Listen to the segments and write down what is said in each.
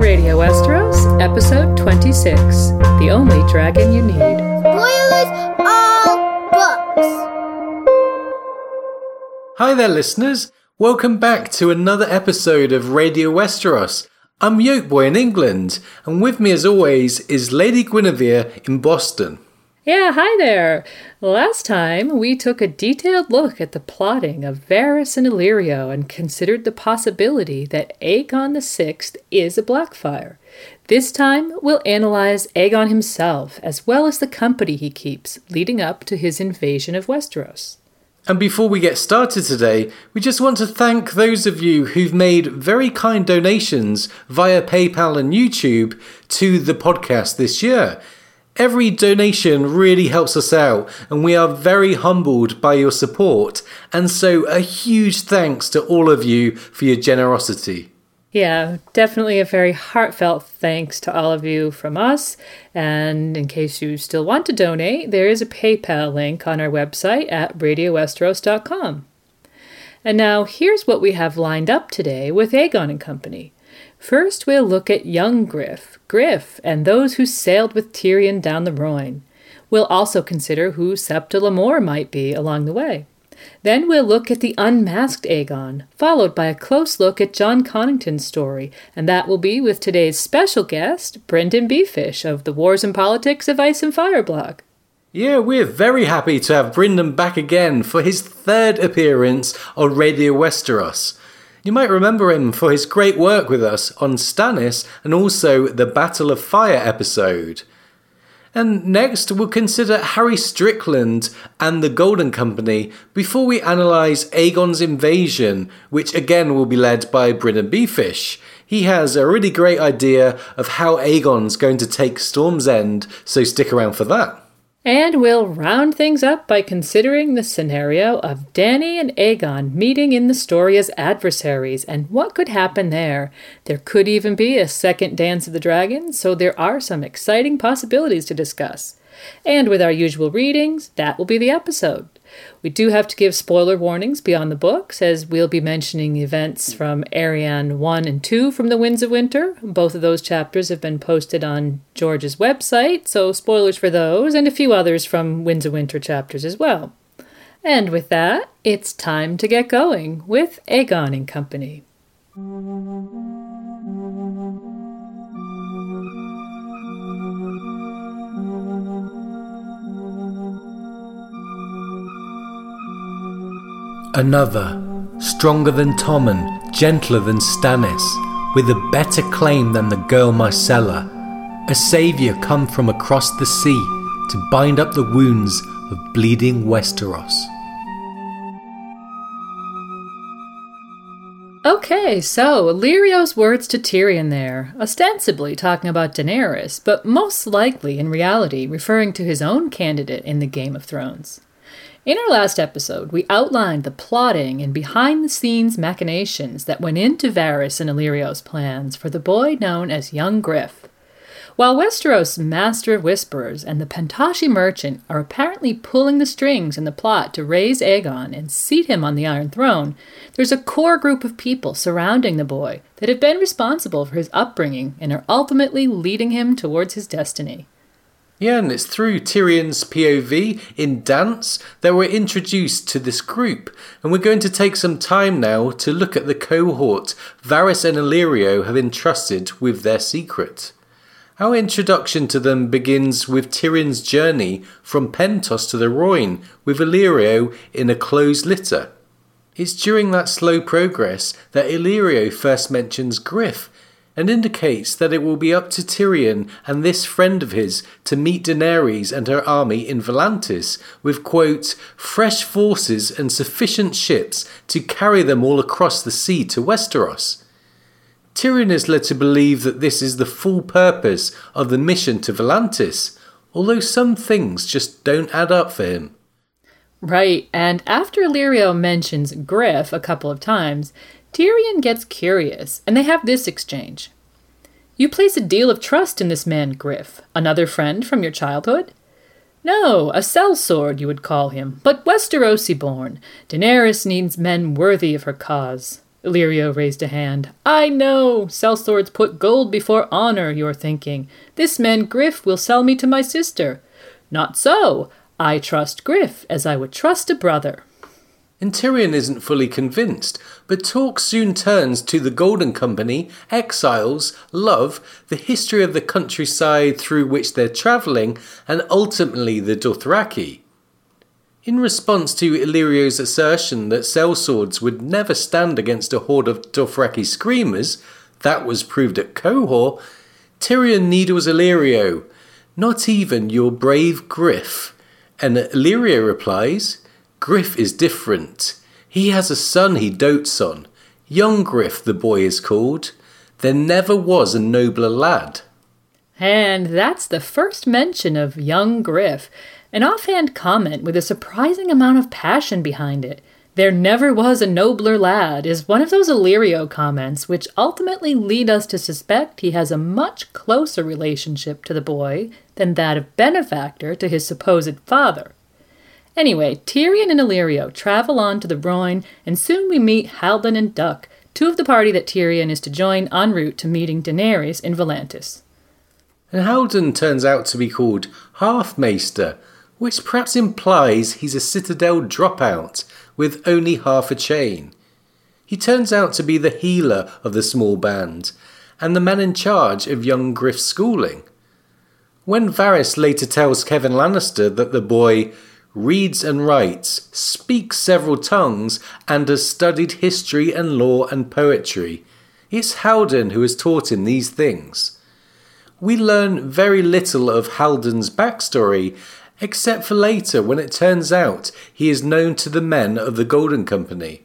Radio Westeros, episode 26 The Only Dragon You Need. Spoilers all books. Hi there, listeners. Welcome back to another episode of Radio Westeros. I'm Yolkboy in England, and with me as always is Lady Gwynhyfvar in Boston. Yeah, hi there. Last time we took a detailed look at the plotting of Varys and Illyrio and considered the possibility that Aegon VI is a Blackfyre. This time we'll analyze Aegon himself as well as the company he keeps leading up to his invasion of Westeros. And before we get started today, we just want to thank those of you who've made very kind donations via PayPal and YouTube to the podcast this year. Every donation really helps us out, and we are very humbled by your support. And so, a huge thanks to all of you for your generosity. Yeah, definitely a very heartfelt thanks to all of you from us. And in case you still want to donate, there is a PayPal link on our website at radiowesteros.com. And now here's what we have lined up today with Aegon and Company. First, we'll look at young Griff, Griff, and those who sailed with Tyrion down the Rhoyne. We'll also consider who Septa Lemore might be along the way. Then we'll look at the unmasked Aegon, followed by a close look at Jon Connington's story, and that will be with today's special guest, BryndenBFish of the Wars and Politics of Ice and Fire blog. Yeah, we're very happy to have Brendan back again for his third appearance on Radio Westeros. You might remember him for his great work with us on Stannis and also the Battle of Fire episode. And next, we'll consider Harry Strickland and the Golden Company before we analyse Aegon's invasion, which again will be led by BryndenBFish. He has a really great idea of how Aegon's going to take Storm's End, so stick around for that. And we'll round things up by considering the scenario of Dany and Aegon meeting in the story as adversaries and what could happen there. There could even be a second Dance of the Dragon, so there are some exciting possibilities to discuss. And with our usual readings, that will be the episode. We do have to give spoiler warnings beyond the books, as we'll be mentioning events from Arianne 1 and 2 from the Winds of Winter. Both of those chapters have been posted on George's website, so spoilers for those, and a few others from Winds of Winter chapters as well. And with that, it's time to get going with Aegon and Company. Another, stronger than Tommen, gentler than Stannis, with a better claim than the girl Myrcella, a saviour come from across the sea to bind up the wounds of bleeding Westeros. Okay, so Illyrio's words to Tyrion there, ostensibly talking about Daenerys, but most likely in reality referring to his own candidate in the Game of Thrones. In our last episode, we outlined the plotting and behind the scenes machinations that went into Varys and Illyrio's plans for the boy known as young Griff. While Westeros' master of whisperers and the Pentoshi merchant are apparently pulling the strings in the plot to raise Aegon and seat him on the Iron Throne, there's a core group of people surrounding the boy that have been responsible for his upbringing and are ultimately leading him towards his destiny. Yeah, and it's through Tyrion's POV in Dance that we're introduced to this group, and we're going to take some time now to look at the cohort Varys and Illyrio have entrusted with their secret. Our introduction to them begins with Tyrion's journey from Pentos to the Rhoyne, with Illyrio in a closed litter. It's during that slow progress that Illyrio first mentions Griff and indicates that it will be up to Tyrion and this friend of his to meet Daenerys and her army in Volantis with, quote, fresh forces and sufficient ships to carry them all across the sea to Westeros. Tyrion is led to believe that this is the full purpose of the mission to Volantis, although some things just don't add up for him. Right, and after Illyrio mentions Griff a couple of times, Tyrion gets curious, and they have this exchange. You place a deal of trust in this man, Griff, another friend from your childhood? No, a sellsword you would call him, but Westerosi born. Daenerys needs men worthy of her cause. Illyrio raised a hand. I know! Sellswords put gold before honor, you're thinking. This man Griff will sell me to my sister. Not so. I trust Griff as I would trust a brother. And Tyrion isn't fully convinced, but talk soon turns to the Golden Company, exiles, love, the history of the countryside through which they're travelling, and ultimately the Dothraki. In response to Illyrio's assertion that sellswords would never stand against a horde of Dothraki screamers, that was proved at Qohor, Tyrion needles Illyrio, not even your brave Griff. And Illyrio replies, Griff is different. He has a son he dotes on. Young Griff, the boy is called. There never was a nobler lad. And that's the first mention of young Griff. An offhand comment with a surprising amount of passion behind it. There never was a nobler lad is one of those Illyrio comments which ultimately lead us to suspect he has a much closer relationship to the boy than that of benefactor to his supposed father. Anyway, Tyrion and Illyrio travel on to the Rhoyne, and soon we meet Haldon and Duck, two of the party that Tyrion is to join en route to meeting Daenerys in Volantis. And Haldon turns out to be called Half-Maester, which perhaps implies he's a Citadel dropout with only half a chain. He turns out to be the healer of the small band and the man in charge of young Griff's schooling. When Varys later tells Kevan Lannister that the boy reads and writes, speaks several tongues, and has studied history and law and poetry, it's Haldon who has taught him these things. We learn very little of Haldon's backstory except for later when it turns out he is known to the men of the Golden Company.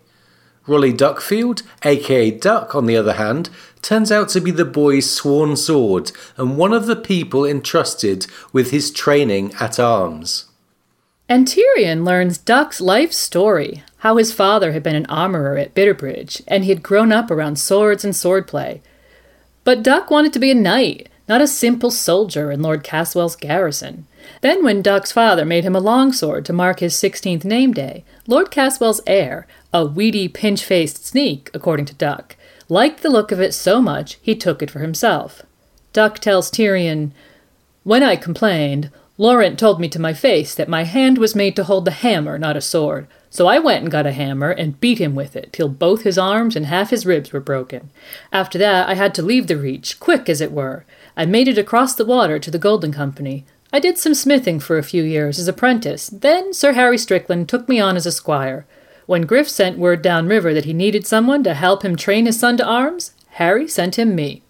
Rolly Duckfield, aka Duck, on the other hand, turns out to be the boy's sworn sword and one of the people entrusted with his training at arms. And Tyrion learns Duck's life story how his father had been an armorer at Bitterbridge, and he had grown up around swords and swordplay. But Duck wanted to be a knight, not a simple soldier in Lord Caswell's garrison. Then, when Duck's father made him a longsword to mark his sixteenth name day, Lord Caswell's heir, a weedy, pinch faced sneak, according to Duck, liked the look of it so much he took it for himself. Duck tells Tyrion, When I complained, Lorent told me to my face that my hand was made to hold the hammer, not a sword. So I went and got a hammer and beat him with it till both his arms and half his ribs were broken. After that, I had to leave the reach, quick as it were. I made it across the water to the Golden Company. I did some smithing for a few years as apprentice. Then Sir Harry Strickland took me on as a squire. When Griff sent word downriver that he needed someone to help him train his son to arms, Harry sent him me.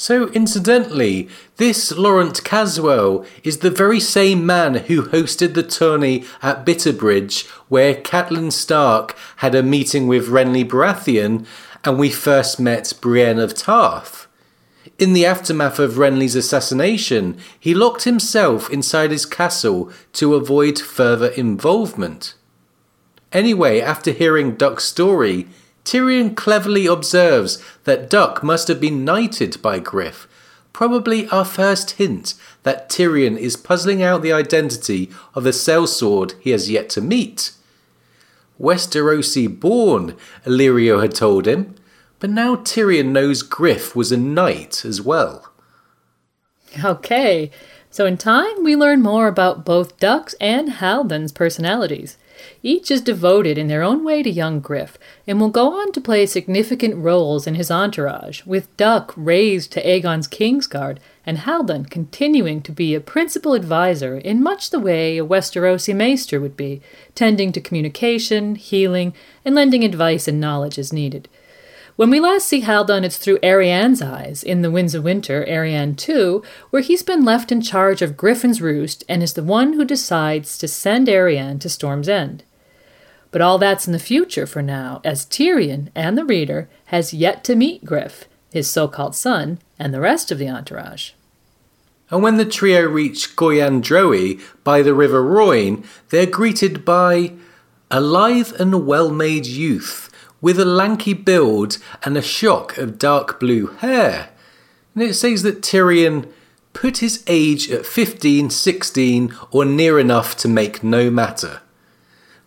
So, incidentally, this Lorent Caswell is the very same man who hosted the tourney at Bitterbridge where Catelyn Stark had a meeting with Renly Baratheon and we first met Brienne of Tarth. In the aftermath of Renly's assassination, he locked himself inside his castle to avoid further involvement. Anyway, after hearing Duck's story, Tyrion cleverly observes that Duck must have been knighted by Griff, probably our first hint that Tyrion is puzzling out the identity of the sellsword he has yet to meet. Westerosi born, Illyrio had told him, but now Tyrion knows Griff was a knight as well. Okay, so in time we learn more about both Duck's and Haldon's personalities. Each is devoted in their own way to young Griff, and will go on to play significant roles in his entourage, with Duck raised to Aegon's Kingsguard, and Haldon continuing to be a principal adviser in much the way a Westerosi maester would be, tending to communication, healing, and lending advice and knowledge as needed. When we last see Haldon, it's through Arianne's eyes in The Winds of Winter, Arianne 2, where he's been left in charge of Griffin's Roost and is the one who decides to send Arianne to Storm's End. But all that's in the future for now, as Tyrion and the reader has yet to meet Griff, his so called son, and the rest of the entourage. And when the trio reach Ghoyan Drohe by the River Rhoyne, they're greeted by a lithe and well made youth with a lanky build and a shock of dark blue hair. And it says that Tyrion put his age at 15, 16, or near enough to make no matter.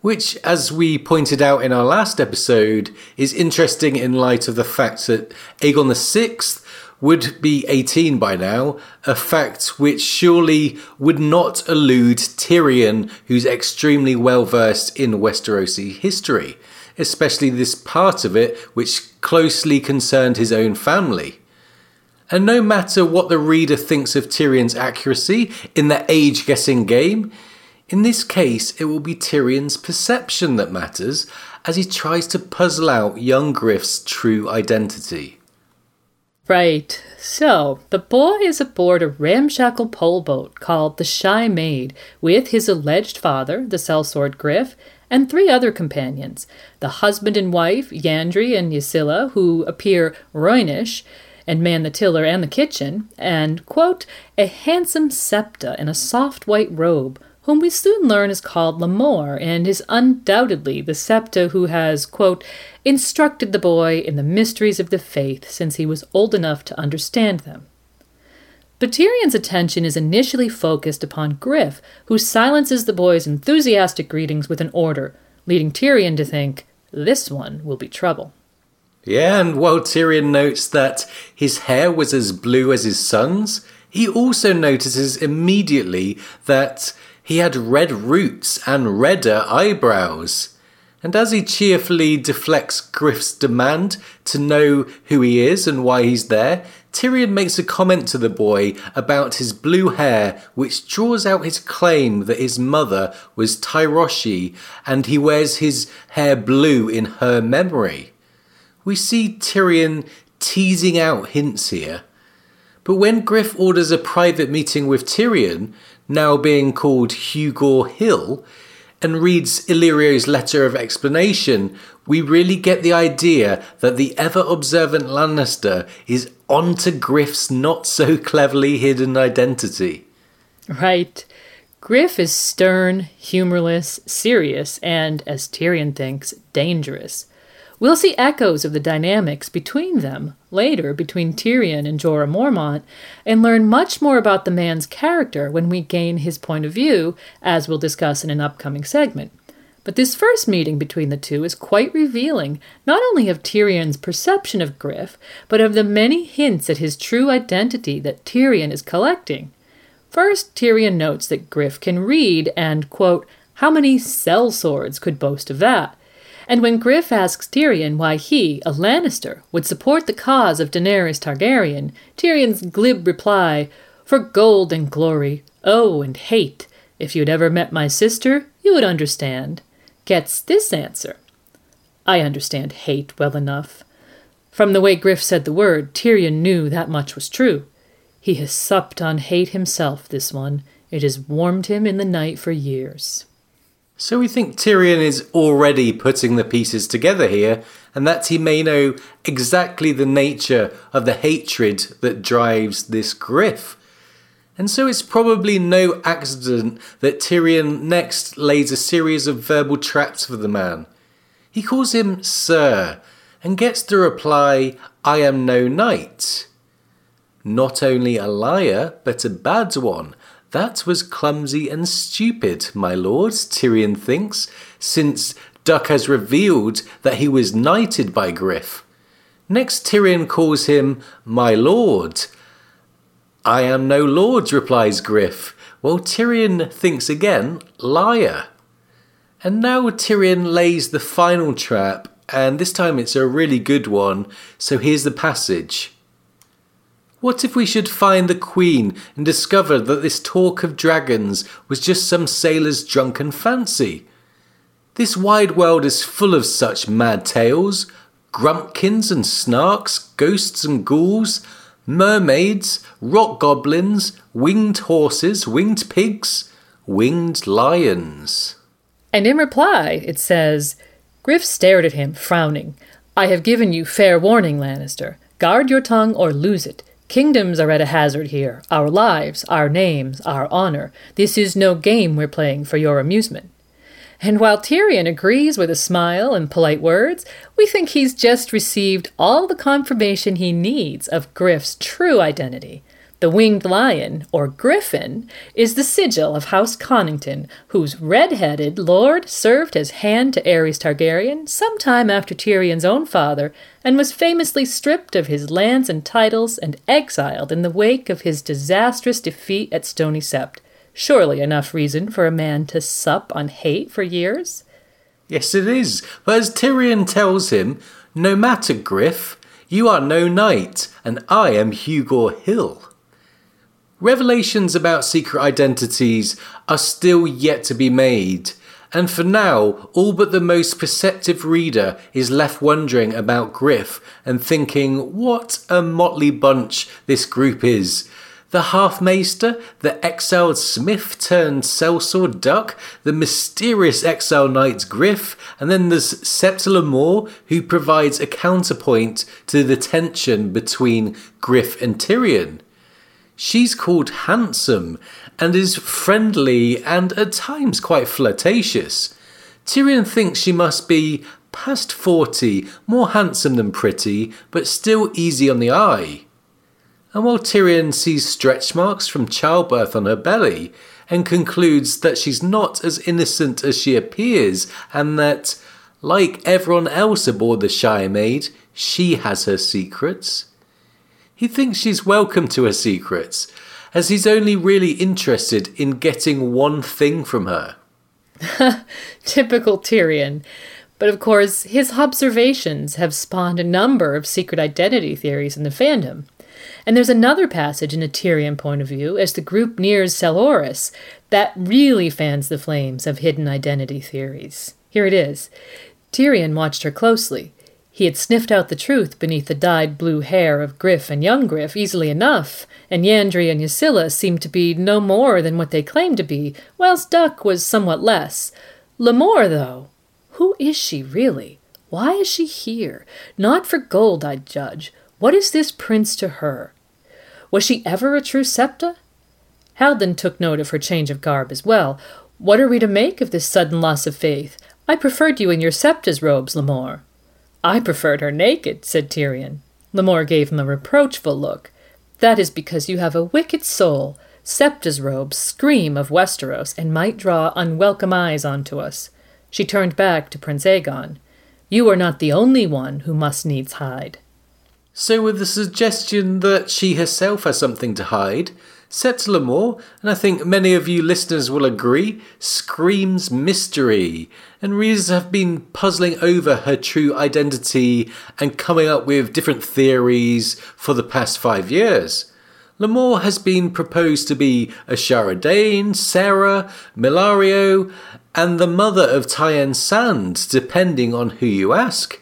Which, as we pointed out in our last episode, is interesting in light of the fact that Aegon VI would be 18 by now, a fact which surely would not elude Tyrion, who's extremely well versed in Westerosi history especially this part of it which closely concerned his own family. And no matter what the reader thinks of Tyrion's accuracy in the age guessing game, in this case it will be Tyrion's perception that matters as he tries to puzzle out young Griff's true identity. Right. So, the boy is aboard a ramshackle pole boat called the Shy Maid with his alleged father, the sellsword Griff, and three other companions the husband and wife, Yandri and Ysilla, who appear Rhoynish and man the tiller and the kitchen, and, quote, a handsome septa in a soft white robe, whom we soon learn is called Lemore, and is undoubtedly the septa who has, quote, instructed the boy in the mysteries of the faith since he was old enough to understand them. But Tyrion's attention is initially focused upon Griff, who silences the boy's enthusiastic greetings with an order, leading Tyrion to think, this one will be trouble. Yeah, and while Tyrion notes that his hair was as blue as his son's, he also notices immediately that he had red roots and redder eyebrows. And as he cheerfully deflects Griff's demand to know who he is and why he's there, Tyrion makes a comment to the boy about his blue hair, which draws out his claim that his mother was Tyroshi and he wears his hair blue in her memory. We see Tyrion teasing out hints here. But when Griff orders a private meeting with Tyrion, now being called Hugor Hill, and reads Illyrio's letter of explanation, we really get the idea that the ever observant Lannister is onto Griff's not so cleverly hidden identity. Right. Griff is stern, humorless, serious, and, as Tyrion thinks, dangerous. We'll see echoes of the dynamics between them later between Tyrion and Jorah Mormont and learn much more about the man's character when we gain his point of view, as we'll discuss in an upcoming segment. But this first meeting between the two is quite revealing, not only of Tyrion's perception of Griff, but of the many hints at his true identity that Tyrion is collecting. First, Tyrion notes that Griff can read, and, quote, how many sellswords could boast of that? And when Griff asks Tyrion why he, a Lannister, would support the cause of Daenerys Targaryen, Tyrion's glib reply, For gold and glory, oh, and hate. If you'd ever met my sister, you would understand. Gets this answer. I understand hate well enough. From the way Griff said the word, Tyrion knew that much was true. He has supped on hate himself, this one. It has warmed him in the night for years. So we think Tyrion is already putting the pieces together here, and that he may know exactly the nature of the hatred that drives this Griff. And so it's probably no accident that Tyrion next lays a series of verbal traps for the man. He calls him Sir, and gets the reply, I am no knight. Not only a liar, but a bad one. That was clumsy and stupid, my lord, Tyrion thinks, since Duck has revealed that he was knighted by Griff. Next, Tyrion calls him my lord. I am no lord, replies Griff. Well, Tyrion thinks again, liar. And now Tyrion lays the final trap, and this time it's a really good one. So here's the passage. What if we should find the Queen and discover that this talk of dragons was just some sailor's drunken fancy? This wide world is full of such mad tales grumpkins and snarks, ghosts and ghouls, mermaids, rock goblins, winged horses, winged pigs, winged lions. And in reply, it says Griff stared at him, frowning. I have given you fair warning, Lannister. Guard your tongue or lose it. Kingdoms are at a hazard here. Our lives, our names, our honor. This is no game we're playing for your amusement. And while Tyrion agrees with a smile and polite words, we think he's just received all the confirmation he needs of Griff's true identity. The winged lion, or griffin, is the sigil of House Connington, whose red-headed lord served as hand to Aerys Targaryen some time after Tyrion's own father, and was famously stripped of his lands and titles and exiled in the wake of his disastrous defeat at Stony Sept. Surely enough reason for a man to sup on hate for years? Yes, it is. But as Tyrion tells him, no matter, Griff, you are no knight, and I am Hugor Hill. Revelations about secret identities are still yet to be made, and for now, all but the most perceptive reader is left wondering about Griff and thinking what a motley bunch this group is. The half maester, the exiled smith turned sellsword duck, the mysterious exile knight Griff, and then there's Septa Lemore, who provides a counterpoint to the tension between Griff and Tyrion. She's called handsome and is friendly and at times quite flirtatious. Tyrion thinks she must be past 40, more handsome than pretty, but still easy on the eye. And while Tyrion sees stretch marks from childbirth on her belly and concludes that she's not as innocent as she appears and that, like everyone else aboard the Shy Maid, she has her secrets, he thinks she's welcome to her secrets, as he's only really interested in getting one thing from her. Typical Tyrion. But of course, his observations have spawned a number of secret identity theories in the fandom. And there's another passage in a Tyrion point of view as the group nears Selhorys that really fans the flames of hidden identity theories. Here it is. Tyrion watched her closely. He had sniffed out the truth beneath the dyed blue hair of Griff and young Griff easily enough, and Yandri and Ysilla seemed to be no more than what they claimed to be, whilst Duck was somewhat less. Lemore, though, who is she really? Why is she here? Not for gold, I'd judge. What is this prince to her? Was she ever a true septa? Haldon took note of her change of garb as well. What are we to make of this sudden loss of faith? I preferred you in your septa's robes, Lemore. I preferred her naked, said Tyrion. Lemore gave him a reproachful look. That is because you have a wicked soul. Septa's robes scream of Westeros and might draw unwelcome eyes onto us. She turned back to Prince Aegon. You are not the only one who must needs hide. So, with the suggestion that she herself has something to hide, Septa Lemore, and I think many of you listeners will agree, screams mystery, and readers have been puzzling over her true identity and coming up with different theories for the past five years. Lemore has been proposed to be Ashara Dayne, Sarah, Mylario, and the mother of Tyene Sand, depending on who you ask.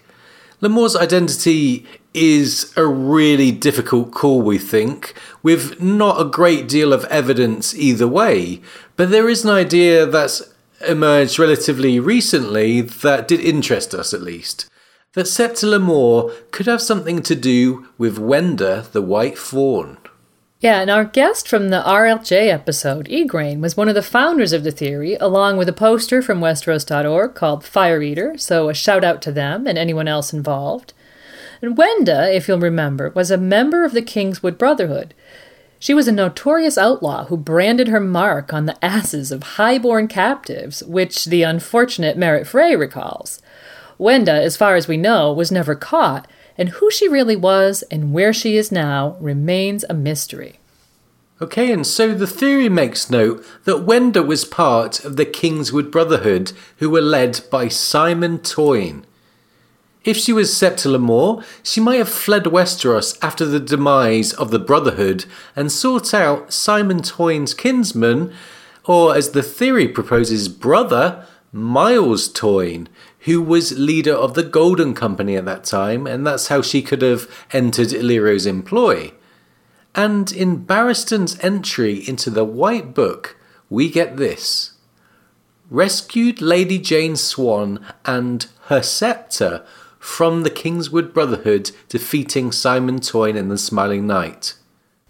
Lemore's identity is a really difficult call, we think, with not a great deal of evidence either way. But there is an idea that's emerged relatively recently that did interest us at least. That Septa Lemore could have something to do with Wenda the White Fawn. Yeah, and our guest from the RLJ episode, Igraine, was one of the founders of the theory, along with a poster from Westeros.org called Fire Eater, so a shout out to them and anyone else involved. And Wenda, if you'll remember, was a member of the Kingswood Brotherhood. She was a notorious outlaw who branded her mark on the asses of highborn captives, which the unfortunate Merrett Frey recalls. Wenda, as far as we know, was never caught, and who she really was and where she is now remains a mystery. Okay, and so the theory makes note that Wenda was part of the Kingswood Brotherhood, who were led by Simon Toyne. If she was Septa Lemore, she might have fled Westeros after the demise of the Brotherhood and sought out Simon Toyne's kinsman, or as the theory proposes, brother, Myles Toyne, who was leader of the Golden Company at that time, and that's how she could have entered Illyrio's employ. And in Barristan's entry into the White Book, we get this Rescued Lady Jeyne Swann and her septa from the Kingswood Brotherhood, defeating Simon Toyne and the Smiling Knight.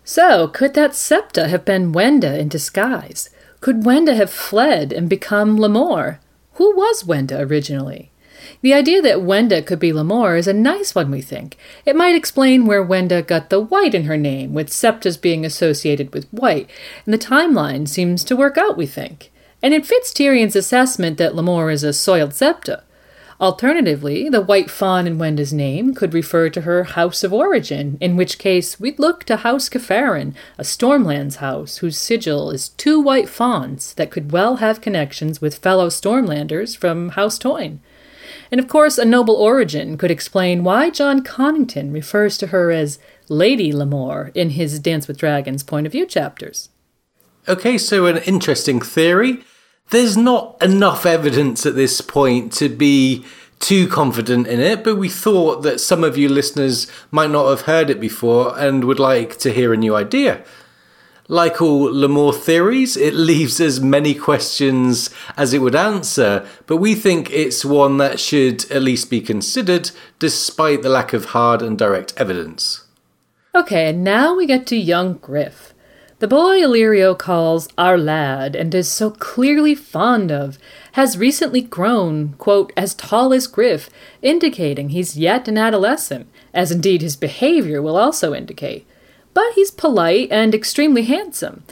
So, could that septa have been Wenda in disguise? Could Wenda have fled and become Lemore? Who was Wenda originally? The idea that Wenda could be Lemore is a nice one, we think. It might explain where Wenda got the white in her name, with septas being associated with white, and the timeline seems to work out, we think. And it fits Tyrion's assessment that Lemore is a soiled septa. Alternatively, the white fawn in Wenda's name could refer to her house of origin, in which case we'd look to House Cafferen, a Stormlands house whose sigil is two white fawns that could well have connections with fellow Stormlanders from House Toyne. And of course, a noble origin could explain why Jon Connington refers to her as Lady Lemore in his Dance with Dragons point of view chapters. Okay, so an interesting theory there's not enough evidence at this point to be too confident in it, but we thought that some of you listeners might not have heard it before and would like to hear a new idea. Like all Lemore theories, it leaves as many questions as it would answer, but we think it's one that should at least be considered despite the lack of hard and direct evidence. Okay, and now we get to young Griff. The boy Illyrio calls our lad and is so clearly fond of has recently grown, quote, as tall as Griff, indicating he's yet an adolescent, as indeed his behavior will also indicate. But he's polite and extremely handsome.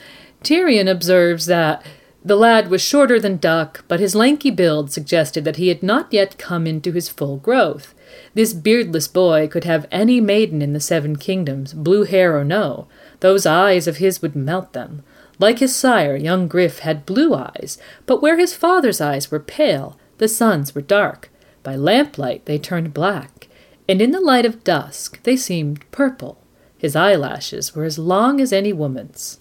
Tyrion observes that the lad was shorter than Duck, but his lanky build suggested that he had not yet come into his full growth. This beardless boy could have any maiden in the Seven Kingdoms, blue hair or no. Those eyes of his would melt them. Like his sire, young Griff had blue eyes, but where his father's eyes were pale, the son's were dark. By lamplight they turned black, and in the light of dusk they seemed purple. His eyelashes were as long as any woman's.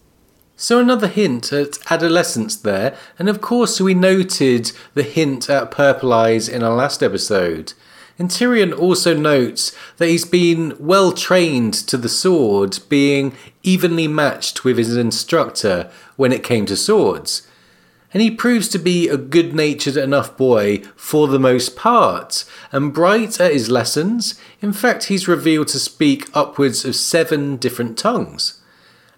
So, another hint at adolescence there, and of course, we noted the hint at purple eyes in our last episode. And Tyrion also notes that he's been well trained to the sword, being evenly matched with his instructor when it came to swords. And he proves to be a good natured enough boy for the most part, and bright at his lessons. In fact, he's revealed to speak upwards of seven different tongues.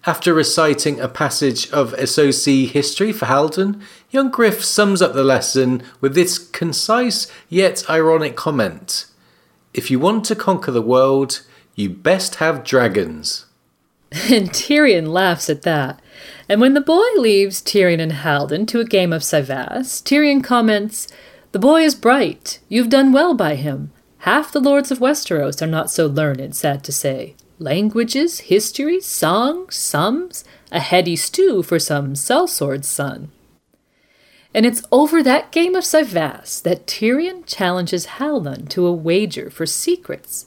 After reciting a passage of SOC history for Haldon, young Griff sums up the lesson with this concise yet ironic comment If you want to conquer the world, you best have dragons. And Tyrion laughs at that. And when the boy leaves Tyrion and Haldon to a game of Cyvasse, Tyrion comments, The boy is bright. You've done well by him. Half the lords of Westeros are not so learned, sad to say languages, history, songs, sums, a heady stew for some sellsword's son. And it's over that game of Cyvasse that Tyrion challenges Haldon to a wager for secrets.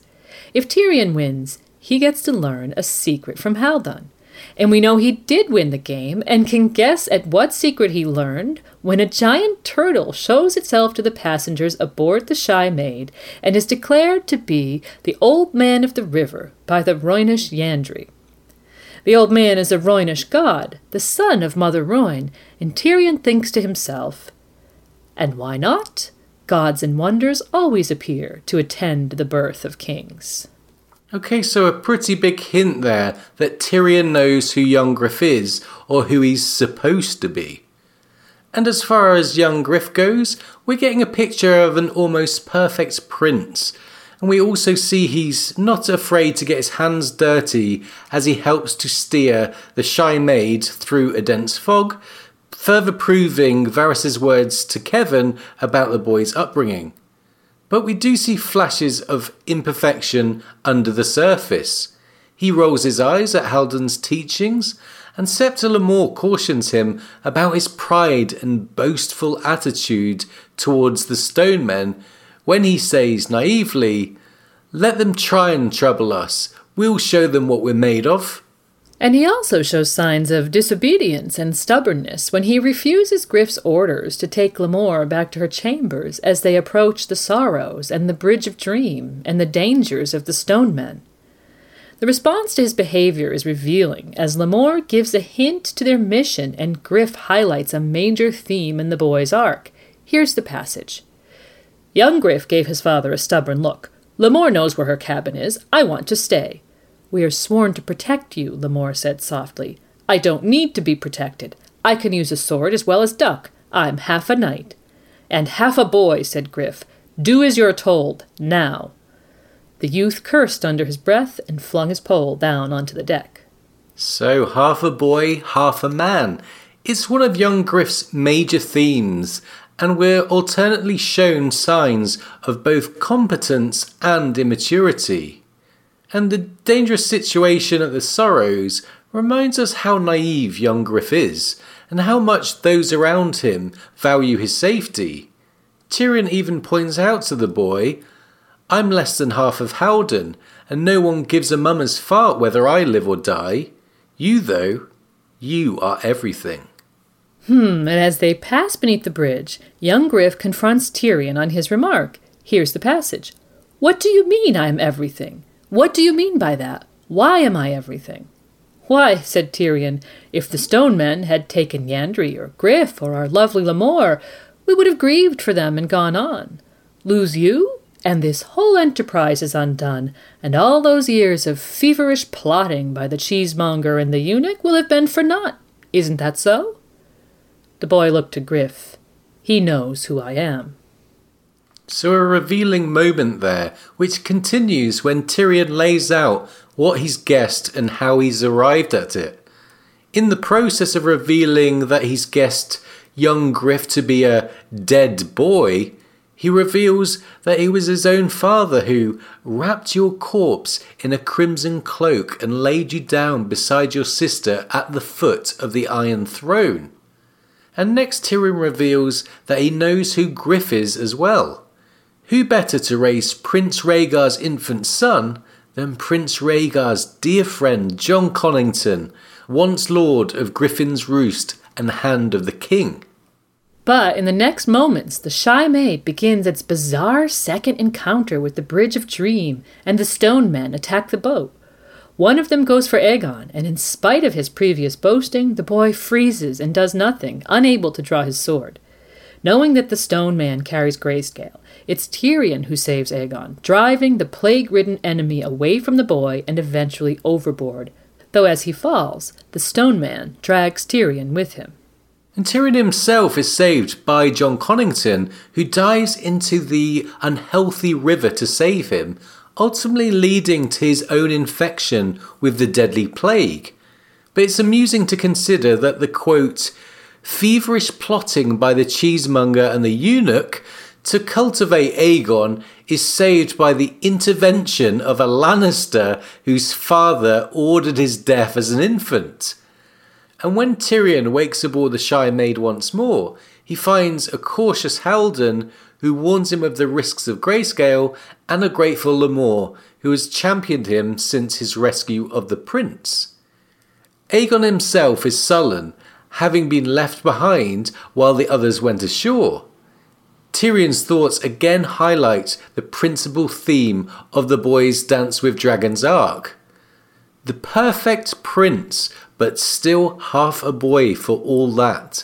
If Tyrion wins, he gets to learn a secret from Haldon. And we know he did win the game and can guess at what secret he learned when a giant turtle shows itself to the passengers aboard the Shy Maid and is declared to be the Old Man of the River by the Rhoynish Yandri. The old man is a Rhoynish god, the son of Mother Rhoyne, and Tyrion thinks to himself, And why not? Gods and wonders always appear to attend the birth of kings. Okay, so a pretty big hint there that Tyrion knows who young Griff is, or who he's supposed to be. And as far as young Griff goes, we're getting a picture of an almost perfect prince. And we also see he's not afraid to get his hands dirty as he helps to steer the shy maid through a dense fog, further proving Varys's words to Kevan about the boy's upbringing. But we do see flashes of imperfection under the surface. He rolls his eyes at Haldon's teachings, and Septa Lemore cautions him about his pride and boastful attitude towards the stone men when he says naively, Let them try and trouble us, we'll show them what we're made of. And he also shows signs of disobedience and stubbornness when he refuses Griff's orders to take Lemore back to her chambers as they approach the sorrows and the Bridge of Dream and the dangers of the Stone Men. The response to his behavior is revealing as Lemore gives a hint to their mission and Griff highlights a major theme in the boy's arc. Here's the passage Young Griff gave his father a stubborn look. Lemore knows where her cabin is. I want to stay. We are sworn to protect you, Lemore said softly. I don't need to be protected. I can use a sword as well as duck. I'm half a knight. And half a boy, said Griff. Do as you're told, now. The youth cursed under his breath and flung his pole down onto the deck. So, half a boy, half a man. It's one of young Griff's major themes, and we're alternately shown signs of both competence and immaturity and the dangerous situation at the Sorrows reminds us how naive young Griff is, and how much those around him value his safety. Tyrion even points out to the boy, I'm less than half of Haldon, and no one gives a mummer's fart whether I live or die. You, though, you are everything. Hmm, and as they pass beneath the bridge, young Griff confronts Tyrion on his remark. Here's the passage What do you mean I'm everything? What do you mean by that? Why am I everything? Why, said Tyrion, if the stone men had taken Yandri or Griff or our lovely Lemore, we would have grieved for them and gone on. Lose you, and this whole enterprise is undone, and all those years of feverish plotting by the cheesemonger and the eunuch will have been for naught. Isn't that so? The boy looked to Griff. He knows who I am. So, a revealing moment there, which continues when Tyrion lays out what he's guessed and how he's arrived at it. In the process of revealing that he's guessed young Griff to be a dead boy, he reveals that it was his own father who wrapped your corpse in a crimson cloak and laid you down beside your sister at the foot of the Iron Throne. And next Tyrion reveals that he knows who Griff is as well. Who better to raise Prince Rhaegar's infant son than Prince Rhaegar's dear friend Jon Connington, once Lord of Griffin's Roost and Hand of the King? But in the next moments, the Shy Maid begins its bizarre second encounter with the Bridge of Dream, and the Stone Men attack the boat. One of them goes for Aegon, and in spite of his previous boasting, the boy freezes and does nothing, unable to draw his sword. Knowing that the Stone Man carries grayscale, it's Tyrion who saves Aegon, driving the plague ridden enemy away from the boy and eventually overboard. Though as he falls, the Stone Man drags Tyrion with him. And Tyrion himself is saved by Jon Connington, who dives into the unhealthy river to save him, ultimately leading to his own infection with the deadly plague. But it's amusing to consider that the quote, feverish plotting by the cheesemonger and the eunuch to cultivate Aegon is saved by the intervention of a Lannister whose father ordered his death as an infant. And when Tyrion wakes aboard the Shy Maid once more, he finds a cautious Haldon who warns him of the risks of grayscale and a grateful Lemore who has championed him since his rescue of the prince. Aegon himself is sullen, having been left behind while the others went ashore. Tyrion's thoughts again highlight the principal theme of the boys' Dance with Dragons arc. The perfect prince, but still half a boy for all that.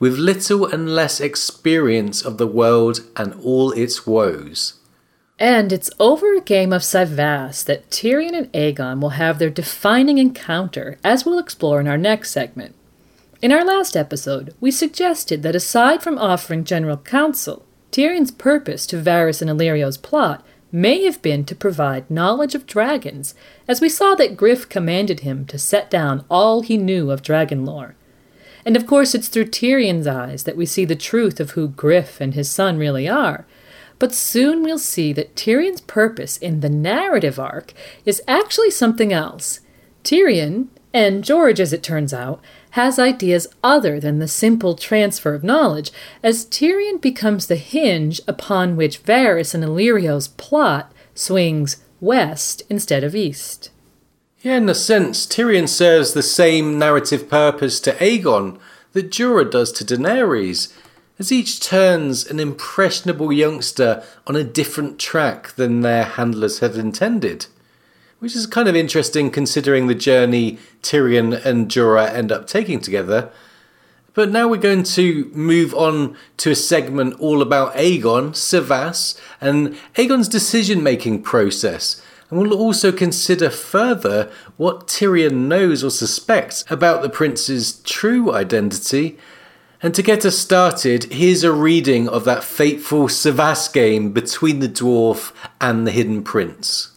with little and less experience of the world and all its woes. And it's over a game of Cyvasse that Tyrion and Aegon will have their defining encounter, as we'll explore in our next segment. In our last episode, we suggested that aside from offering general counsel, Tyrion's purpose to Varys and Illyrio's plot may have been to provide knowledge of dragons, as we saw that Griff commanded him to set down all he knew of dragon lore. And of course, it's through Tyrion's eyes that we see the truth of who Griff and his son really are. But soon we'll see that Tyrion's purpose in the narrative arc is actually something else. Tyrion, and George as it turns out, has ideas other than the simple transfer of knowledge, as Tyrion becomes the hinge upon which Varys and Illyrio's plot swings west instead of east. Yeah, in a sense, Tyrion serves the same narrative purpose to Aegon that Jorah does to Daenerys, as each turns an impressionable youngster on a different track than their handlers had intended which is kind of interesting considering the journey Tyrion and Jorah end up taking together. But now we're going to move on to a segment all about Aegon, Cyvasse, and Aegon's decision making process. And we'll also consider further what Tyrion knows or suspects about the prince's true identity. And to get us started, here's a reading of that fateful Cyvasse game between the dwarf and the hidden prince.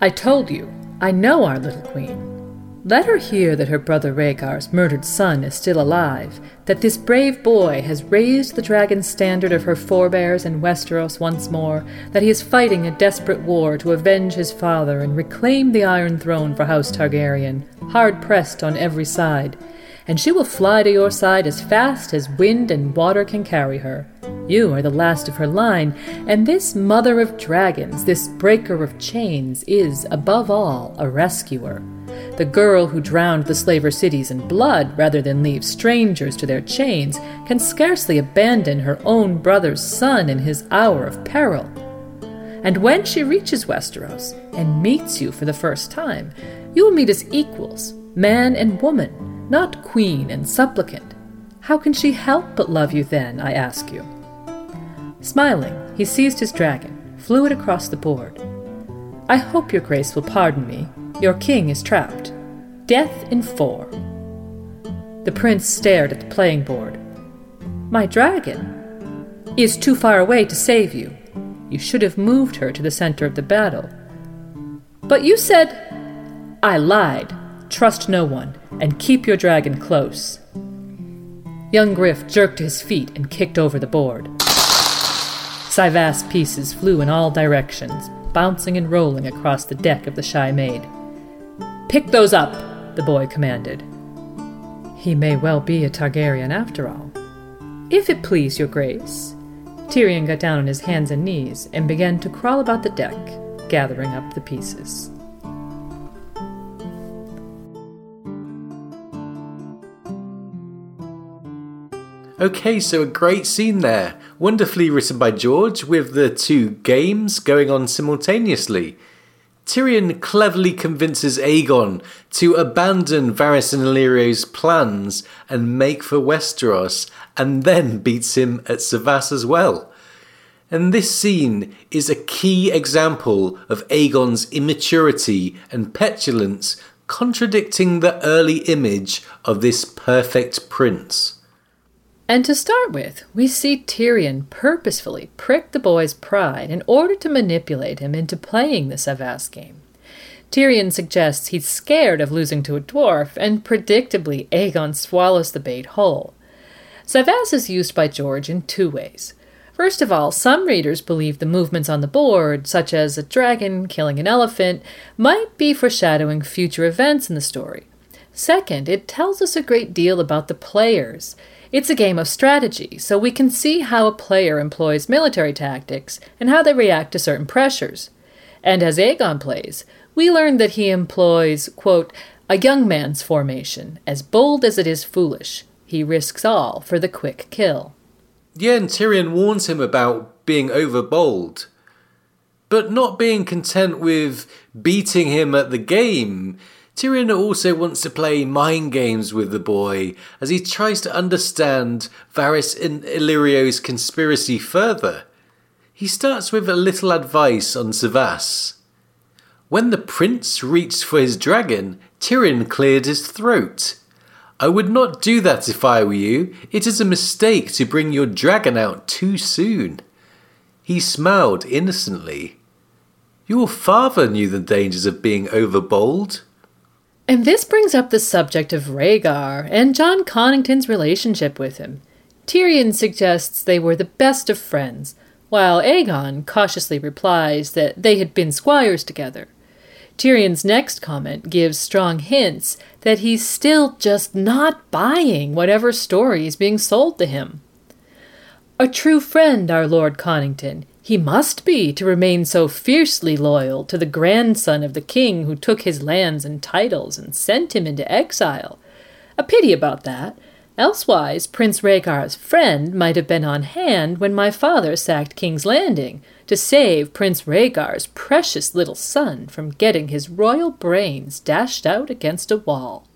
I told you, I know our little queen. Let her hear that her brother Rhaegar's murdered son is still alive, that this brave boy has raised the dragon standard of her forebears in Westeros once more, that he is fighting a desperate war to avenge his father and reclaim the Iron Throne for House Targaryen, hard pressed on every side, and she will fly to your side as fast as wind and water can carry her. You are the last of her line, and this mother of dragons, this breaker of chains, is, above all, a rescuer. The girl who drowned the slaver cities in blood rather than leave strangers to their chains can scarcely abandon her own brother's son in his hour of peril. And when she reaches Westeros and meets you for the first time, you will meet as equals, man and woman, not queen and supplicant. How can she help but love you then, I ask you? Smiling, he seized his dragon, flew it across the board. I hope your grace will pardon me. Your king is trapped. Death in four. The prince stared at the playing board. My dragon is too far away to save you. You should have moved her to the center of the battle. But you said. I lied. Trust no one, and keep your dragon close. Young Griff jerked to his feet and kicked over the board. Cyvasse pieces flew in all directions, bouncing and rolling across the deck of the Shy Maid. Pick those up, the boy commanded. He may well be a Targaryen after all. If it please your grace. Tyrion got down on his hands and knees and began to crawl about the deck, gathering up the pieces. Okay, so a great scene there. Wonderfully written by George, with the two games going on simultaneously. Tyrion cleverly convinces Aegon to abandon Varys and Illyrio's plans and make for Westeros, and then beats him at Cyvasse as well. And this scene is a key example of Aegon's immaturity and petulance, contradicting the early image of this perfect prince. And to start with, we see Tyrion purposefully prick the boy's pride in order to manipulate him into playing the Cyvasse game. Tyrion suggests he's scared of losing to a dwarf, and predictably, Aegon swallows the bait whole. Cyvasse is used by George in two ways. First of all, some readers believe the movements on the board, such as a dragon killing an elephant, might be foreshadowing future events in the story. Second, it tells us a great deal about the players. It's a game of strategy, so we can see how a player employs military tactics and how they react to certain pressures. And as Aegon plays, we learn that he employs, quote, a young man's formation, as bold as it is foolish. He risks all for the quick kill. Yeah, and Tyrion warns him about being overbold. But not being content with beating him at the game, Tyrion also wants to play mind games with the boy as he tries to understand Varys and Illyrio's conspiracy further. He starts with a little advice on Cyvasse. When the prince reached for his dragon, Tyrion cleared his throat. I would not do that if I were you. It is a mistake to bring your dragon out too soon. He smiled innocently. Your father knew the dangers of being overbold. And this brings up the subject of Rhaegar and Jon Connington's relationship with him. Tyrion suggests they were the best of friends, while Aegon cautiously replies that they had been squires together. Tyrion's next comment gives strong hints that he's still just not buying whatever story is being sold to him. A true friend, our Lord Connington, he must be to remain so fiercely loyal to the grandson of the king who took his lands and titles and sent him into exile. A pity about that. Elsewise, Prince Rhaegar's friend might have been on hand when my father sacked King's Landing to save Prince Rhaegar's precious little son from getting his royal brains dashed out against a wall.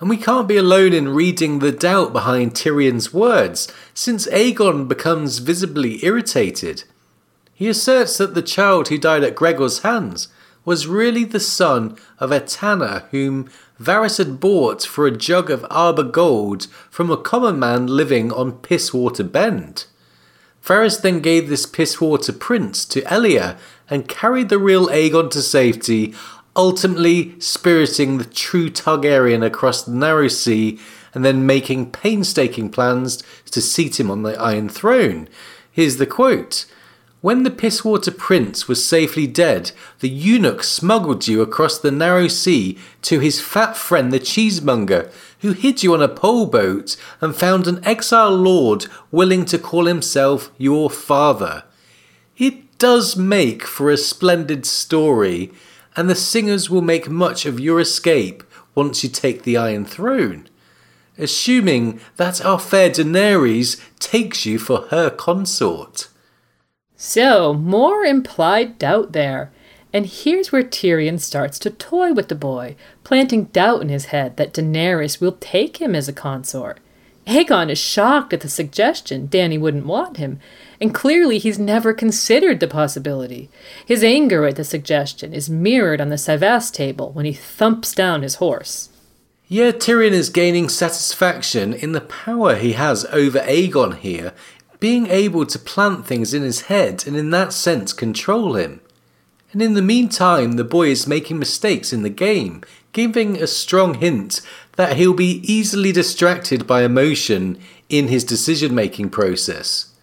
And we can't be alone in reading the doubt behind Tyrion's words, since Aegon becomes visibly irritated. He asserts that the child who died at Gregor's hands was really the son of Etanna, whom Varys had bought for a jug of Arbor gold from a common man living on Pisswater Bend. Varys then gave this Pisswater prince to Elia and carried the real Aegon to safety, ultimately spiriting the true Targaryen across the narrow sea and then making painstaking plans to seat him on the Iron Throne. Here's the quote. When the Pisswater Prince was safely dead, the eunuch smuggled you across the narrow sea to his fat friend the cheesemonger, who hid you on a pole boat and found an exile lord willing to call himself your father. It does make for a splendid story, and the singers will make much of your escape once you take the Iron Throne, assuming that our fair Daenerys takes you for her consort. So, more implied doubt there. And here's where Tyrion starts to toy with the boy, planting doubt in his head that Daenerys will take him as a consort. Aegon is shocked at the suggestion Dany wouldn't want him, and clearly he's never considered the possibility. His anger at the suggestion is mirrored on the Cyvasse table when he thumps down his horse. Yeah, Tyrion is gaining satisfaction in the power he has over Aegon here, being able to plant things in his head and in that sense control him. And in the meantime, the boy is making mistakes in the game, giving a strong hint that he'll be easily distracted by emotion in his decision making process.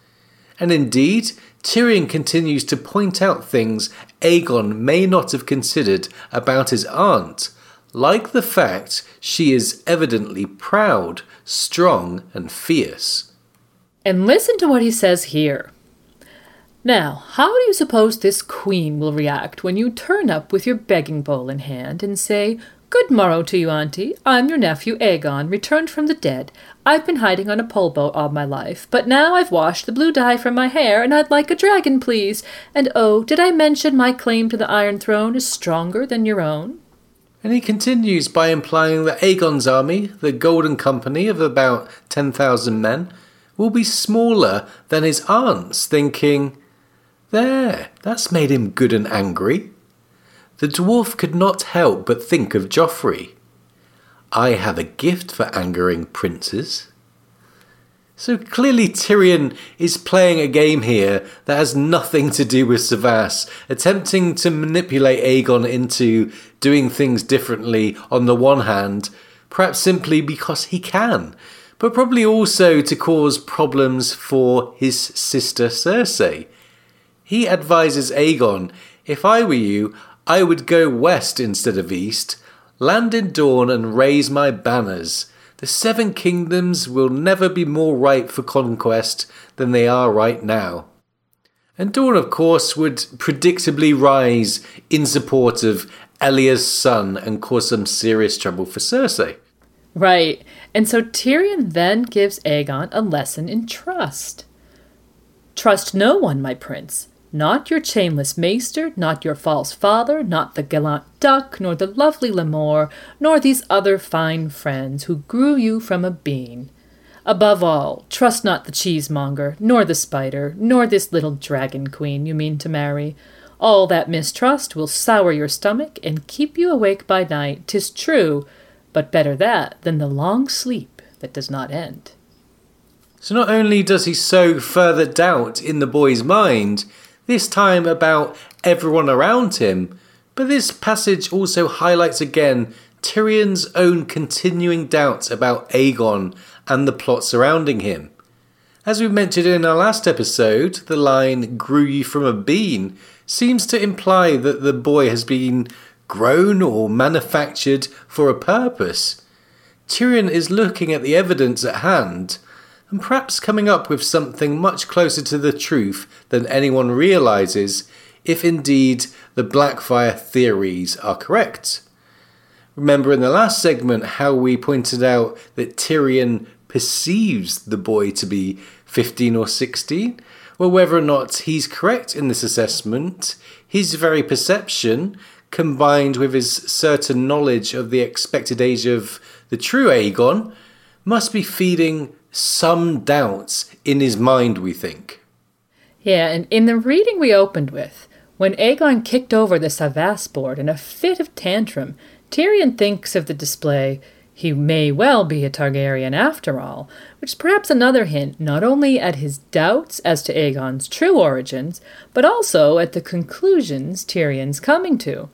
And indeed, Tyrion continues to point out things Aegon may not have considered about his aunt, like the fact she is evidently proud, strong, and fierce. And listen to what he says here. Now, how do you suppose this queen will react when you turn up with your begging bowl in hand and say, Good morrow to you, Auntie. I'm your nephew Aegon, returned from the dead. I've been hiding on a pole boat all my life, but now I've washed the blue dye from my hair, and I'd like a dragon, please. And oh, did I mention my claim to the Iron Throne is stronger than your own? And he continues by implying that Aegon's army, the Golden Company of about 10,000 men, will be smaller than his aunt's, thinking, There, that's made him good and angry. The dwarf could not help but think of Joffrey. I have a gift for angering princes. So clearly Tyrion is playing a game here that has nothing to do with Cyvasse, attempting to manipulate Aegon into doing things differently on the one hand, perhaps simply because he can, but probably also to cause problems for his sister Cersei. He advises Aegon, if I were you, I would go west instead of east, land in Dorne and raise my banners. The Seven Kingdoms will never be more ripe for conquest than they are right now. And Dorne, of course, would predictably rise in support of Elia's son and cause some serious trouble for Cersei. Right. And so Tyrion then gives Aegon a lesson in trust. Trust no one, my prince. Not your chainless maester, not your false father, not the gallant duck, nor the lovely Lemore, nor these other fine friends who grew you from a bean. Above all, trust not the cheesemonger, nor the spider, nor this little dragon queen you mean to marry. All that mistrust will sour your stomach and keep you awake by night, 'tis true, but better that than the long sleep that does not end. So not only does he sow further doubt in the boy's mind, this time about everyone around him, but this passage also highlights again Tyrion's own continuing doubts about Aegon and the plot surrounding him. As we mentioned in our last episode, the line grew you from a bean seems to imply that the boy has been grown or manufactured for a purpose. Tyrion is looking at the evidence at hand and perhaps coming up with something much closer to the truth than anyone realizes if indeed the Blackfyre theories are correct. Remember in the last segment how we pointed out that Tyrion perceives the boy to be 15 or 16? Well, whether or not he's correct in this assessment, his very perception, combined with his certain knowledge of the expected age of the true Aegon, must be feeding some doubts in his mind, we think. Yeah, and in the reading we opened with, when Aegon kicked over the Cyvasse board in a fit of tantrum, Tyrion thinks of the display he may well be a Targaryen after all, which is perhaps another hint not only at his doubts as to Aegon's true origins, but also at the conclusions Tyrion's coming to.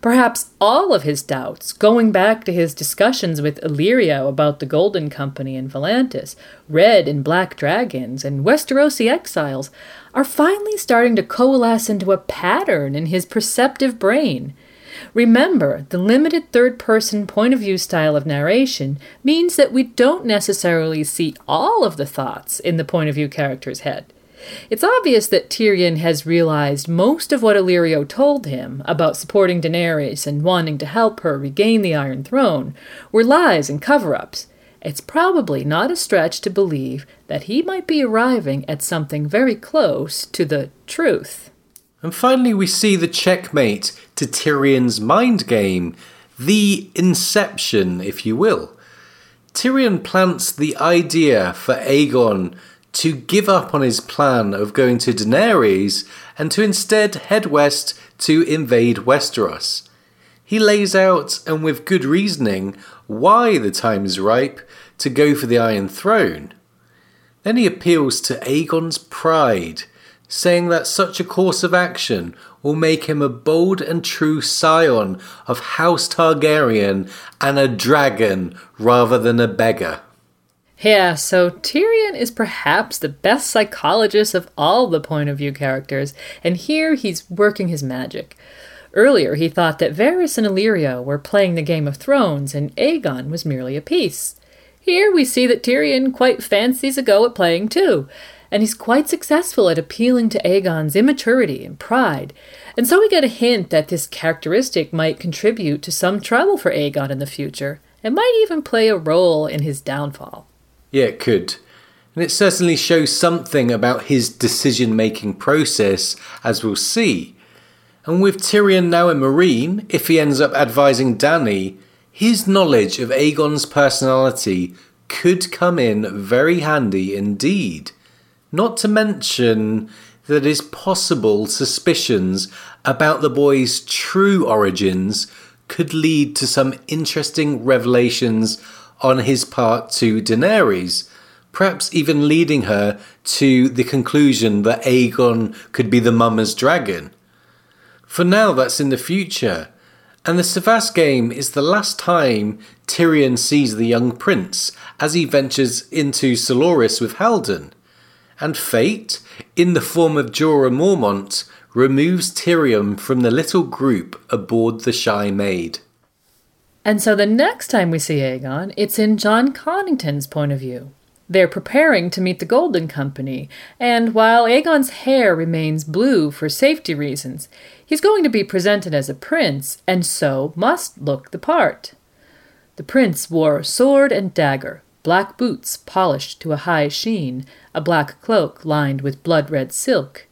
Perhaps all of his doubts, going back to his discussions with Illyrio about the Golden Company and Volantis, Red and Black Dragons, and Westerosi exiles, are finally starting to coalesce into a pattern in his perceptive brain. Remember, the limited third person point of view style of narration means that we don't necessarily see all of the thoughts in the point of view character's head. It's obvious that Tyrion has realized most of what Illyrio told him about supporting Daenerys and wanting to help her regain the Iron Throne were lies and cover ups. It's probably not a stretch to believe that he might be arriving at something very close to the truth. And finally, we see the checkmate to Tyrion's mind game, the inception, if you will. Tyrion plants the idea for Aegon to give up on his plan of going to Daenerys and to instead head west to invade Westeros. He lays out, and with good reasoning, why the time is ripe to go for the Iron Throne. Then he appeals to Aegon's pride saying that such a course of action will make him a bold and true scion of House Targaryen and a dragon rather than a beggar. Yeah, so Tyrion is perhaps the best psychologist of all the point of view characters, and here he's working his magic. Earlier, he thought that Varys and Illyrio were playing the Game of Thrones and Aegon was merely a piece. Here we see that Tyrion quite fancies a go at playing too, and he's quite successful at appealing to Aegon's immaturity and pride. And so we get a hint that this characteristic might contribute to some trouble for Aegon in the future, and might even play a role in his downfall. Yeah, it could. And it certainly shows something about his decision making process, as we'll see. And with Tyrion now in Meereen, if he ends up advising Dany, his knowledge of Aegon's personality could come in very handy indeed. Not to mention that his possible suspicions about the boy's true origins could lead to some interesting revelations on his part to Daenerys, perhaps even leading her to the conclusion that Aegon could be the mummer's dragon. For now, that's in the future, and the Cyvasse game is the last time Tyrion sees the young prince as he ventures into Selhorys with Haldon and fate, in the form of Jorah Mormont, removes Tyrion from the little group aboard the Shy Maid. And so the next time we see Aegon, it's in Jon Connington's point of view. They're preparing to meet the Golden Company, and while Aegon's hair remains blue for safety reasons, he's going to be presented as a prince, and so must look the part. The prince wore sword and dagger, black boots polished to a high sheen, a black cloak lined with blood red silk.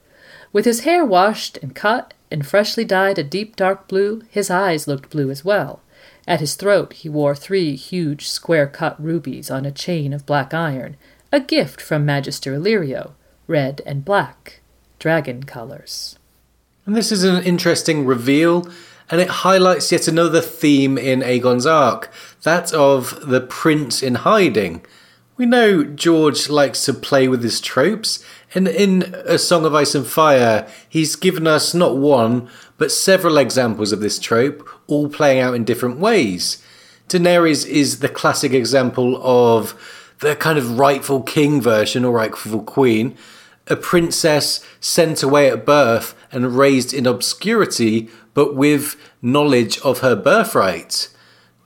With his hair washed and cut and freshly dyed a deep dark blue, his eyes looked blue as well. At his throat he wore three huge square cut rubies on a chain of black iron, a gift from Magister Illyrio, red and black, dragon colors. And this is an interesting reveal, and it highlights yet another theme in Aegon's arc that of the prince in hiding. We know George likes to play with his tropes, and in A Song of Ice and Fire, he's given us not one, but several examples of this trope, all playing out in different ways. Daenerys is the classic example of the kind of rightful king version or rightful queen, a princess sent away at birth and raised in obscurity, but with knowledge of her birthright.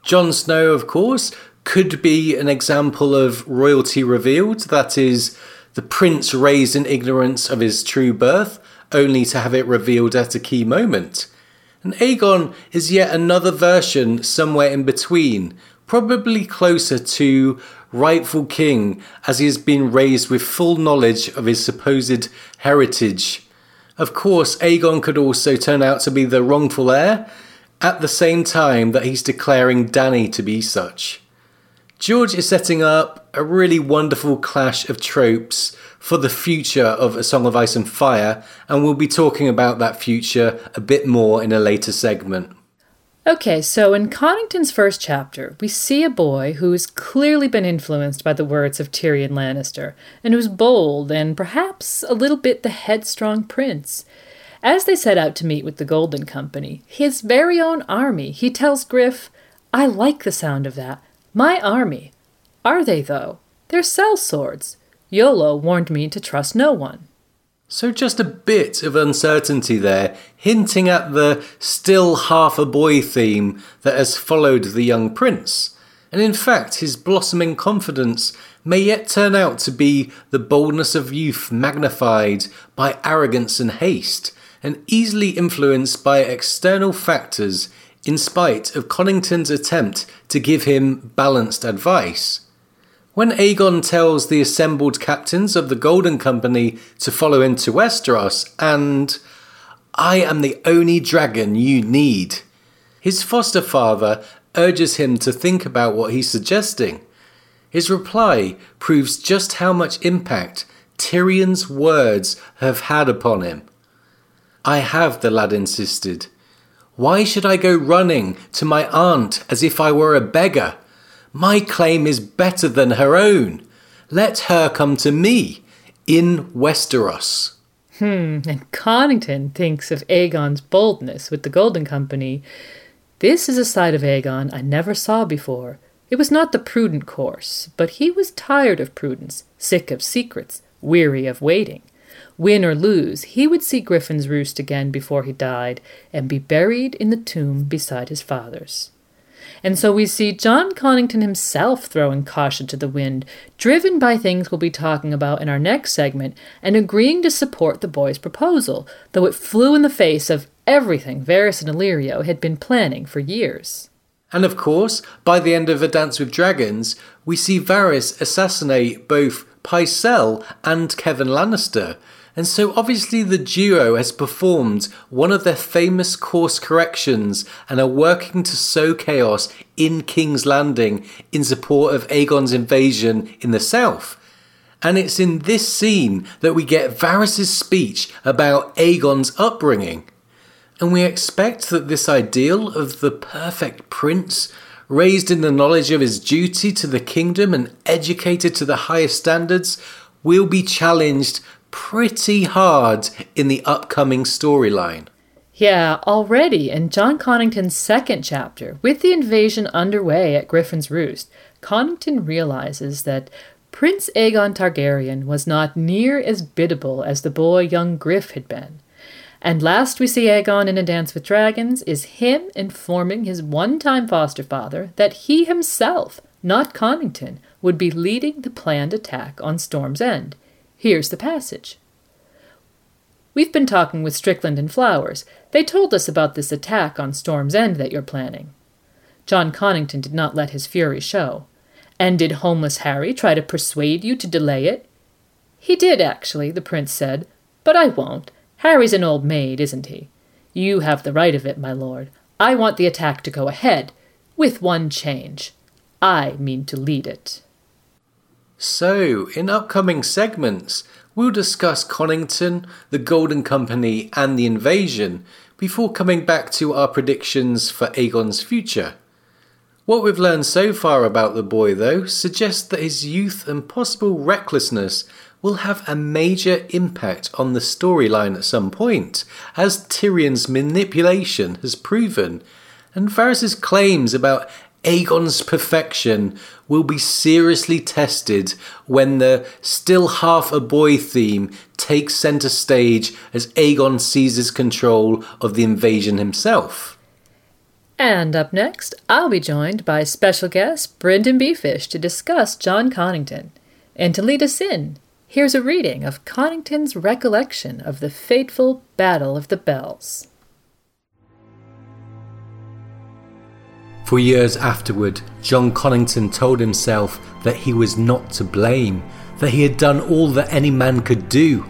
Jon Snow, of course, could be an example of royalty revealed, that is, the prince raised in ignorance of his true birth, only to have it revealed at a key moment. And Aegon is yet another version somewhere in between, probably closer to rightful king as he has been raised with full knowledge of his supposed heritage. Of course, Aegon could also turn out to be the wrongful heir at the same time that he's declaring Dany to be such. George is setting up a really wonderful clash of tropes for the future of A Song of Ice and Fire, and we'll be talking about that future a bit more in a later segment. Okay, so in Connington's first chapter, we see a boy who has clearly been influenced by the words of Tyrion Lannister, and who's bold and perhaps a little bit the headstrong prince. As they set out to meet with the Golden Company, his very own army, he tells Griff, I like the sound of that. My army. Are they, though? They're cell swords. Yollo warned me to trust no one. So, just a bit of uncertainty there, hinting at the still half a boy theme that has followed the young prince. And in fact, his blossoming confidence may yet turn out to be the boldness of youth magnified by arrogance and haste, and easily influenced by external factors in spite of Connington's attempt to give him balanced advice. When Aegon tells the assembled captains of the Golden Company to follow him to Westeros, and I am the only dragon you need, his foster father urges him to think about what he's suggesting. His reply proves just how much impact Tyrion's words have had upon him. I have, the lad insisted. Why should I go running to my aunt as if I were a beggar? My claim is better than her own. Let her come to me in Westeros. Hmm, and Connington thinks of Aegon's boldness with the Golden Company. This is a side of Aegon I never saw before. It was not the prudent course, but he was tired of prudence, sick of secrets, weary of waiting. Win or lose, he would see Griffin's Roost again before he died, and be buried in the tomb beside his father's. And so we see Jon Connington himself throwing caution to the wind, driven by things we'll be talking about in our next segment, and agreeing to support the boy's proposal, though it flew in the face of everything Varys and Illyrio had been planning for years. And of course, by the end of A Dance with Dragons, we see Varys assassinate both Pycelle and Kevan Lannister, and so obviously the duo has performed one of their famous course corrections and are working to sow chaos in King's Landing in support of Aegon's invasion in the south. And it's in this scene that we get Varys' speech about Aegon's upbringing. And we expect that this ideal of the perfect prince, raised in the knowledge of his duty to the kingdom and educated to the highest standards, will be challenged pretty hard in the upcoming storyline. Yeah, already in Jon Connington's second chapter, with the invasion underway at Griffin's Roost, Connington realizes that Prince Aegon Targaryen was not near as biddable as the boy young Griff had been. And last we see Aegon in A Dance with Dragons is him informing his one time foster father that he himself, not Connington, would be leading the planned attack on Storm's End. Here's the passage. We've been talking with Strickland and Flowers. They told us about this attack on Storm's End that you're planning. Jon Connington did not let his fury show. And did homeless Harry try to persuade you to delay it? He did, actually, the prince said, but I won't. Harry's an old maid, isn't he? You have the right of it, my lord. I want the attack to go ahead, with one change. I mean to lead it. So, in upcoming segments, we'll discuss Connington, the Golden Company, and the invasion before coming back to our predictions for Aegon's future. What we've learned so far about the boy, though, suggests that his youth and possible recklessness will have a major impact on the storyline at some point, as Tyrion's manipulation has proven, and Varys's claims about Aegon's perfection will be seriously tested when the still half a boy theme takes centre stage as Aegon seizes control of the invasion himself. And up next, I'll be joined by special guest BryndenBFish to discuss Jon Connington. And to lead us in, here's a reading of Connington's recollection of the fateful Battle of the Bells. For years afterward, Jon Connington told himself that he was not to blame, that he had done all that any man could do.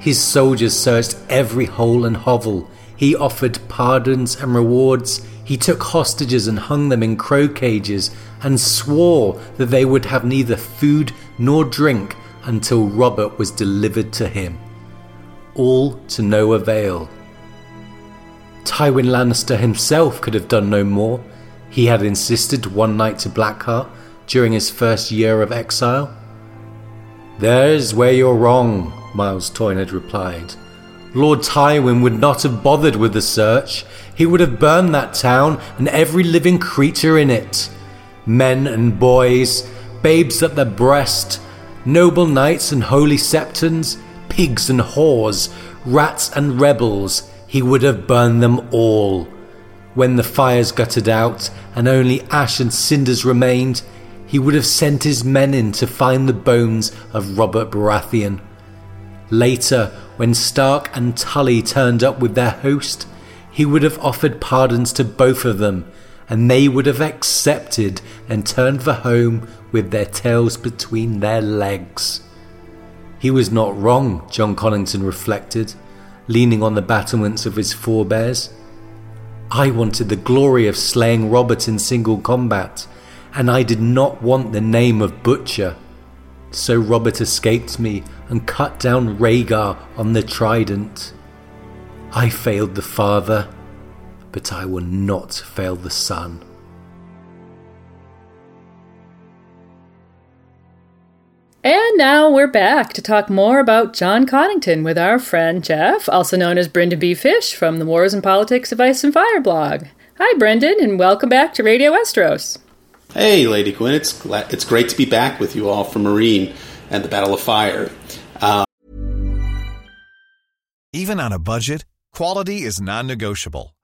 His soldiers searched every hole and hovel. He offered pardons and rewards. He took hostages and hung them in crow cages and swore that they would have neither food nor drink until Robert was delivered to him. All to no avail. Tywin Lannister himself could have done no more. He had insisted one night to Blackheart during his first year of exile. There's where you're wrong, Myles Toyne had replied. Lord Tywin would not have bothered with the search. He would have burned that town and every living creature in it. Men and boys, babes at their breast, noble knights and holy septons, pigs and whores, rats and rebels, he would have burned them all. When the fires guttered out and only ash and cinders remained, he would have sent his men in to find the bones of Robert Baratheon. Later, when Stark and Tully turned up with their host, he would have offered pardons to both of them, and they would have accepted and turned for home with their tails between their legs. He was not wrong, Jon Connington reflected, leaning on the battlements of his forebears. I wanted the glory of slaying Robert in single combat, and I did not want the name of Butcher. So Robert escaped me and cut down Rhaegar on the trident. I failed the father, but I will not fail the son. And now we're back to talk more about Jon Connington with our friend Jeff, also known as Brynden B. Fish from the Wars and Politics of Ice and Fire blog. Hi, Brynden, and welcome back to Radio Westeros. Hey, Lady Quinn, it's glad, it's great to be back with you all from Meereen and the Battle of Fire. Um, Even on a budget, quality is non-negotiable.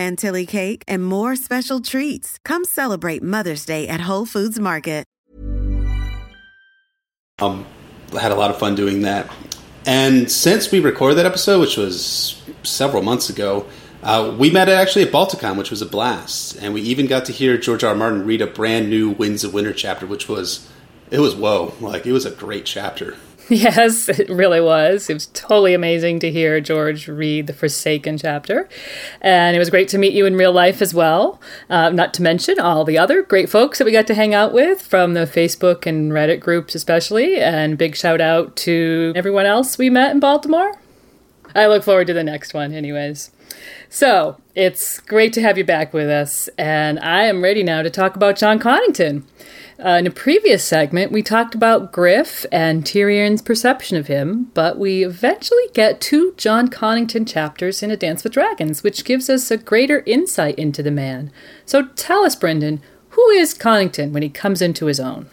chantilly cake, and more special treats. Come celebrate Mother's Day at Whole Foods Market. Um, I had a lot of fun doing that. And since we recorded that episode, which was several months ago, uh, we met actually at Balticon, which was a blast. And we even got to hear George R. R. Martin read a brand new Winds of Winter chapter, which was, it was whoa. Like, it was a great chapter. Yes, it really was. It was totally amazing to hear George read the Forsaken chapter. And it was great to meet you in real life as well. Uh, not to mention all the other great folks that we got to hang out with from the Facebook and Reddit groups, especially. And big shout out to everyone else we met in Baltimore. I look forward to the next one, anyways. So, it's great to have you back with us, and I am ready now to talk about Jon Connington. Uh, in a previous segment, we talked about Griff and Tyrion's perception of him, but we eventually get two Jon Connington chapters in A Dance with Dragons, which gives us a greater insight into the man. So tell us, Brynden, who is Connington when he comes into his own?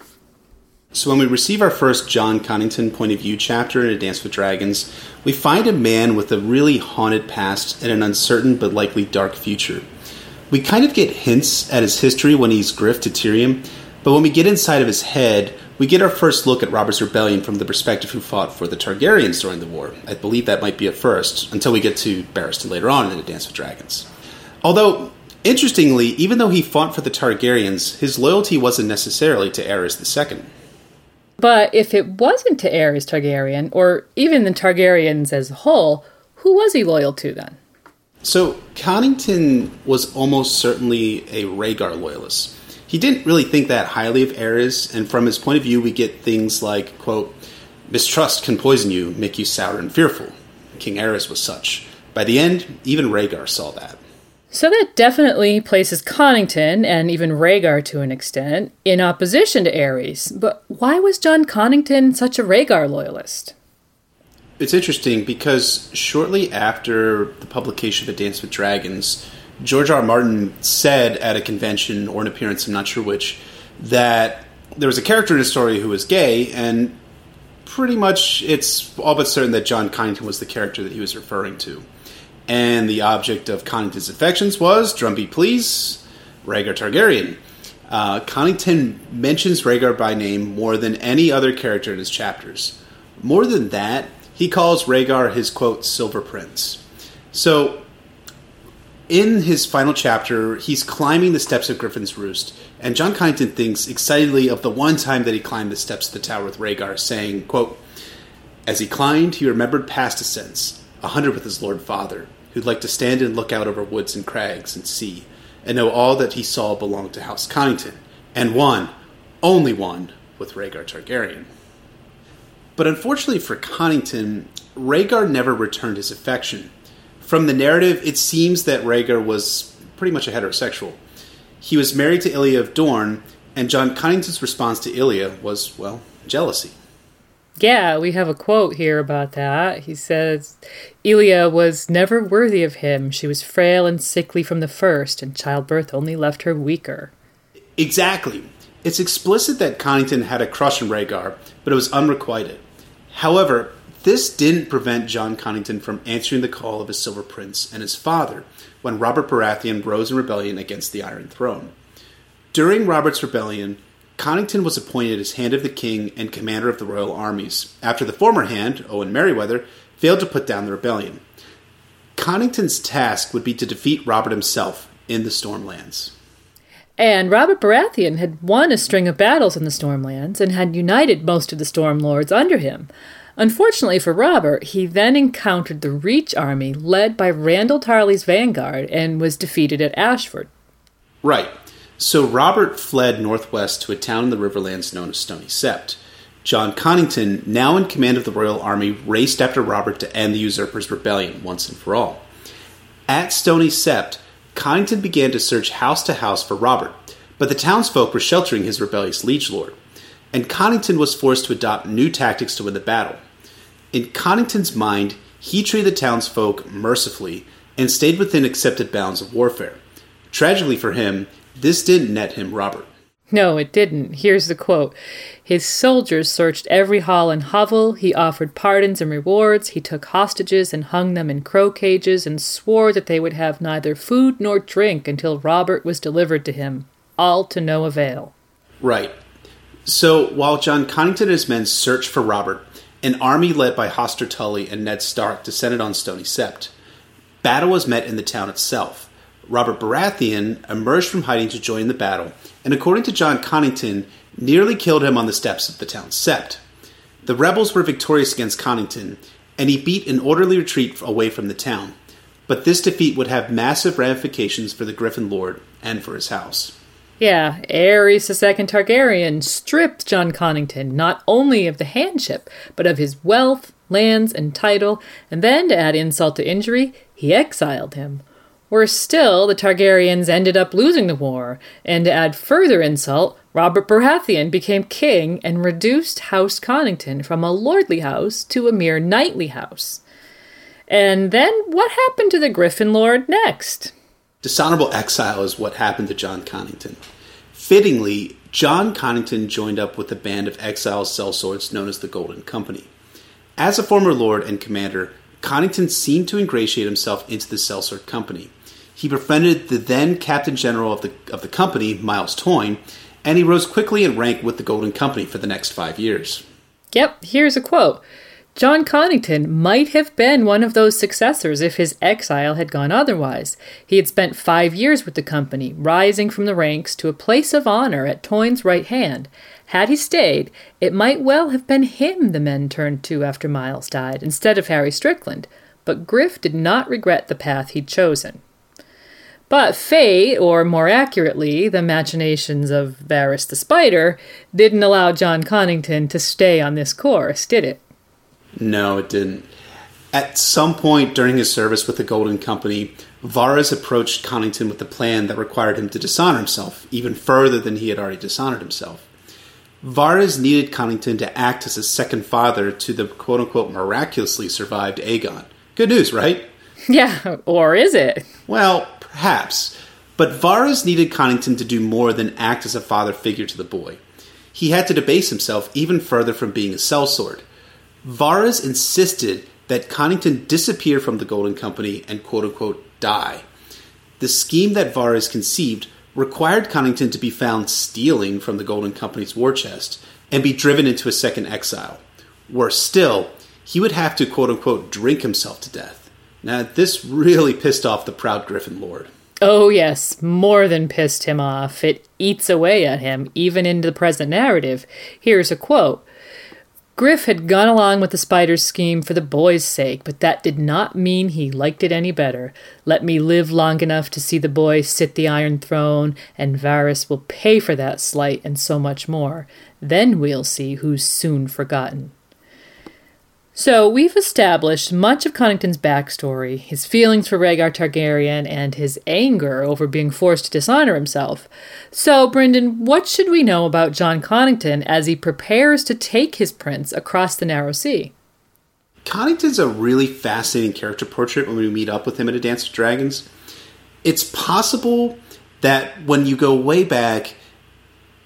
So, when we receive our first Jon Connington point of view chapter in A Dance with Dragons, we find a man with a really haunted past and an uncertain but likely dark future. We kind of get hints at his history when he's Griff to Tyrion, but when we get inside of his head, we get our first look at Robert's rebellion from the perspective who fought for the Targaryens during the war. I believe that might be at first, until we get to Barristan later on in A Dance with Dragons. Although, interestingly, even though he fought for the Targaryens, his loyalty wasn't necessarily to Aerys II. But if it wasn't to Aerys Targaryen, or even the Targaryens as a whole, who was he loyal to then? So, Connington was almost certainly a Rhaegar loyalist. He didn't really think that highly of Aerys, and from his point of view, we get things like, quote, mistrust can poison you, make you sour and fearful. King Aerys was such. By the end, even Rhaegar saw that. So that definitely places Connington, and even Rhaegar to an extent, in opposition to Aerys. But why was Jon Connington such a Rhaegar loyalist? It's interesting because shortly after the publication of A Dance with Dragons, George R. R. Martin said at a convention or an appearance, I'm not sure which, that there was a character in the story who was gay, and pretty much it's all but certain that Jon Connington was the character that he was referring to. And the object of Connington's affections was, drumbeat please, Rhaegar Targaryen. Uh, Connington mentions Rhaegar by name more than any other character in his chapters. More than that, he calls Rhaegar his quote, Silver Prince. So in his final chapter, he's climbing the steps of Griffin's Roost, and Jon Connington thinks excitedly of the one time that he climbed the steps of the tower with Rhaegar, saying, quote, As he climbed, he remembered past ascents, a hundred with his lord father, who'd like to stand and look out over woods and crags and sea, and know all that he saw belonged to House Connington, and one, only one, with Rhaegar Targaryen. But unfortunately for Connington, Rhaegar never returned his affection from the narrative, it seems that Rhaegar was pretty much a heterosexual. He was married to Elia of Dorne, and Jon Connington's response to Elia was, well, jealousy. Yeah, we have a quote here about that. He says, Elia was never worthy of him. She was frail and sickly from the first, and childbirth only left her weaker. Exactly. It's explicit that Connington had a crush on Rhaegar, but it was unrequited. However, this didn't prevent Jon Connington from answering the call of his Silver Prince and his father when Robert Baratheon rose in rebellion against the Iron Throne. During Robert's rebellion, Connington was appointed as Hand of the King and commander of the royal armies, after the former hand, Owen Merryweather, failed to put down the rebellion. Connington's task would be to defeat Robert himself in the Stormlands. And Robert Baratheon had won a string of battles in the Stormlands and had united most of the Storm Lords under him. Unfortunately for Robert, he then encountered the Reach army led by Randyll Tarly's vanguard and was defeated at Ashford. Right. So Robert fled northwest to a town in the Riverlands known as Stony Sept. Jon Connington, now in command of the royal army, raced after Robert to end the usurper's rebellion once and for all. At Stony Sept, Connington began to search house to house for Robert, but the townsfolk were sheltering his rebellious liege lord, and Connington was forced to adopt new tactics to win the battle. In Connington's mind, he treated the townsfolk mercifully and stayed within accepted bounds of warfare. Tragically for him, this didn't net him Robert. No, it didn't. Here's the quote His soldiers searched every hall and hovel. He offered pardons and rewards. He took hostages and hung them in crow cages and swore that they would have neither food nor drink until Robert was delivered to him. All to no avail. Right. So while Jon Connington and his men searched for Robert, an army led by Hoster Tully and Ned Stark descended on Stony Sept. Battle was met in the town itself. Robert Baratheon emerged from hiding to join the battle, and according to Jon Connington, nearly killed him on the steps of the town Sept. The rebels were victorious against Connington, and he beat an orderly retreat away from the town. But this defeat would have massive ramifications for the Griffin Lord and for his house. Yeah, Aerys II Targaryen stripped Jon Connington not only of the handship, but of his wealth, lands, and title, and then, to add insult to injury, he exiled him. Worse still, the Targaryens ended up losing the war, and to add further insult, Robert Baratheon became king and reduced House Connington from a lordly house to a mere knightly house. And then what happened to the Griffin Lord next? Dishonorable exile is what happened to Jon Connington. Fittingly, Jon Connington joined up with a band of exiled sellswords known as the Golden Company. As a former lord and commander, Connington seemed to ingratiate himself into the sellsword company. He befriended the then captain general of the, of the company, Myles Toyne, and he rose quickly in rank with the Golden Company for the next five years. Yep, here's a quote. Jon Connington might have been one of those successors if his exile had gone otherwise. He had spent five years with the company, rising from the ranks to a place of honor at Toyne's right hand. Had he stayed, it might well have been him the men turned to after Myles died, instead of Harry Strickland. But Griff did not regret the path he'd chosen. But fate, or more accurately, the machinations of Varys the Spider, didn't allow Jon Connington to stay on this course, did it? No, it didn't. At some point during his service with the Golden Company, Varys approached Connington with a plan that required him to dishonor himself, even further than he had already dishonored himself. Varys needed Connington to act as a second father to the quote unquote miraculously survived Aegon. Good news, right? Yeah, or is it? Well, perhaps. But Varys needed Connington to do more than act as a father figure to the boy. He had to debase himself even further from being a sellsword. Varys insisted that Connington disappear from the Golden Company and quote unquote die. The scheme that Varys conceived required Connington to be found stealing from the Golden Company's war chest and be driven into a second exile. Worse still, he would have to quote unquote drink himself to death. Now, this really pissed off the proud Griffin Lord. Oh, yes, more than pissed him off. It eats away at him, even into the present narrative. Here's a quote Griff had gone along with the spider's scheme for the boy's sake, but that did not mean he liked it any better. Let me live long enough to see the boy sit the Iron Throne, and Varys will pay for that slight and so much more. Then we'll see who's soon forgotten. So, we've established much of Connington's backstory, his feelings for Rhaegar Targaryen, and his anger over being forced to dishonor himself. So, Brynden, what should we know about Jon Connington as he prepares to take his prince across the narrow sea? Connington's a really fascinating character portrait when we meet up with him at A Dance of Dragons. It's possible that when you go way back,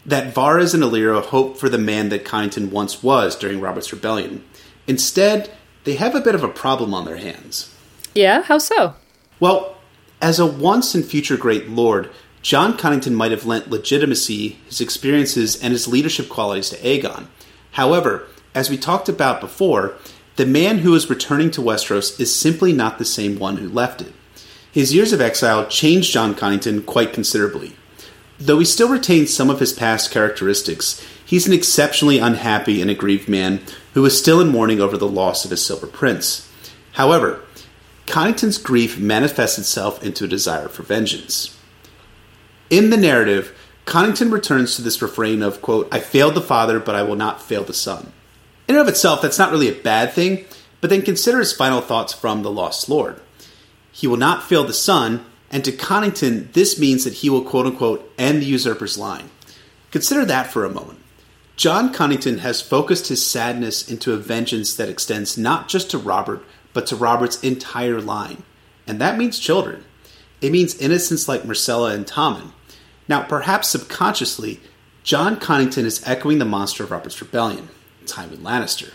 that Varys and Illyrio hope for the man that Connington once was during Robert's Rebellion. Instead, they have a bit of a problem on their hands. Yeah, how so? Well, as a once and future great lord, Jon Connington might have lent legitimacy, his experiences, and his leadership qualities to Aegon. However, as we talked about before, the man who is returning to Westeros is simply not the same one who left it. His years of exile changed Jon Connington quite considerably. Though he still retains some of his past characteristics, he's an exceptionally unhappy and aggrieved man who is still in mourning over the loss of his silver prince. However, Connington's grief manifests itself into a desire for vengeance. In the narrative, Connington returns to this refrain of, quote, I failed the father, but I will not fail the son. In and of itself, that's not really a bad thing, but then consider his final thoughts from the Lost Lord. He will not fail the son, and to Connington, this means that he will, quote unquote, end the usurper's line. Consider that for a moment. Jon Connington has focused his sadness into a vengeance that extends not just to Robert, but to Robert's entire line. And that means children. It means innocents like Myrcella and Tommen. Now, perhaps subconsciously, Jon Connington is echoing the monster of Robert's Rebellion, Tywin Lannister.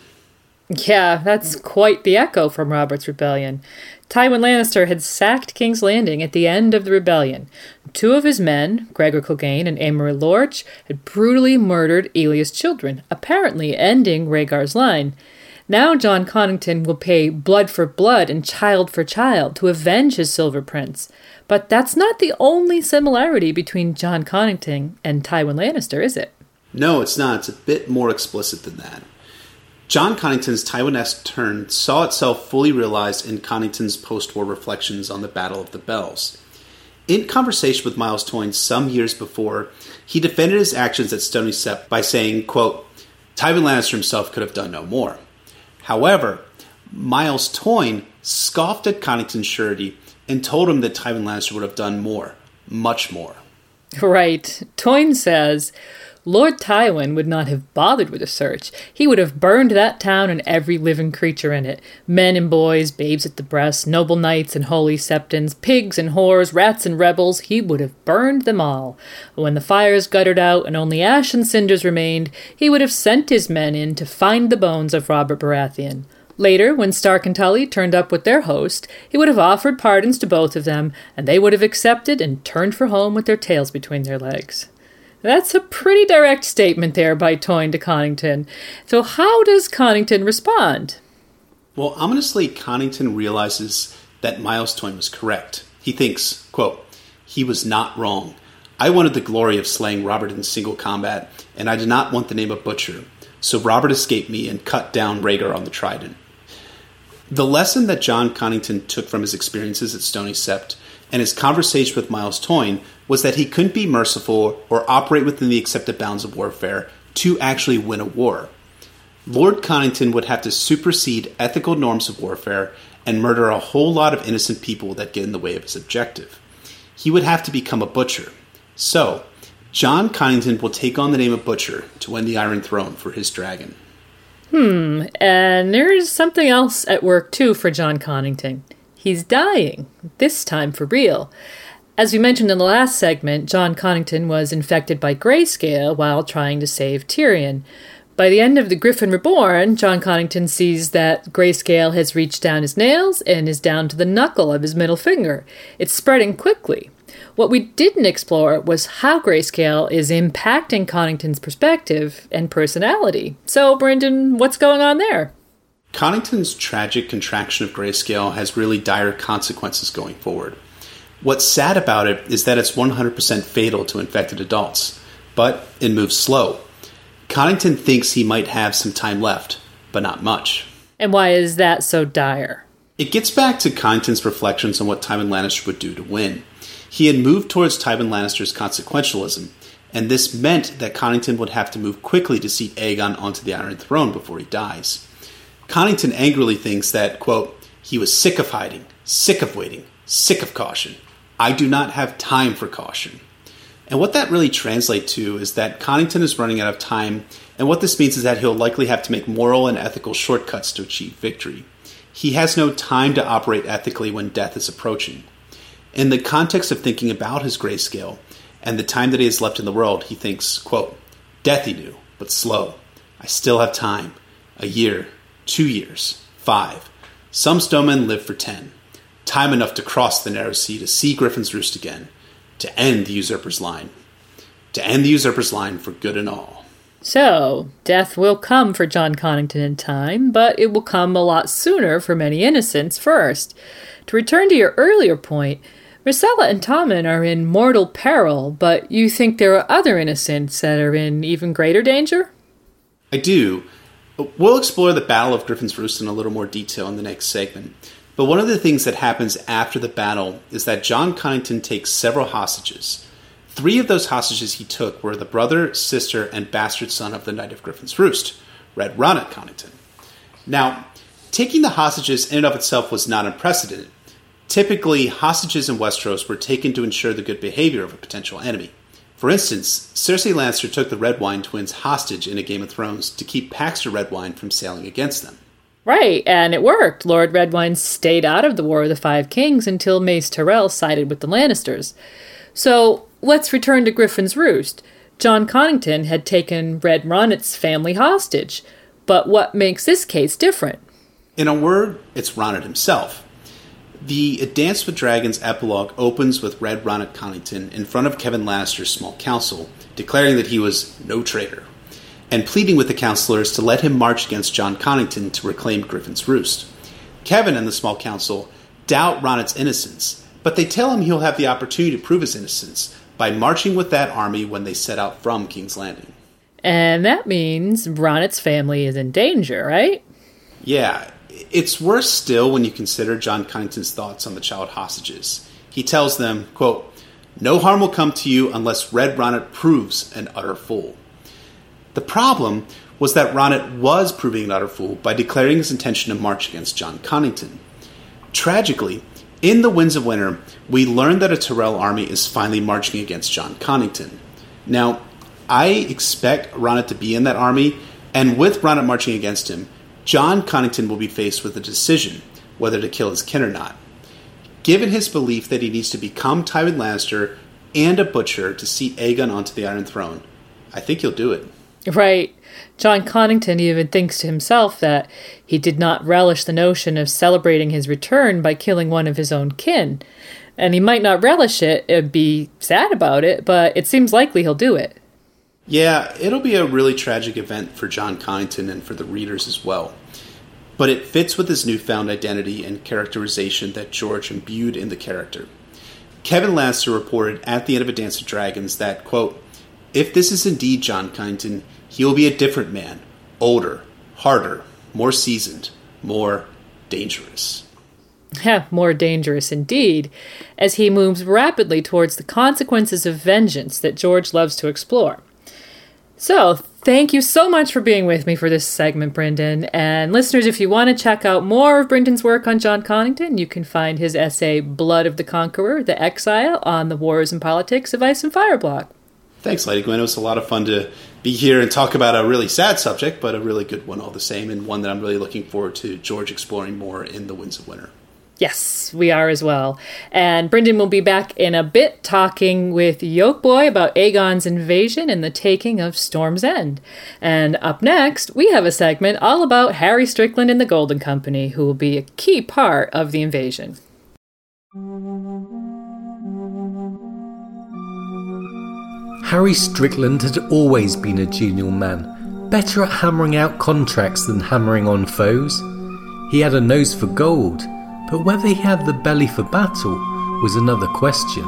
Yeah, that's quite the echo from Robert's Rebellion. Tywin Lannister had sacked King's Landing at the end of the rebellion. Two of his men, Gregor Clegane and Amory Lorch, had brutally murdered Elia's children, apparently ending Rhaegar's line. Now Jon Connington will pay blood for blood and child for child to avenge his Silver Prince. But that's not the only similarity between Jon Connington and Tywin Lannister, is it? No, it's not. It's a bit more explicit than that. Jon Connington's Tywin-esque turn saw itself fully realized in Connington's post-war reflections on the Battle of the Bells. In conversation with Myles Toyne some years before, he defended his actions at Stony Sept by saying, quote, Tywin Lannister himself could have done no more. However, Myles Toyne scoffed at Connington's surety and told him that Tywin Lannister would have done more, much more. Right. Toyne says, Lord Tywin would not have bothered with a search. He would have burned that town and every living creature in it men and boys, babes at the breast, noble knights and holy septons, pigs and whores, rats and rebels. He would have burned them all. When the fires guttered out and only ash and cinders remained, he would have sent his men in to find the bones of Robert Baratheon. Later, when Stark and Tully turned up with their host, he would have offered pardons to both of them, and they would have accepted and turned for home with their tails between their legs. That's a pretty direct statement there by Toyne to Connington. So, how does Connington respond? Well, ominously, Connington realizes that Myles Toyne was correct. He thinks, quote, he was not wrong. I wanted the glory of slaying Robert in single combat, and I did not want the name of Butcher. So Robert escaped me and cut down Rhaegar on the Trident. The lesson that Jon Connington took from his experiences at Stony Sept and his conversation with Myles Toyne was that he couldn't be merciful or operate within the accepted bounds of warfare to actually win a war. Lord Connington would have to supersede ethical norms of warfare and murder a whole lot of innocent people that get in the way of his objective. He would have to become a butcher. So, Jon Connington will take on the name of Butcher to win the Iron Throne for his dragon. Hmm, and there's something else at work too for Jon Connington. He's dying, this time for real. As we mentioned in the last segment, Jon Connington was infected by grayscale while trying to save Tyrion. By the end of The Griffin Reborn, Jon Connington sees that grayscale has reached down his nails and is down to the knuckle of his middle finger. It's spreading quickly. What we didn't explore was how grayscale is impacting Connington's perspective and personality. So, Brynden, what's going on there? Connington's tragic contraction of grayscale has really dire consequences going forward. What's sad about it is that it's 100% fatal to infected adults, but it moves slow. Connington thinks he might have some time left, but not much. And why is that so dire? It gets back to Connington's reflections on what Tywin Lannister would do to win. He had moved towards Tywin Lannister's consequentialism, and this meant that Connington would have to move quickly to seat Aegon onto the Iron Throne before he dies. Connington angrily thinks that, quote, he was sick of hiding, sick of waiting, sick of caution. I do not have time for caution. And what that really translates to is that Connington is running out of time, and what this means is that he'll likely have to make moral and ethical shortcuts to achieve victory. He has no time to operate ethically when death is approaching. In the context of thinking about his grayscale and the time that he has left in the world, he thinks, quote, Death he knew, but slow. I still have time. A year, two years, five. Some stonemen live for ten. Time enough to cross the narrow sea to see Griffin's Roost again, to end the usurper's line. To end the usurper's line for good and all. So, death will come for Jon Connington in time, but it will come a lot sooner for many innocents first. To return to your earlier point, Myrcella and Tommen are in mortal peril, but you think there are other innocents that are in even greater danger? I do. We'll explore the Battle of Griffin's Roost in a little more detail in the next segment. But one of the things that happens after the battle is that Jon Connington takes several hostages. Three of those hostages he took were the brother, sister, and bastard son of the Knight of Griffin's Roost, Red Ronnet Connington. Now, taking the hostages in and of itself was not unprecedented. Typically, hostages in Westeros were taken to ensure the good behavior of a potential enemy. For instance, Cersei Lannister took the Redwyne twins hostage in A Game of Thrones to keep Paxter Redwyne from sailing against them. Right, and it worked. Lord Redwyne stayed out of the War of the Five Kings until Mace Tyrell sided with the Lannisters. So let's return to Griffin's Roost. Jon Connington had taken Red Ronnet's family hostage. But what makes this case different? In a word, it's Ronnet himself. The A Dance with Dragons epilogue opens with Red Ronnet Connington in front of Kevan Lannister's small council, declaring that he was no traitor, and pleading with the councilors to let him march against Jon Connington to reclaim Griffin's Roost. Kevan and the small council doubt Ronnet's innocence, but they tell him he'll have the opportunity to prove his innocence by marching with that army when they set out from King's Landing. And that means Ronnet's family is in danger, right? Yeah, it's worse still when you consider Jon Connington's thoughts on the child hostages. He tells them, quote, No harm will come to you unless Red Ronnet proves an utter fool. The problem was that Ronnet was proving an utter fool by declaring his intention to march against Jon Connington. Tragically, in The Winds of Winter, we learn that a Tyrell army is finally marching against Jon Connington. Now, I expect Ronnet to be in that army, and with Ronnet marching against him, Jon Connington will be faced with a decision whether to kill his kin or not. Given his belief that he needs to become Tywin Lannister and a butcher to seat Aegon onto the Iron Throne, I think he'll do it. Right. Jon Connington even thinks to himself that he did not relish the notion of celebrating his return by killing one of his own kin. And he might not relish it and be sad about it, but it seems likely he'll do it. Yeah, it'll be a really tragic event for Jon Connington and for the readers as well. But it fits with his newfound identity and characterization that George imbued in the character. Kevan Lannister reported at the end of A Dance of Dragons that, quote, if this is indeed Jon Connington, he will be a different man, older, harder, more seasoned, more dangerous. Yeah, more dangerous indeed, as he moves rapidly towards the consequences of vengeance that George loves to explore. So, thank you so much for being with me for this segment, Brynden. And listeners, if you want to check out more of Brynden's work on Jon Connington, you can find his essay Blood of the Conqueror, The Exile on the Wars and Politics of Ice and Fire blog. Thanks, Lady Gwen. It was a lot of fun to be here and talk about a really sad subject, but a really good one all the same, and one that I'm really looking forward to George exploring more in The Winds of Winter. Yes, we are as well. And Brynden will be back in a bit talking with Yolkboy about Aegon's invasion and the taking of Storm's End. And up next, we have a segment all about Harry Strickland and the Golden Company, who will be a key part of the invasion. Harry Strickland had always been a genial man, better at hammering out contracts than hammering on foes. He had a nose for gold, but whether he had the belly for battle was another question.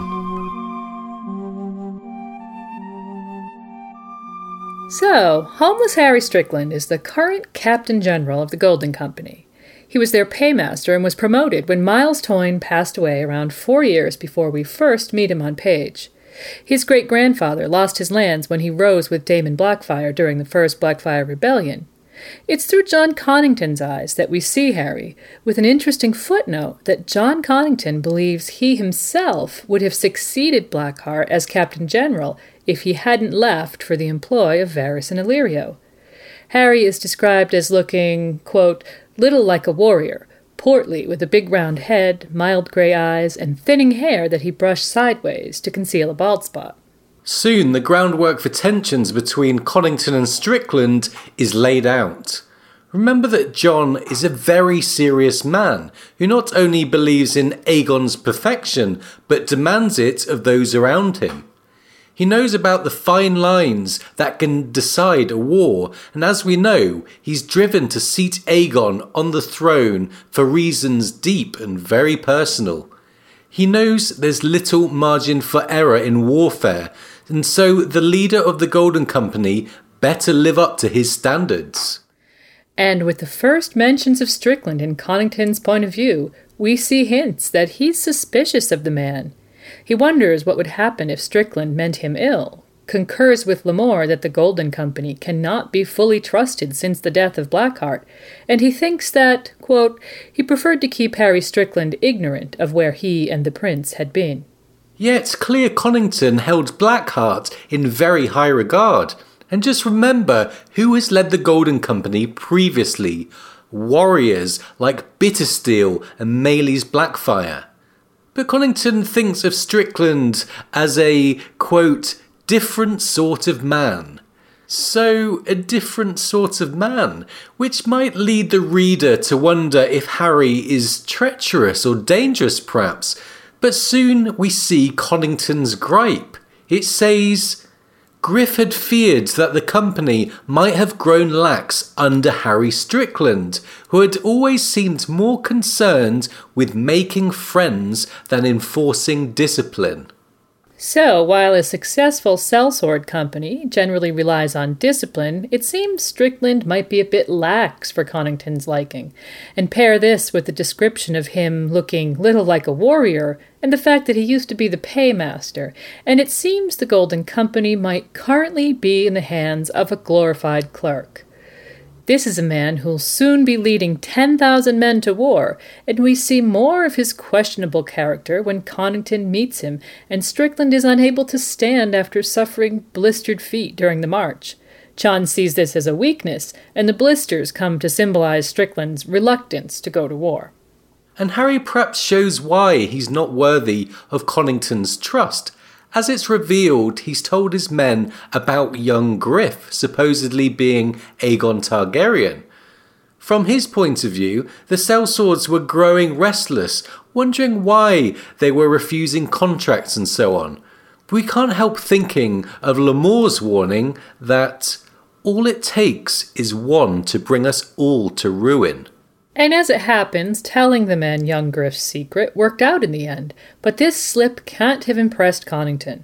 So, homeless Harry Strickland is the current Captain General of the Golden Company. He was their paymaster and was promoted when Myles Toyne passed away around four years before we first meet him on page. His great grandfather lost his lands when he rose with Daemon Blackfyre during the First Blackfyre Rebellion. It's through Jon Connington's eyes that we see Harry, with an interesting footnote that Jon Connington believes he himself would have succeeded Blackheart as Captain General if he hadn't left for the employ of Varys and Illyrio. Harry is described as looking, quote, little like a warrior, portly, with a big round head, mild gray eyes, and thinning hair that he brushed sideways to conceal a bald spot. Soon, the groundwork for tensions between Connington and Strickland is laid out. Remember that Jon is a very serious man who not only believes in Aegon's perfection, but demands it of those around him. He knows about the fine lines that can decide a war, and as we know, he's driven to seat Aegon on the throne for reasons deep and very personal. He knows there's little margin for error in warfare, and so the leader of the Golden Company better live up to his standards. And with the first mentions of Strickland in Connington's point of view, we see hints that he's suspicious of the man. He wonders what would happen if Strickland meant him ill, concurs with Lemore that the Golden Company cannot be fully trusted since the death of Blackheart, and he thinks that, quote, he preferred to keep Harry Strickland ignorant of where he and the prince had been. Yet Clear Connington held Blackheart in very high regard. And just remember who has led the Golden Company previously warriors like Bittersteel and Maelys Blackfyre. But Connington thinks of Strickland as a, quote, different sort of man. So, a different sort of man, which might lead the reader to wonder if Harry is treacherous or dangerous, perhaps. But soon we see Connington's gripe. It says, Griff had feared that the company might have grown lax under Harry Strickland, who had always seemed more concerned with making friends than enforcing discipline. So, while a successful sellsword company generally relies on discipline, it seems Strickland might be a bit lax for Connington's liking. And pair this with the description of him looking little like a warrior, and the fact that he used to be the paymaster, and it seems the Golden Company might currently be in the hands of a glorified clerk. This is a man who'll soon be leading 10,000 men to war, and we see more of his questionable character when Connington meets him and Strickland is unable to stand after suffering blistered feet during the march. Jon sees this as a weakness, and the blisters come to symbolize Strickland's reluctance to go to war. And Harry perhaps shows why he's not worthy of Connington's trust. As it's revealed, he's told his men about young Griff supposedly being Aegon Targaryen. From his point of view, the sellswords were growing restless, wondering why they were refusing contracts and so on. We can't help thinking of Lemore's warning that all it takes is one to bring us all to ruin. And as it happens, telling the men young Griff's secret worked out in the end, but this slip can't have impressed Connington.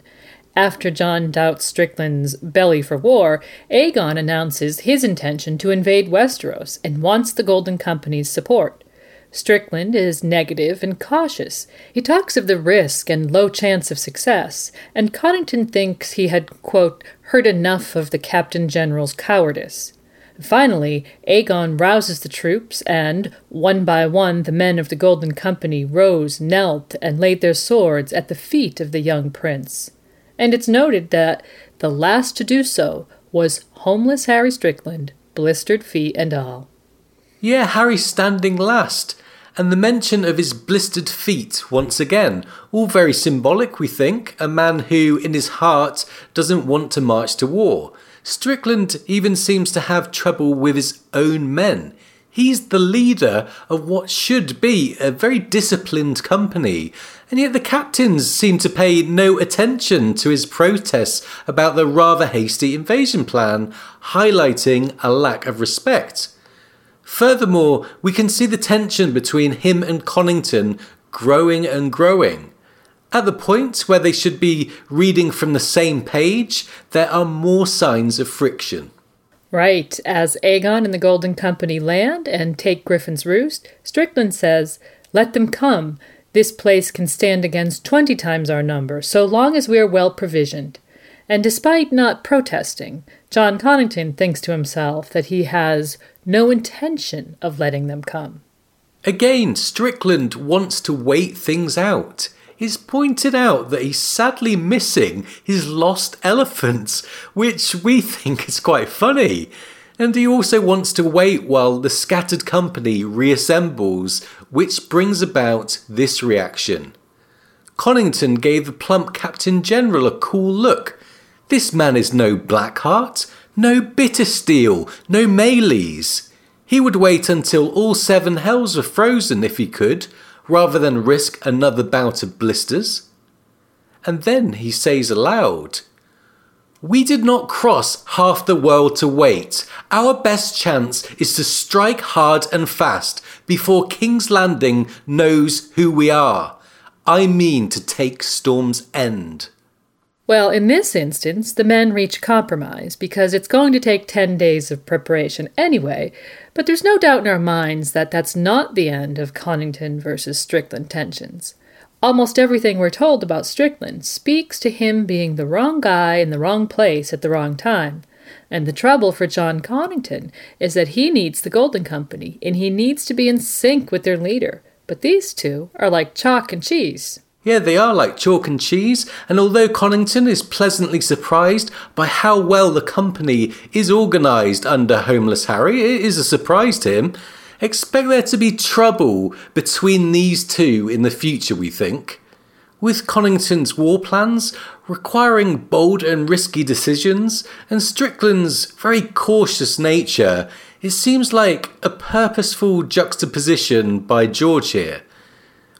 After Jon doubts Strickland's belly for war, Aegon announces his intention to invade Westeros and wants the Golden Company's support. Strickland is negative and cautious. He talks of the risk and low chance of success, and Connington thinks he had, quote, heard enough of the Captain General's cowardice. Finally, Aegon rouses the troops, and, one by one, the men of the Golden Company rose, knelt, and laid their swords at the feet of the young prince. And it's noted that the last to do so was homeless Harry Strickland, blistered feet and all. Yeah, Harry standing last, and the mention of his blistered feet once again. All very symbolic, we think. A man who, in his heart, doesn't want to march to war. Strickland even seems to have trouble with his own men. He's the leader of what should be a very disciplined company, and yet the captains seem to pay no attention to his protests about the rather hasty invasion plan, highlighting a lack of respect. Furthermore, we can see the tension between him and Connington growing and growing. At the point where they should be reading from the same page, there are more signs of friction. Right, as Aegon and the Golden Company land and take Griffin's Roost, Strickland says, Let them come. This place can stand against twenty times our number, so long as we are well provisioned. And despite not protesting, Jon Connington thinks to himself that he has no intention of letting them come. Again, Strickland wants to wait things out is pointed out that he's sadly missing his lost elephants, which we think is quite funny. And he also wants to wait while the scattered company reassembles, which brings about this reaction. Connington gave the plump Captain General a cool look. This man is no Blackheart, no Bittersteel, no Maelys. He would wait until all seven hells were frozen if he could, rather than risk another bout of blisters. And then he says aloud, We did not cross half the world to wait. Our best chance is to strike hard and fast before King's Landing knows who we are. I mean to take Storm's End. Well, in this instance, the men reach compromise because it's going to take 10 days of preparation anyway, but there's no doubt in our minds that that's not the end of Connington versus Strickland tensions. Almost everything we're told about Strickland speaks to him being the wrong guy in the wrong place at the wrong time. And the trouble for Jon Connington is that he needs the Golden Company and he needs to be in sync with their leader. But these two are like chalk and cheese. Yeah, they are like chalk and cheese, and although Connington is pleasantly surprised by how well the company is organised under Homeless Harry, it is a surprise to him. Expect there to be trouble between these two in the future, we think. With Connington's war plans requiring bold and risky decisions, and Strickland's very cautious nature, it seems like a purposeful juxtaposition by George here.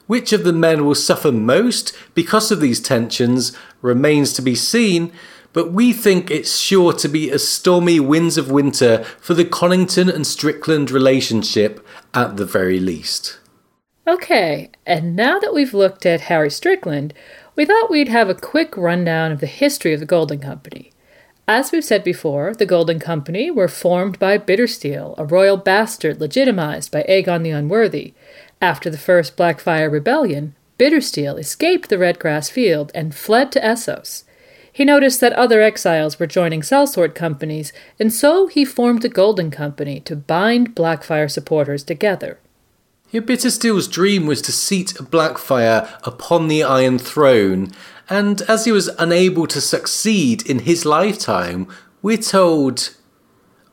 Which of the men will suffer most because of these tensions remains to be seen, but we think it's sure to be a stormy winds of winter for the Connington and Strickland relationship at the very least. Okay, and now that we've looked at Harry Strickland, we thought we'd have a quick rundown of the history of the Golden Company. As we've said before, the Golden Company were formed by Bittersteel, a royal bastard legitimized by Aegon the Unworthy, after the first Blackfyre Rebellion, Bittersteel escaped the Redgrass Field and fled to Essos. He noticed that other exiles were joining sellsword companies, and so he formed the Golden Company to bind Blackfyre supporters together. Yeah, Bittersteel's dream was to seat Blackfyre upon the Iron Throne, and as he was unable to succeed in his lifetime, we're told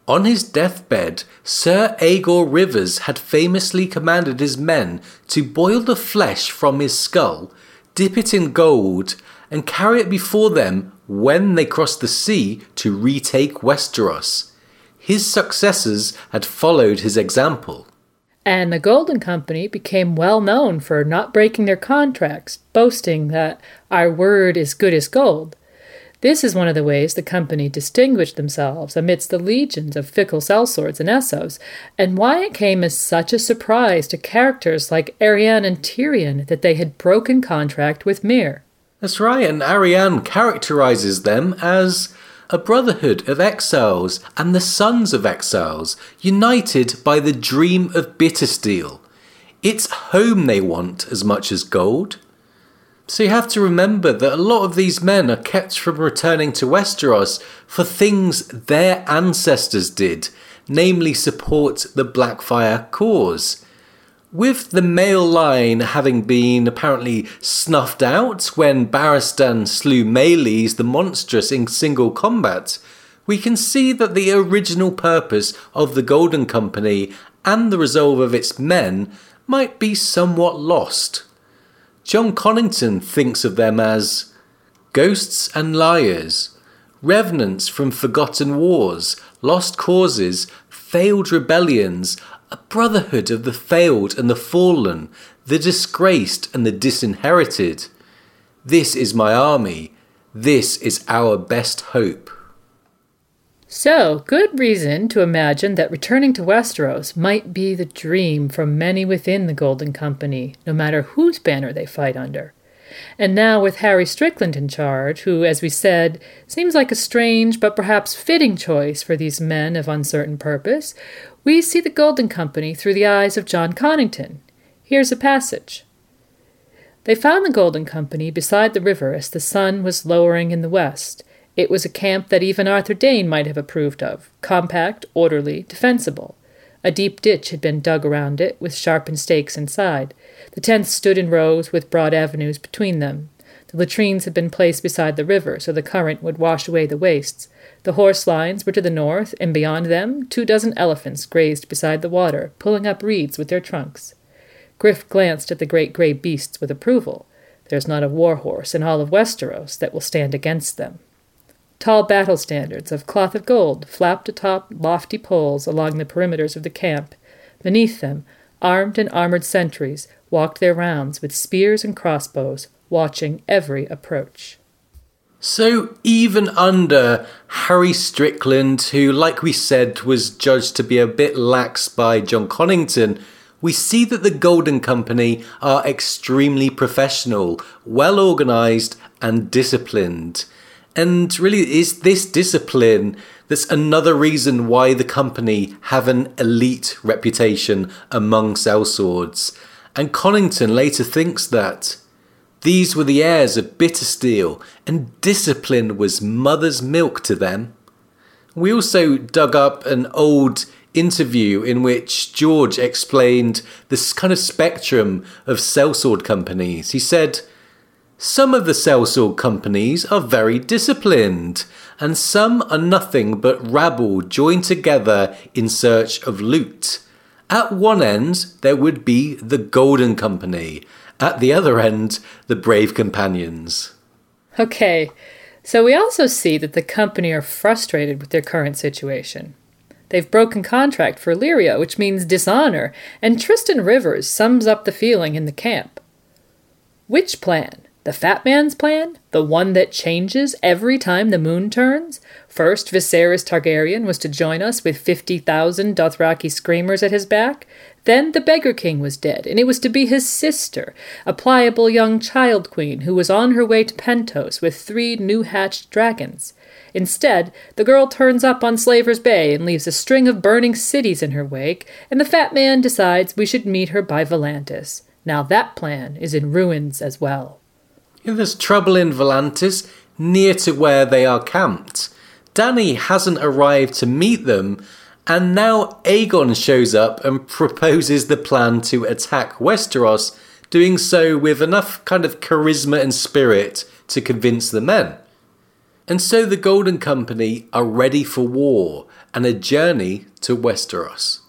on his deathbed, Sir Aegor Rivers had famously commanded his men to boil the flesh from his skull, dip it in gold, and carry it before them when they crossed the sea to retake Westeros. His successors had followed his example. And the Golden Company became well known for not breaking their contracts, boasting that our word is good as gold. This is one of the ways the company distinguished themselves amidst the legions of fickle sellswords and Essos, and why it came as such a surprise to characters like Arianne and Tyrion that they had broken contract with Myr. That's right, and Arianne characterizes them as a brotherhood of exiles and the sons of exiles, united by the dream of Bittersteel. It's home they want as much as gold. So you have to remember that a lot of these men are kept from returning to Westeros for things their ancestors did, namely support the Blackfyre cause. With the male line having been apparently snuffed out when Barristan slew Maelys the monstrous in single combat, we can see that the original purpose of the Golden Company and the resolve of its men might be somewhat lost. Jon Connington thinks of them as ghosts and liars, revenants from forgotten wars, lost causes, failed rebellions, a brotherhood of the failed and the fallen, the disgraced and the disinherited. This is my army. This is our best hope. So, good reason to imagine that returning to Westeros might be the dream for many within the Golden Company, no matter whose banner they fight under. And now, with Harry Strickland in charge, who, as we said, seems like a strange but perhaps fitting choice for these men of uncertain purpose, we see the Golden Company through the eyes of Jon Connington. Here's a passage. They found the Golden Company beside the river as the sun was lowering in the west. It was a camp that even Arthur Dayne might have approved of compact, orderly, defensible. A deep ditch had been dug around it, with sharpened stakes inside. The tents stood in rows with broad avenues between them. The latrines had been placed beside the river so the current would wash away the wastes. The horse lines were to the north, and beyond them two dozen elephants grazed beside the water, pulling up reeds with their trunks. Griff glanced at the great grey beasts with approval. There's not a war horse in all of Westeros that will stand against them. Tall battle standards of cloth of gold flapped atop lofty poles along the perimeters of the camp. Beneath them, armed and armored sentries walked their rounds with spears and crossbows, watching every approach. So, even under Harry Strickland, who, like we said, was judged to be a bit lax by Jon Connington, we see that the Golden Company are extremely professional, well organised, and disciplined. And really, is this discipline that's another reason why the company have an elite reputation among sellswords. And Connington later thinks that these were the heirs of Bittersteel, and discipline was mother's milk to them. We also dug up an old interview in which George explained this kind of spectrum of sellsword companies. He said, some of the sellsword companies are very disciplined, and some are nothing but rabble joined together in search of loot. At one end, there would be the Golden Company, at the other end, the Brave Companions. Okay, so we also see that the company are frustrated with their current situation. They've broken contract for Illyrio, which means dishonor, and Tristan Rivers sums up the feeling in the camp. Which plan? The Fat Man's plan? The one that changes every time the moon turns? First, Viserys Targaryen was to join us with 50,000 Dothraki screamers at his back. Then the Beggar King was dead, and it was to be his sister, a pliable young child queen who was on her way to Pentos with three new hatched dragons. Instead, the girl turns up on Slaver's Bay and leaves a string of burning cities in her wake, and the fat man decides we should meet her by Volantis. Now that plan is in ruins as well. There's trouble in Volantis, near to where they are camped. Dany hasn't arrived to meet them, and now Aegon shows up and proposes the plan to attack Westeros, doing so with enough kind of charisma and spirit to convince the men. And so the Golden Company are ready for war and a journey to Westeros.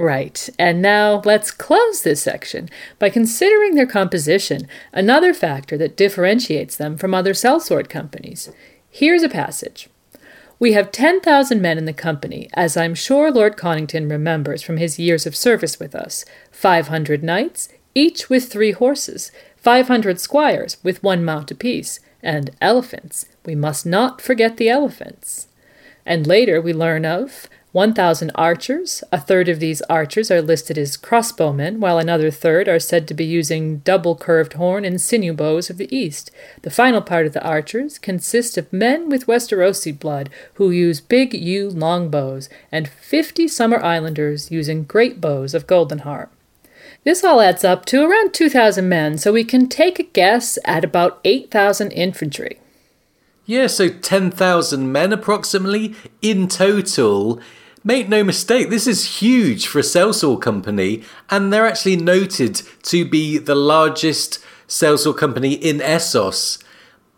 Right, and now let's close this section by considering their composition, another factor that differentiates them from other cell sellsword companies. Here's a passage. We have 10,000 men in the company, as I'm sure Lord Connington remembers from his years of service with us 500 knights, each with three horses, 500 squires with one mount apiece, and elephants. We must not forget the elephants. And later we learn of 1,000 archers. A third of these archers are listed as crossbowmen, while another third are said to be using double curved horn and sinew bows of the East. The final part of the archers consists of men with Westerosi blood who use big yew longbows, and 50 Summer Islanders using great bows of Goldenheart. This all adds up to around 2,000 men, so we can take a guess at about 8,000 infantry. Yeah, so 10,000 men approximately in total. Make no mistake, this is huge for a sellsword company, and they're actually noted to be the largest sellsword company in Essos.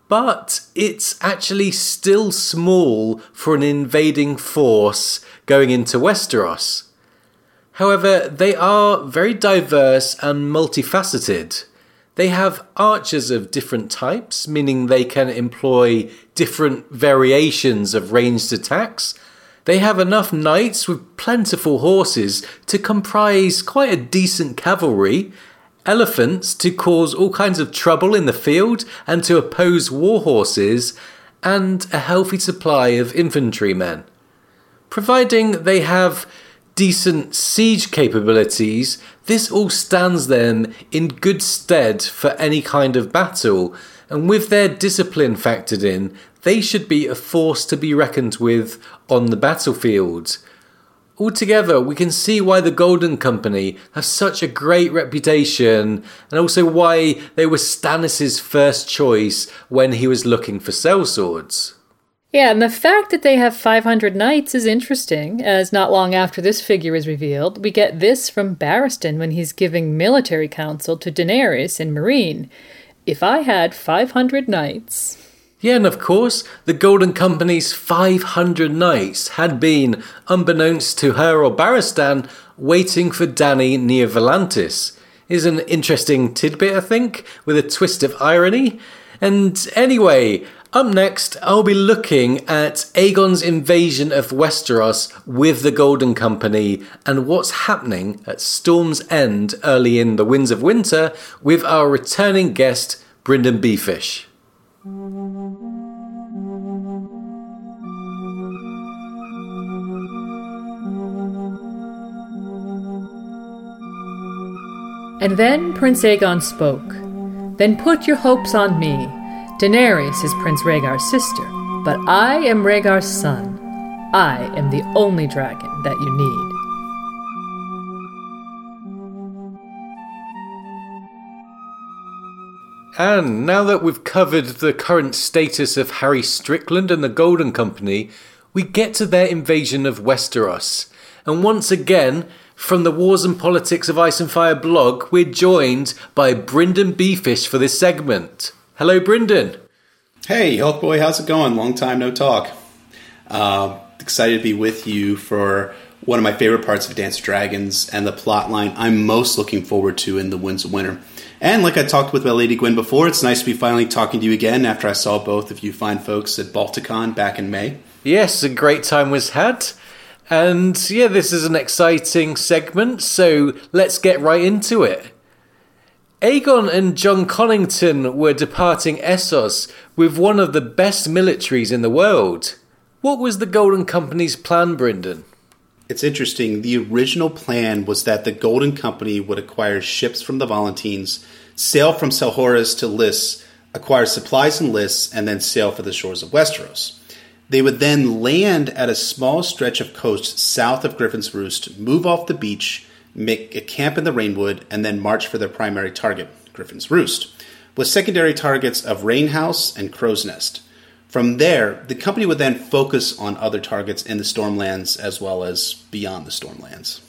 But it's actually still small for an invading force going into Westeros. However, they are very diverse and multifaceted. They have archers of different types, meaning they can employ different variations of ranged attacks they have enough knights with plentiful horses to comprise quite a decent cavalry, elephants to cause all kinds of trouble in the field and to oppose war horses, and a healthy supply of infantrymen. Providing they have decent siege capabilities, this all stands them in good stead for any kind of battle, and with their discipline factored in, they should be a force to be reckoned with on the battlefield. Altogether, we can see why the Golden Company have such a great reputation, and also why they were Stannis' first choice when he was looking for sellswords. Yeah, and the fact that they have 500 knights is interesting, as not long after this figure is revealed, we get this from Barristan when he's giving military counsel to Daenerys in Meereen. If I had 500 knights, yeah, and of course, the Golden Company's 500 knights had been, unbeknownst to her or Barristan, waiting for Dany near Volantis. Is an interesting tidbit, I think, with a twist of irony. And anyway, up next, I'll be looking at Aegon's invasion of Westeros with the Golden Company and what's happening at Storm's End early in the Winds of Winter with our returning guest, BryndenBFish. And then Prince Aegon spoke. Then put your hopes on me. Daenerys is Prince Rhaegar's sister, but I am Rhaegar's son. I am the only dragon that you need. And now that we've covered the current status of Harry Strickland and the Golden Company, we get to their invasion of Westeros. And once again, from the Wars and Politics of Ice and Fire blog, we're joined by BryndenBFish for this segment. Hello, Brynden. Hey, Hulk Boy, how's it going? Long time no talk. Uh, excited to be with you for one of my favorite parts of Dance of Dragons and the plot line I'm most looking forward to in The Winds of Winter. And like I talked with my Lady Gwyn before, it's nice to be finally talking to you again after I saw both of you fine folks at Balticon back in May. Yes, a great time was had. And yeah, this is an exciting segment, so let's get right into it. Aegon and Jon Connington were departing Essos with one of the best militaries in the world. What was the Golden Company's plan, Brynden? It's interesting. The original plan was that the Golden Company would acquire ships from the Volantines, sail from Selhorys to Lys, acquire supplies in Lys, and then sail for the shores of Westeros. They would then land at a small stretch of coast south of Griffin's Roost, move off the beach, make a camp in the Rainwood, and then march for their primary target, Griffin's Roost. with secondary targets of Rain House and Crow's Nest. From there, the company would then focus on other targets in the Stormlands as well as beyond the Stormlands.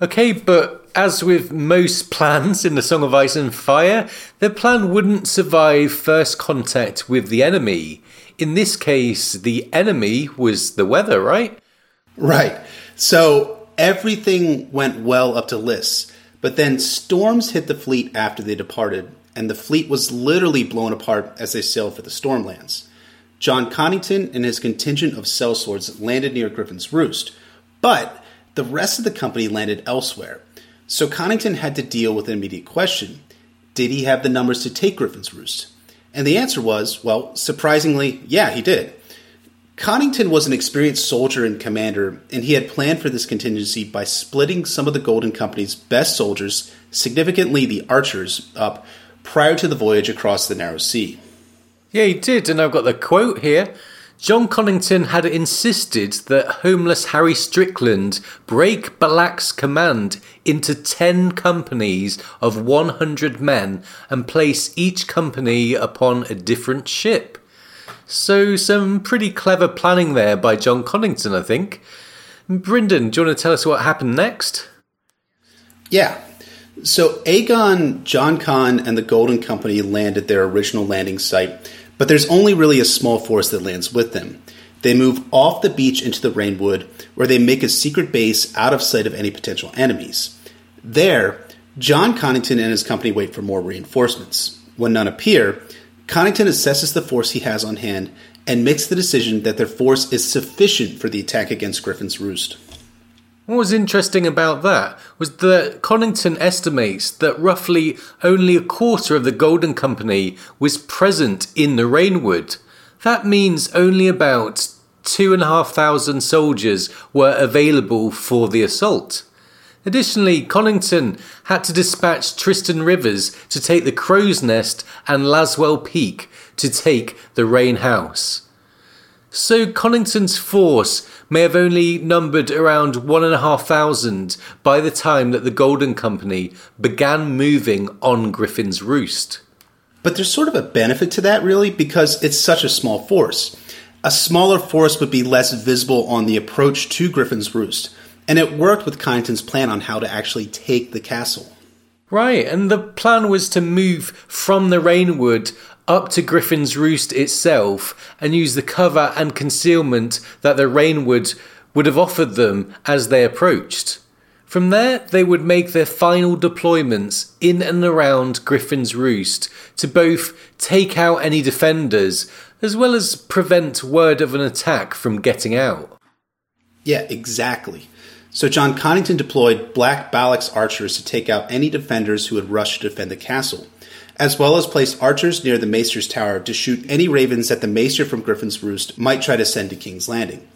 Okay, but as with most plans in the Song of Ice and Fire, their plan wouldn't survive first contact with the enemy. In this case, the enemy was the weather, right? Right. So everything went well up to Lys, but then storms hit the fleet after they departed, and the fleet was literally blown apart as they sailed for the Stormlands. Jon Connington and his contingent of sellswords landed near Griffin's Roost, but the rest of the company landed elsewhere. So Connington had to deal with an immediate question Did he have the numbers to take Griffin's Roost? And the answer was, well, surprisingly, yeah, he did. Connington was an experienced soldier and commander, and he had planned for this contingency by splitting some of the Golden Company's best soldiers, significantly the archers, up prior to the voyage across the narrow sea. Yeah, he did, and I've got the quote here. Jon Connington had insisted that homeless Harry Strickland break Balaq's command into 10 companies of 100 men and place each company upon a different ship. So, some pretty clever planning there by Jon Connington, I think. Brynden, do you want to tell us what happened next? Yeah. So, Aegon, Jon Con, and the Golden Company land at their original landing site but there's only really a small force that lands with them. They move off the beach into the Rainwood, where they make a secret base out of sight of any potential enemies. There, Jon Connington and his company wait for more reinforcements. When none appear, Connington assesses the force he has on hand and makes the decision that their force is sufficient for the attack against Griffin's Roost. What was interesting about that was that Connington estimates that roughly only a quarter of the Golden Company was present in the Rainwood. That means only about two and a half thousand soldiers were available for the assault. Additionally, Connington had to dispatch Tristan Rivers to take the Crow's Nest and Laswell Peake to take the Rain House. So Connington's force may have only numbered around one and a half thousand by the time that the Golden Company began moving on Griffin's Roost. But there's sort of a benefit to that, really, because it's such a small force. A smaller force would be less visible on the approach to Griffin's Roost, and it worked with Connington's plan on how to actually take the castle. Right, and the plan was to move from the Rainwood up to Griffin's Roost itself and use the cover and concealment that the Rainwood would have offered them as they approached. From there, they would make their final deployments in and around Griffin's Roost to both take out any defenders as well as prevent word of an attack from getting out. Yeah, exactly. So Jon Connington deployed Black Balaq's archers to take out any defenders who would rush to defend the castle as well as place archers near the Maester's Tower to shoot any ravens that the Maester from Griffin's Roost might try to send to King's Landing.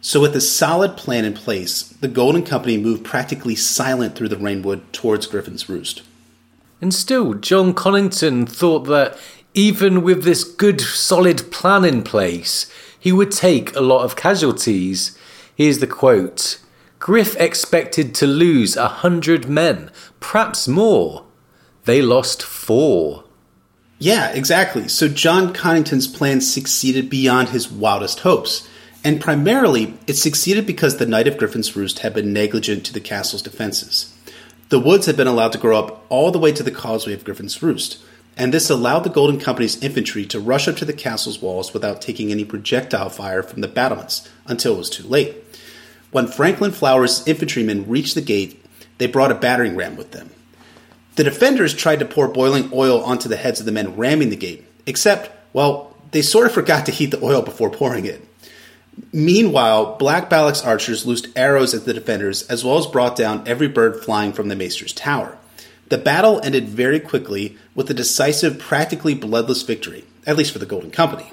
So, with a solid plan in place, the Golden Company moved practically silent through the Rainwood towards Griffin's Roost. And still, Jon Connington thought that even with this good, solid plan in place, he would take a lot of casualties. Here's the quote Griff expected to lose a hundred men, perhaps more. They lost four. Yeah, exactly. So Jon Connington's plan succeeded beyond his wildest hopes. And primarily, it succeeded because the Knight of Griffin's Roost had been negligent to the castle's defenses. The woods had been allowed to grow up all the way to the causeway of Griffin's Roost, and this allowed the Golden Company's infantry to rush up to the castle's walls without taking any projectile fire from the battlements until it was too late. When Franklyn Flowers' infantrymen reached the gate, they brought a battering ram with them. The defenders tried to pour boiling oil onto the heads of the men ramming the gate, except, well, they sort of forgot to heat the oil before pouring it. Meanwhile, Black Balaq's archers loosed arrows at the defenders as well as brought down every bird flying from the Maester's tower. The battle ended very quickly with a decisive, practically bloodless victory, at least for the Golden Company.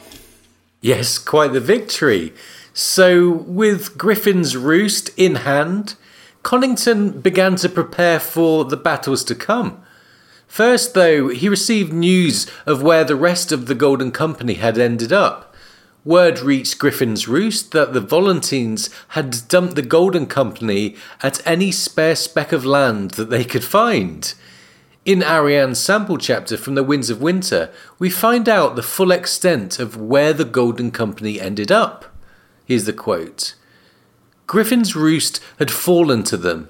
Yes, quite the victory. So, with Griffin's Roost in hand, Connington began to prepare for the battles to come. First, though, he received news of where the rest of the Golden Company had ended up. Word reached Griffin's Roost that the Volantines had dumped the Golden Company at any spare speck of land that they could find. In Arianne's sample chapter from The Winds of Winter, we find out the full extent of where the Golden Company ended up. Here's the quote Griffin's Roost had fallen to them.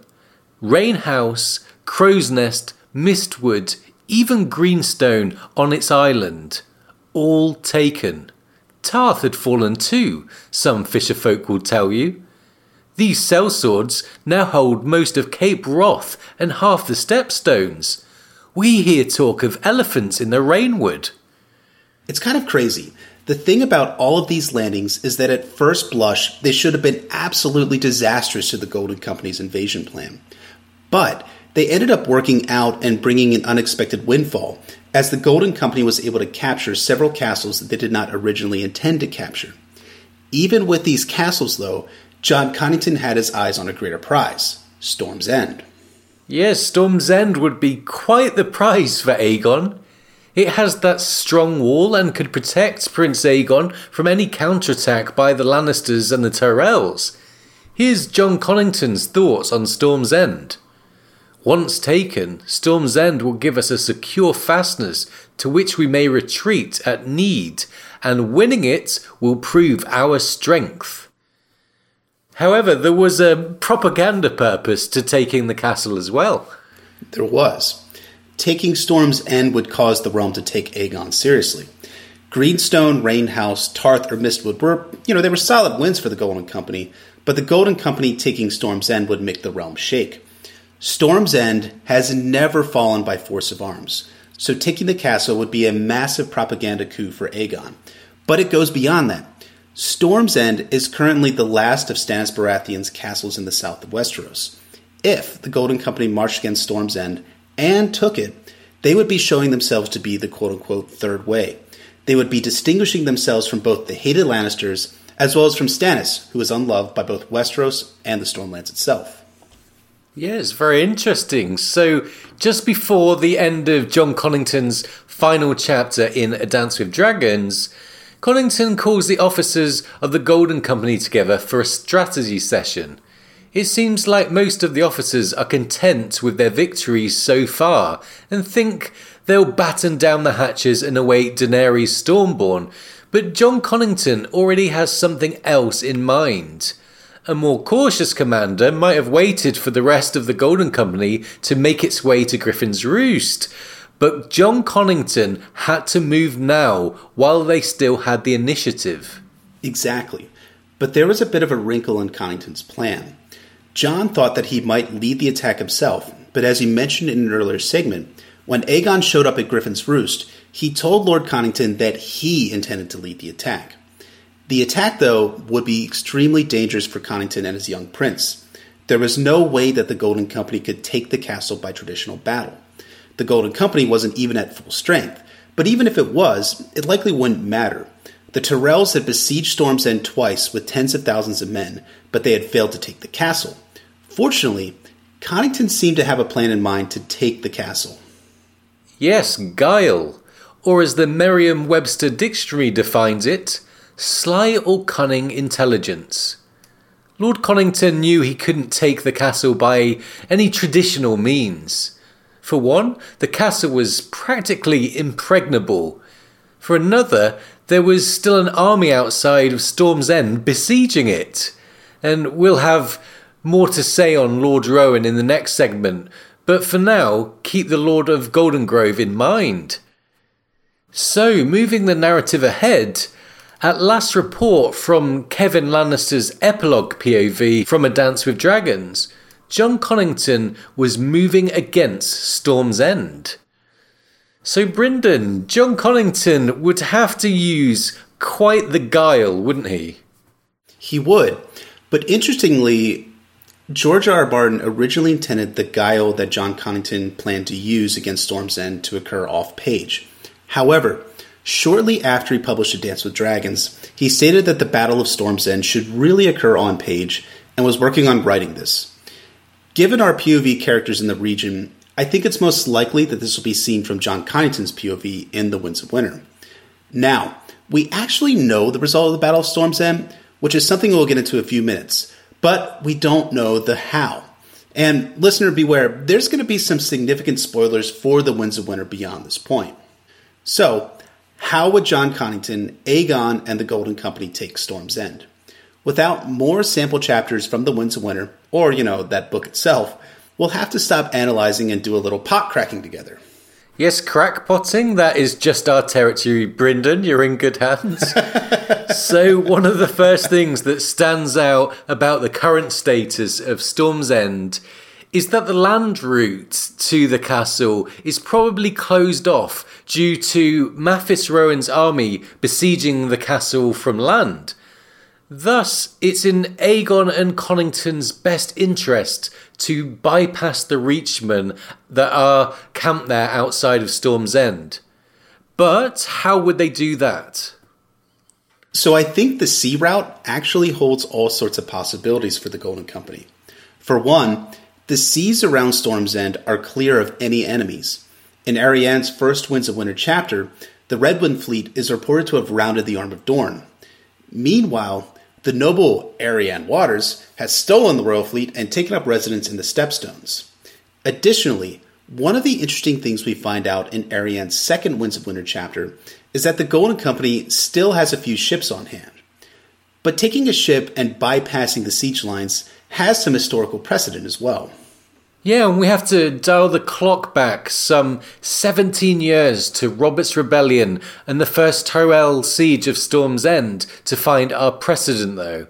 Rain House, Crow's Nest, Mistwood, even Greenstone on its island, all taken. Tarth had fallen too, some fisher folk will tell you. These sellswords now hold most of Cape Wrath and half the stepstones. We hear talk of elephants in the rainwood. It's kind of crazy. The thing about all of these landings is that at first blush, they should have been absolutely disastrous to the Golden Company's invasion plan. But they ended up working out and bringing an unexpected windfall, as the Golden Company was able to capture several castles that they did not originally intend to capture. Even with these castles, though, Jon Connington had his eyes on a greater prize Storm's End. Yes, Storm's End would be quite the prize for Aegon. It has that strong wall and could protect Prince Aegon from any counterattack by the Lannisters and the Tyrells. Here's Jon Connington's thoughts on Storm's End. Once taken, Storm's End will give us a secure fastness to which we may retreat at need, and winning it will prove our strength. However, there was a propaganda purpose to taking the castle as well. There was. Taking Storm's End would cause the realm to take Aegon seriously. Greenstone, Rainhouse, Tarth, or Mistwood were, you know, they were solid wins for the Golden Company, but the Golden Company taking Storm's End would make the realm shake. Storm's End has never fallen by force of arms, so taking the castle would be a massive propaganda coup for Aegon. But it goes beyond that. Storm's End is currently the last of Stannis Baratheon's castles in the south of Westeros. If the Golden Company marched against Storm's End and took it, they would be showing themselves to be the quote unquote third way. They would be distinguishing themselves from both the hated Lannisters as well as from Stannis, who is unloved by both Westeros and the Stormlands itself. Yes, very interesting. So, just before the end of Jon Connington's final chapter in A Dance with Dragons, Connington calls the officers of the Golden Company together for a strategy session. It seems like most of the officers are content with their victories so far and think they'll batten down the hatches and await Daenerys Stormborn, but Jon Connington already has something else in mind. A more cautious commander might have waited for the rest of the Golden Company to make its way to Griffin's Roost, but Jon Connington had to move now while they still had the initiative. Exactly. But there was a bit of a wrinkle in Connington's plan. Jon thought that he might lead the attack himself, but as he mentioned in an earlier segment, when Aegon showed up at Griffin's Roost, he told Lord Connington that he intended to lead the attack. The attack, though, would be extremely dangerous for Connington and his young prince. There was no way that the Golden Company could take the castle by traditional battle. The Golden Company wasn't even at full strength, but even if it was, it likely wouldn't matter. The Tyrells had besieged Storm's End twice with tens of thousands of men, but they had failed to take the castle. Fortunately, Connington seemed to have a plan in mind to take the castle. Yes, guile, or as the Merriam Webster Dictionary defines it, sly or cunning intelligence. Lord Connington knew he couldn't take the castle by any traditional means. For one, the castle was practically impregnable. For another, there was still an army outside of Storm's End besieging it. And we'll have more to say on Lord Rowan in the next segment, but for now, keep the Lord of Golden Grove in mind. So, moving the narrative ahead, at last report from Kevan Lannister's epilogue POV from A Dance with Dragons, Jon Connington was moving against Storm's End. So, Brynden, Jon Connington would have to use quite the guile, wouldn't he? He would. But interestingly, George R. R. Martin originally intended the guile that Jon Connington planned to use against Storm's End to occur off page. However, shortly after he published A Dance with Dragons, he stated that the Battle of Storm's End should really occur on page and was working on writing this. Given our POV characters in the region, I think it's most likely that this will be seen from Jon Connington's POV in The Winds of Winter. Now, we actually know the result of the Battle of Storm's End, which is something we'll get into in a few minutes, but we don't know the how. And listener beware, there's going to be some significant spoilers for the Winds of Winter beyond this point. So, how would Jon Connington, Aegon, and the Golden Company take Storm's End? Without more sample chapters from the Winds of Winter, or, you know, that book itself, we'll have to stop analyzing and do a little pot cracking together. Yes, crackpotting, that is just our territory, Brynden. You're in good hands. so, one of the first things that stands out about the current status of Storm's End is that the land route to the castle is probably closed off due to Mathis Rowan's army besieging the castle from land. Thus, it's in Aegon and Connington's best interest to bypass the Reachmen that are camped there outside of Storm's End. But how would they do that? So I think the sea route actually holds all sorts of possibilities for the Golden Company. For one, the seas around Storm's End are clear of any enemies. In Arianne's first Winds of Winter chapter, the Redwyne fleet is reported to have rounded the Arm of Dorne. Meanwhile, the noble Aurane Waters has stolen the royal fleet and taken up residence in the Stepstones. Additionally, one of the interesting things we find out in Arianne's second Winds of Winter chapter is that the Golden Company still has a few ships on hand. But taking a ship and bypassing the siege lines has some historical precedent as well. Yeah, and we have to dial the clock back some 17 years to Robert's Rebellion and the first Tyrell siege of Storm's End to find our precedent, though.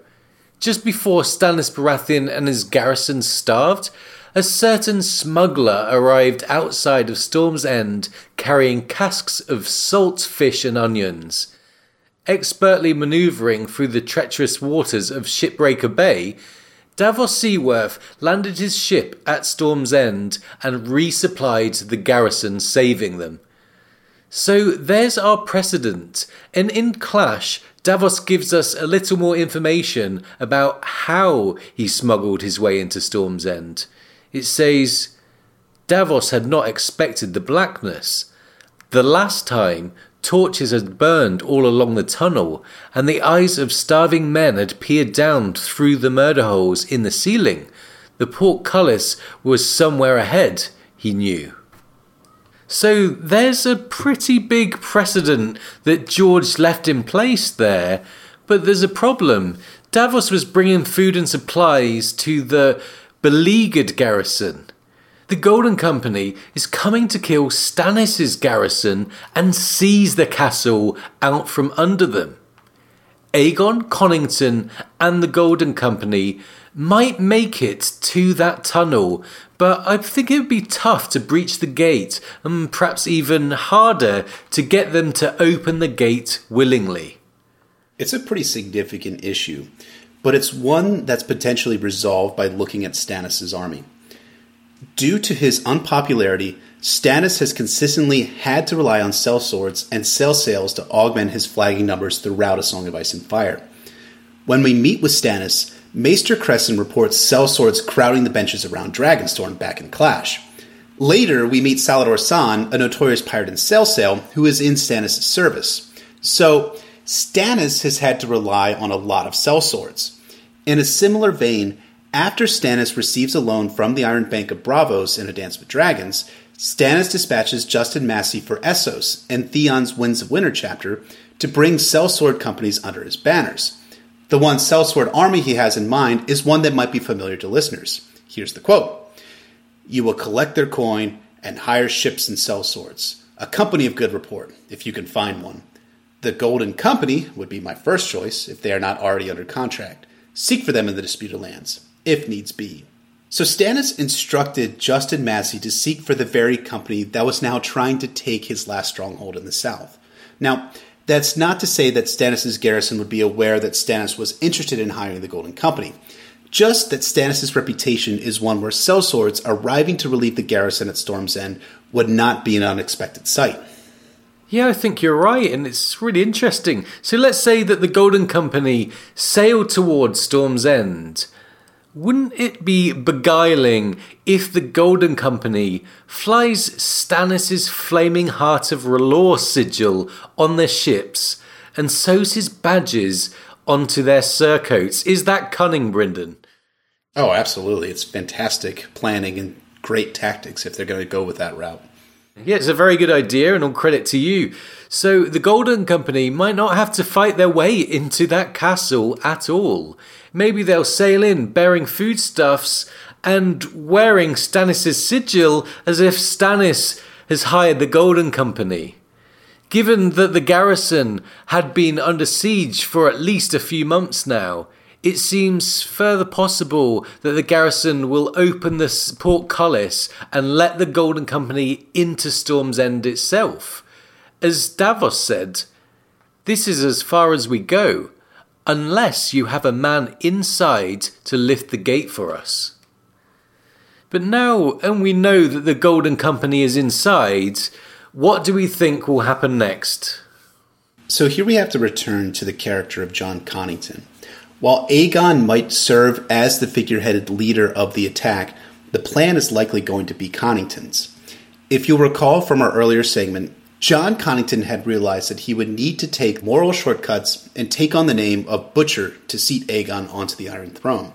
Just before Stannis Baratheon and his garrison starved, a certain smuggler arrived outside of Storm's End carrying casks of salt fish and onions. Expertly manoeuvring through the treacherous waters of Shipbreaker Bay, Davos Seaworth landed his ship at Storm's End and resupplied the garrison, saving them. So there's our precedent, and in Clash, Davos gives us a little more information about how he smuggled his way into Storm's End. It says Davos had not expected the blackness. The last time, Torches had burned all along the tunnel, and the eyes of starving men had peered down through the murder holes in the ceiling. The portcullis was somewhere ahead, he knew. So there's a pretty big precedent that George left in place there, but there's a problem. Davos was bringing food and supplies to the beleaguered garrison. The Golden Company is coming to kill Stannis' garrison and seize the castle out from under them. Aegon, Connington, and the Golden Company might make it to that tunnel, but I think it would be tough to breach the gate, and perhaps even harder to get them to open the gate willingly. It's a pretty significant issue, but it's one that's potentially resolved by looking at Stannis' army. Due to his unpopularity, Stannis has consistently had to rely on cell sellswords and sellsails to augment his flagging numbers throughout A Song of Ice and Fire. When we meet with Stannis, Maester Cressen reports cell sellswords crowding the benches around Dragonstone back in Clash. Later, we meet Salladhor Saan, a notorious pirate and sellsail, who is in Stannis' service. So, Stannis has had to rely on a lot of cell sellswords. In a similar vein, after Stannis receives a loan from the Iron Bank of Braavos in A Dance with Dragons, Stannis dispatches Justin Massey for Essos and Theon's Winds of Winter chapter to bring sellsword companies under his banners. The one sellsword army he has in mind is one that might be familiar to listeners. Here's the quote You will collect their coin and hire ships and sellswords. A company of good report, if you can find one. The Golden Company would be my first choice if they are not already under contract. Seek for them in the disputed lands if needs be. So Stannis instructed Justin Massey to seek for the very company that was now trying to take his last stronghold in the south. Now, that's not to say that Stannis' garrison would be aware that Stannis was interested in hiring the Golden Company. Just that Stannis' reputation is one where sellswords arriving to relieve the garrison at Storm's End would not be an unexpected sight. Yeah, I think you're right, and it's really interesting. So let's say that the Golden Company sailed towards Storm's End wouldn't it be beguiling if the Golden Company flies Stannis' flaming heart of R'hllor sigil on their ships and sews his badges onto their surcoats? Is that cunning, Brynden? Oh, absolutely. It's fantastic planning and great tactics if they're going to go with that route. Yeah, it's a very good idea, and all credit to you. So, the Golden Company might not have to fight their way into that castle at all. Maybe they'll sail in bearing foodstuffs and wearing Stannis' sigil as if Stannis has hired the Golden Company. Given that the garrison had been under siege for at least a few months now, it seems further possible that the garrison will open the portcullis and let the Golden Company into Storm's End itself. As Davos said, this is as far as we go, unless you have a man inside to lift the gate for us. But now, and we know that the Golden Company is inside, what do we think will happen next? So here we have to return to the character of Jon Connington. While Aegon might serve as the figureheaded leader of the attack, the plan is likely going to be Connington's. If you'll recall from our earlier segment, Jon Connington had realized that he would need to take moral shortcuts and take on the name of Butcher to seat Aegon onto the Iron Throne.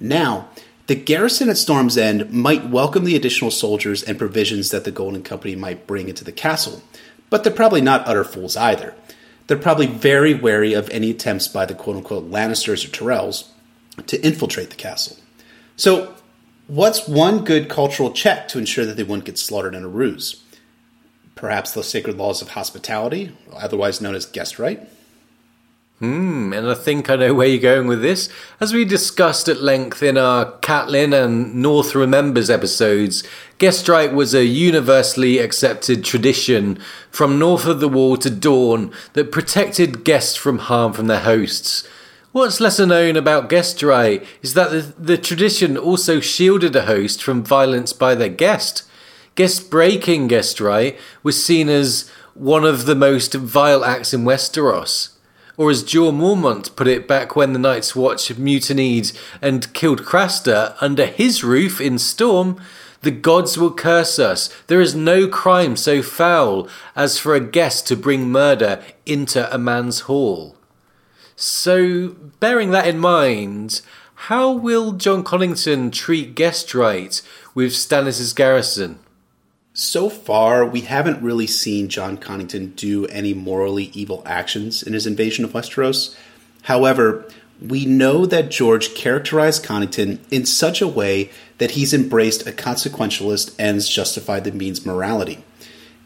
Now, the garrison at Storm's End might welcome the additional soldiers and provisions that the Golden Company might bring into the castle, but they're probably not utter fools either they're probably very wary of any attempts by the quote unquote Lannisters or Tyrells to infiltrate the castle. So, what's one good cultural check to ensure that they wouldn't get slaughtered in a ruse? Perhaps the sacred laws of hospitality, otherwise known as guest right? Hmm, and I think I know where you're going with this. As we discussed at length in our Catelyn and North Remembers episodes, guest right was a universally accepted tradition from north of the wall to Dorne that protected guests from harm from their hosts. What's lesser known about guest right is that the, the tradition also shielded a host from violence by their guest. Guest breaking guest right was seen as one of the most vile acts in Westeros or as Jeor Mormont put it back when the Night's Watch mutinied and killed Craster under his roof in Storm, the gods will curse us. There is no crime so foul as for a guest to bring murder into a man's hall. So, bearing that in mind, how will Jon Connington treat guest right with Stannis' garrison? So far, we haven't really seen Jon Connington do any morally evil actions in his invasion of Westeros. However, we know that George characterized Connington in such a way that he's embraced a consequentialist ends justify the means morality.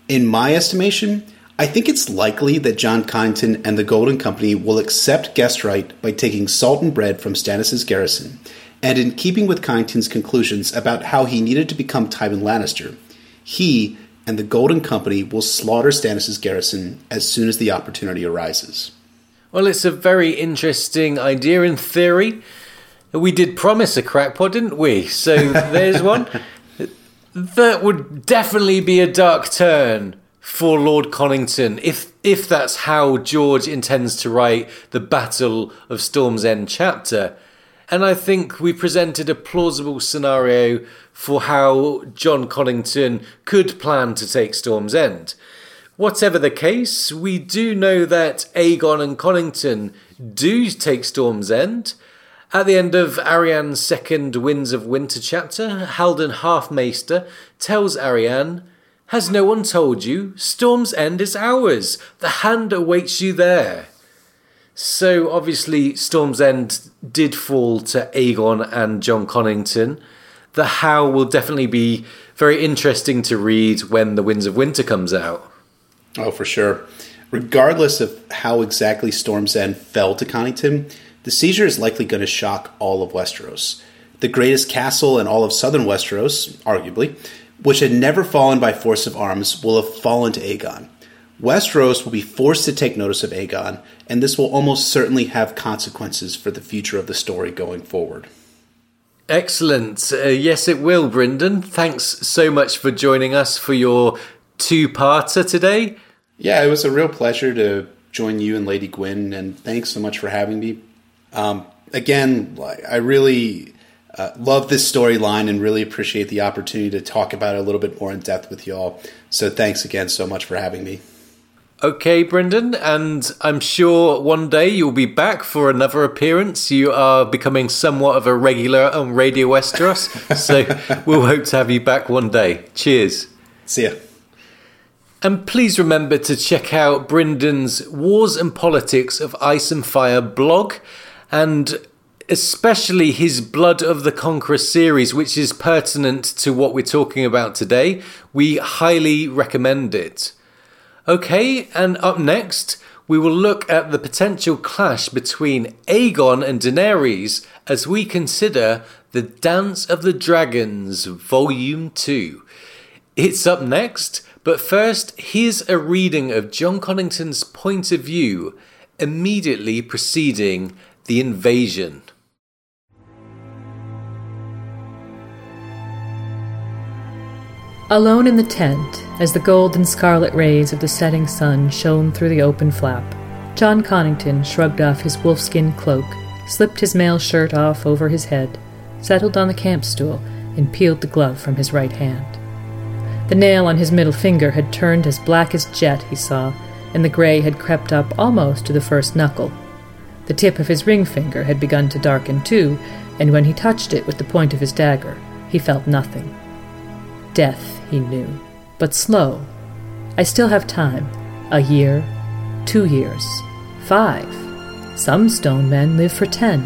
In my estimation, I think it's likely that Jon Connington and the Golden Company will accept guest right by taking salt and bread from Stannis' garrison, and in keeping with Connington's conclusions about how he needed to become Tywin Lannister, he and the Golden Company will slaughter Stannis' garrison as soon as the opportunity arises. Well, it's a very interesting idea in theory. We did promise a crackpot, didn't we? So there's one. That would definitely be a dark turn for Lord Connington if if that's how George intends to write the Battle of Storm's End chapter. And I think we presented a plausible scenario for how Jon Connington could plan to take Storm's End. Whatever the case, we do know that Aegon and Connington do take Storm's End. At the end of Arianne's second Winds of Winter chapter, Haldon Halfmaester tells Arianne, Has no one told you? Storm's End is ours. The hand awaits you there. So obviously, Storm's End did fall to Aegon and Jon Connington. The how will definitely be very interesting to read when The Winds of Winter comes out. Oh, for sure. Regardless of how exactly Storm's End fell to Connington, the seizure is likely going to shock all of Westeros. The greatest castle in all of southern Westeros, arguably, which had never fallen by force of arms, will have fallen to Aegon. Westeros will be forced to take notice of Aegon, and this will almost certainly have consequences for the future of the story going forward. Excellent. Uh, yes, it will, Brynden. Thanks so much for joining us for your two parter today. Yeah, it was a real pleasure to join you and Lady Gwyn, and thanks so much for having me. Um, again, I really uh, love this storyline and really appreciate the opportunity to talk about it a little bit more in depth with y'all. So thanks again so much for having me. Okay, Brynden, and I'm sure one day you'll be back for another appearance. You are becoming somewhat of a regular on Radio Westeros, so we'll hope to have you back one day. Cheers. See ya. And please remember to check out Brynden's Wars and Politics of Ice and Fire blog, and especially his Blood of the Conqueror series, which is pertinent to what we're talking about today. We highly recommend it. Okay, and up next, we will look at the potential clash between Aegon and Daenerys as we consider The Dance of the Dragons, Volume 2. It's up next, but first, here's a reading of Jon Connington's point of view immediately preceding the invasion. Alone in the tent, as the gold and scarlet rays of the setting sun shone through the open flap, Jon Connington shrugged off his wolfskin cloak, slipped his mail shirt off over his head, settled on the camp stool, and peeled the glove from his right hand. The nail on his middle finger had turned as black as jet, he saw, and the gray had crept up almost to the first knuckle. The tip of his ring finger had begun to darken too, and when he touched it with the point of his dagger, he felt nothing. Death, he knew, but slow. I still have time. A year, two years, five. Some stone men live for ten.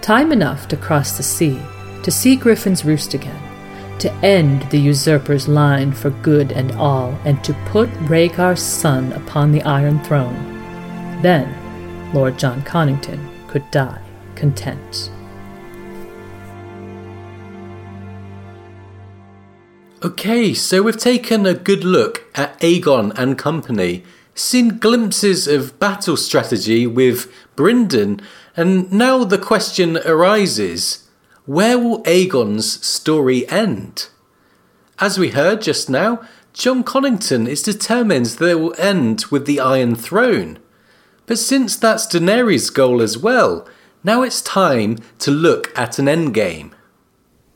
Time enough to cross the sea, to see Griffin's Roost again, to end the usurper's line for good and all, and to put Rhaegar's son upon the Iron Throne. Then Lord Jon Connington could die content. Okay, so we've taken a good look at Aegon and company, seen glimpses of battle strategy with Brynden, and now the question arises where will Aegon's story end? As we heard just now, Jon Connington is determined that it will end with the Iron Throne. But since that's Daenerys' goal as well, now it's time to look at an endgame.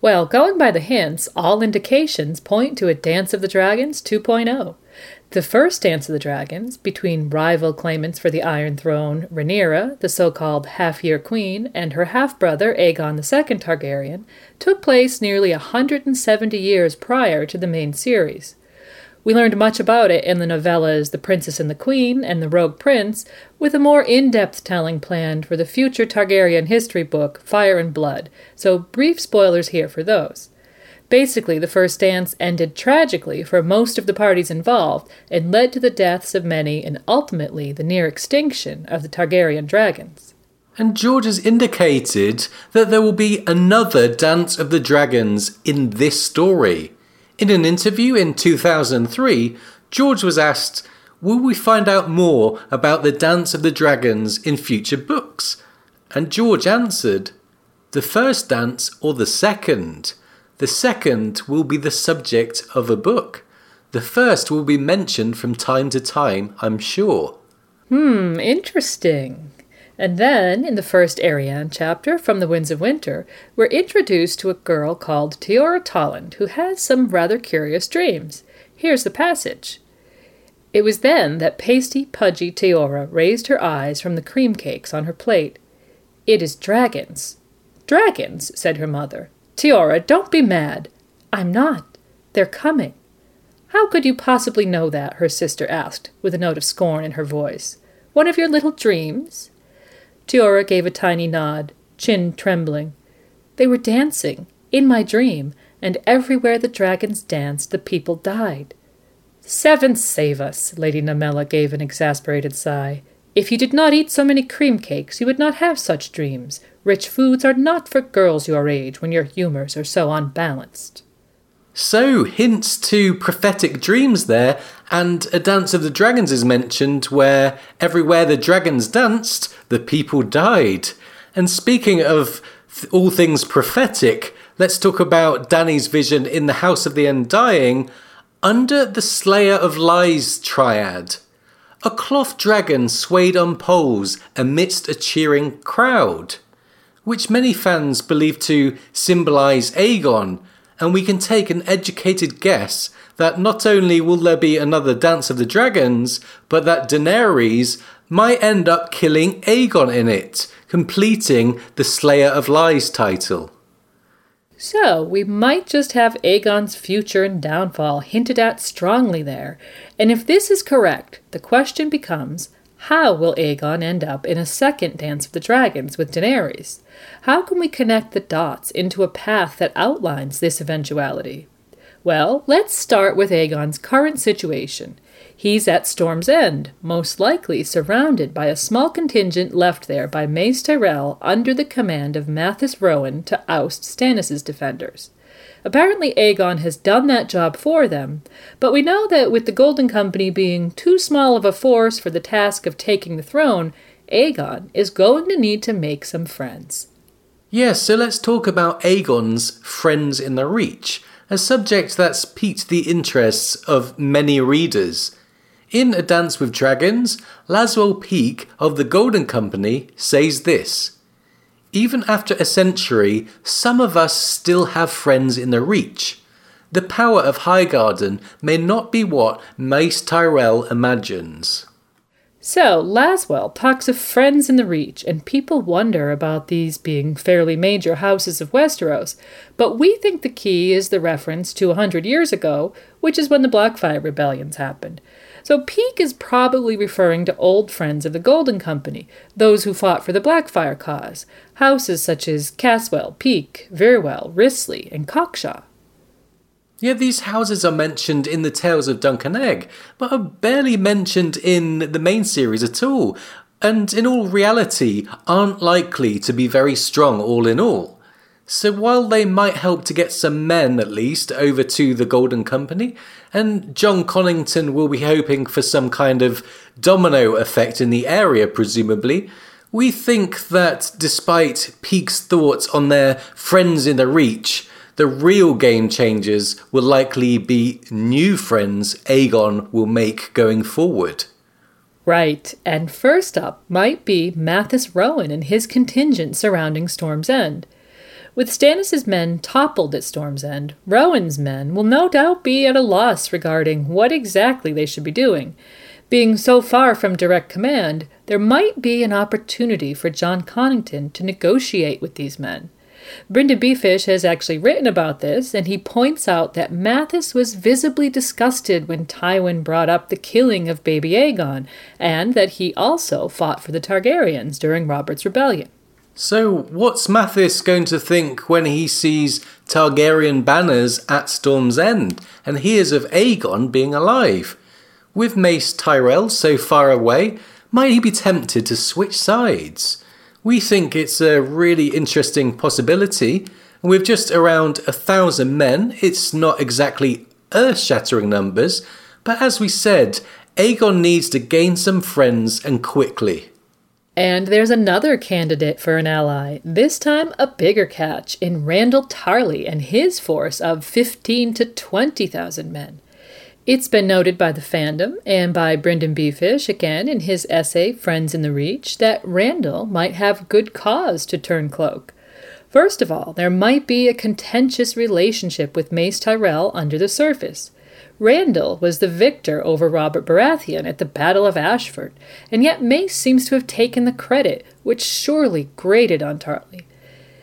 Well, going by the hints, all indications point to a Dance of the Dragons 2.0. The first Dance of the Dragons, between rival claimants for the Iron Throne, Rhaenyra, the so called half year queen, and her half brother, Aegon II Targaryen, took place nearly a 170 years prior to the main series. We learned much about it in the novellas The Princess and the Queen and The Rogue Prince, with a more in depth telling planned for the future Targaryen history book, Fire and Blood, so brief spoilers here for those. Basically, the first dance ended tragically for most of the parties involved and led to the deaths of many and ultimately the near extinction of the Targaryen dragons. And George has indicated that there will be another Dance of the Dragons in this story. In an interview in 2003, George was asked, Will we find out more about the Dance of the Dragons in future books? And George answered, The first dance or the second? The second will be the subject of a book. The first will be mentioned from time to time, I'm sure. Hmm, interesting. And then, in the first Arianne chapter from The Winds of Winter, we're introduced to a girl called Teora Toland who has some rather curious dreams. Here's the passage. It was then that pasty, pudgy Teora raised her eyes from the cream cakes on her plate. It is dragons. Dragons, said her mother. Teora, don't be mad. I'm not. They're coming. How could you possibly know that? her sister asked, with a note of scorn in her voice. One of your little dreams? Teora gave a tiny nod, chin trembling. They were dancing, in my dream, and everywhere the dragons danced, the people died. Seven save us, Lady Nymella gave an exasperated sigh. If you did not eat so many cream cakes, you would not have such dreams. Rich foods are not for girls your age when your humours are so unbalanced. So, hints to prophetic dreams there, and a Dance of the Dragons is mentioned where everywhere the dragons danced, the people died. And speaking of th- all things prophetic, let's talk about Dany's vision in the House of the Undying under the Slayer of Lies triad. A cloth dragon swayed on poles amidst a cheering crowd, which many fans believe to symbolise Aegon and we can take an educated guess that not only will there be another Dance of the Dragons, but that Daenerys might end up killing Aegon in it, completing the Slayer of Lies title. So, we might just have Aegon's future and downfall hinted at strongly there. And if this is correct, the question becomes how will Aegon end up in a second Dance of the Dragons with Daenerys? How can we connect the dots into a path that outlines this eventuality? Well, let's start with Aegon's current situation. He's at Storm's End, most likely surrounded by a small contingent left there by Mace Tyrell under the command of Mathis Rowan to oust Stannis' defenders. Apparently, Aegon has done that job for them, but we know that with the Golden Company being too small of a force for the task of taking the throne, Aegon is going to need to make some friends. Yes, so let's talk about Aegon's Friends in the Reach, a subject that's piqued the interests of many readers. In A Dance with Dragons, Laswell Peake of the Golden Company says this Even after a century, some of us still have friends in the Reach. The power of Highgarden may not be what Mace Tyrell imagines. So, Laswell talks of friends in the Reach, and people wonder about these being fairly major houses of Westeros, but we think the key is the reference to a hundred years ago, which is when the Blackfyre rebellions happened. So Peake is probably referring to old friends of the Golden Company, those who fought for the Blackfyre cause, houses such as Caswell, Peake, Vyrwell, Risley, and Cockshaw. Yeah, these houses are mentioned in the Tales of Dunk and Egg, but are barely mentioned in the main series at all, and in all reality aren't likely to be very strong all in all. So while they might help to get some men at least over to the Golden Company, and Jon Connington will be hoping for some kind of domino effect in the area, presumably, we think that despite Peake's thoughts on their friends in the Reach, the real game changers will likely be new friends Aegon will make going forward. Right, and first up might be Mathis Rowan and his contingent surrounding Storm's End. With Stannis's men toppled at Storm's End, Rowan's men will no doubt be at a loss regarding what exactly they should be doing. Being so far from direct command, there might be an opportunity for Jon Connington to negotiate with these men. BryndenBFish has actually written about this, and he points out that Mathis was visibly disgusted when Tywin brought up the killing of baby Aegon, and that he also fought for the Targaryens during Robert's rebellion. So, what's Mathis going to think when he sees Targaryen banners at Storm's End and hears of Aegon being alive? With Mace Tyrell so far away, might he be tempted to switch sides? We think it's a really interesting possibility. With just around a thousand men, it's not exactly earth shattering numbers, but as we said, Aegon needs to gain some friends and quickly. And there's another candidate for an ally, this time a bigger catch in Randyll Tarly and his force of 15 to 20,000 men. It's been noted by the fandom and by BryndenBFish again in his essay Friends in the Reach that Randall might have good cause to turn cloak. First of all, there might be a contentious relationship with Mace Tyrell under the surface. Randyll was the victor over Robert Baratheon at the Battle of Ashford, and yet Mace seems to have taken the credit, which surely grated on Tarly.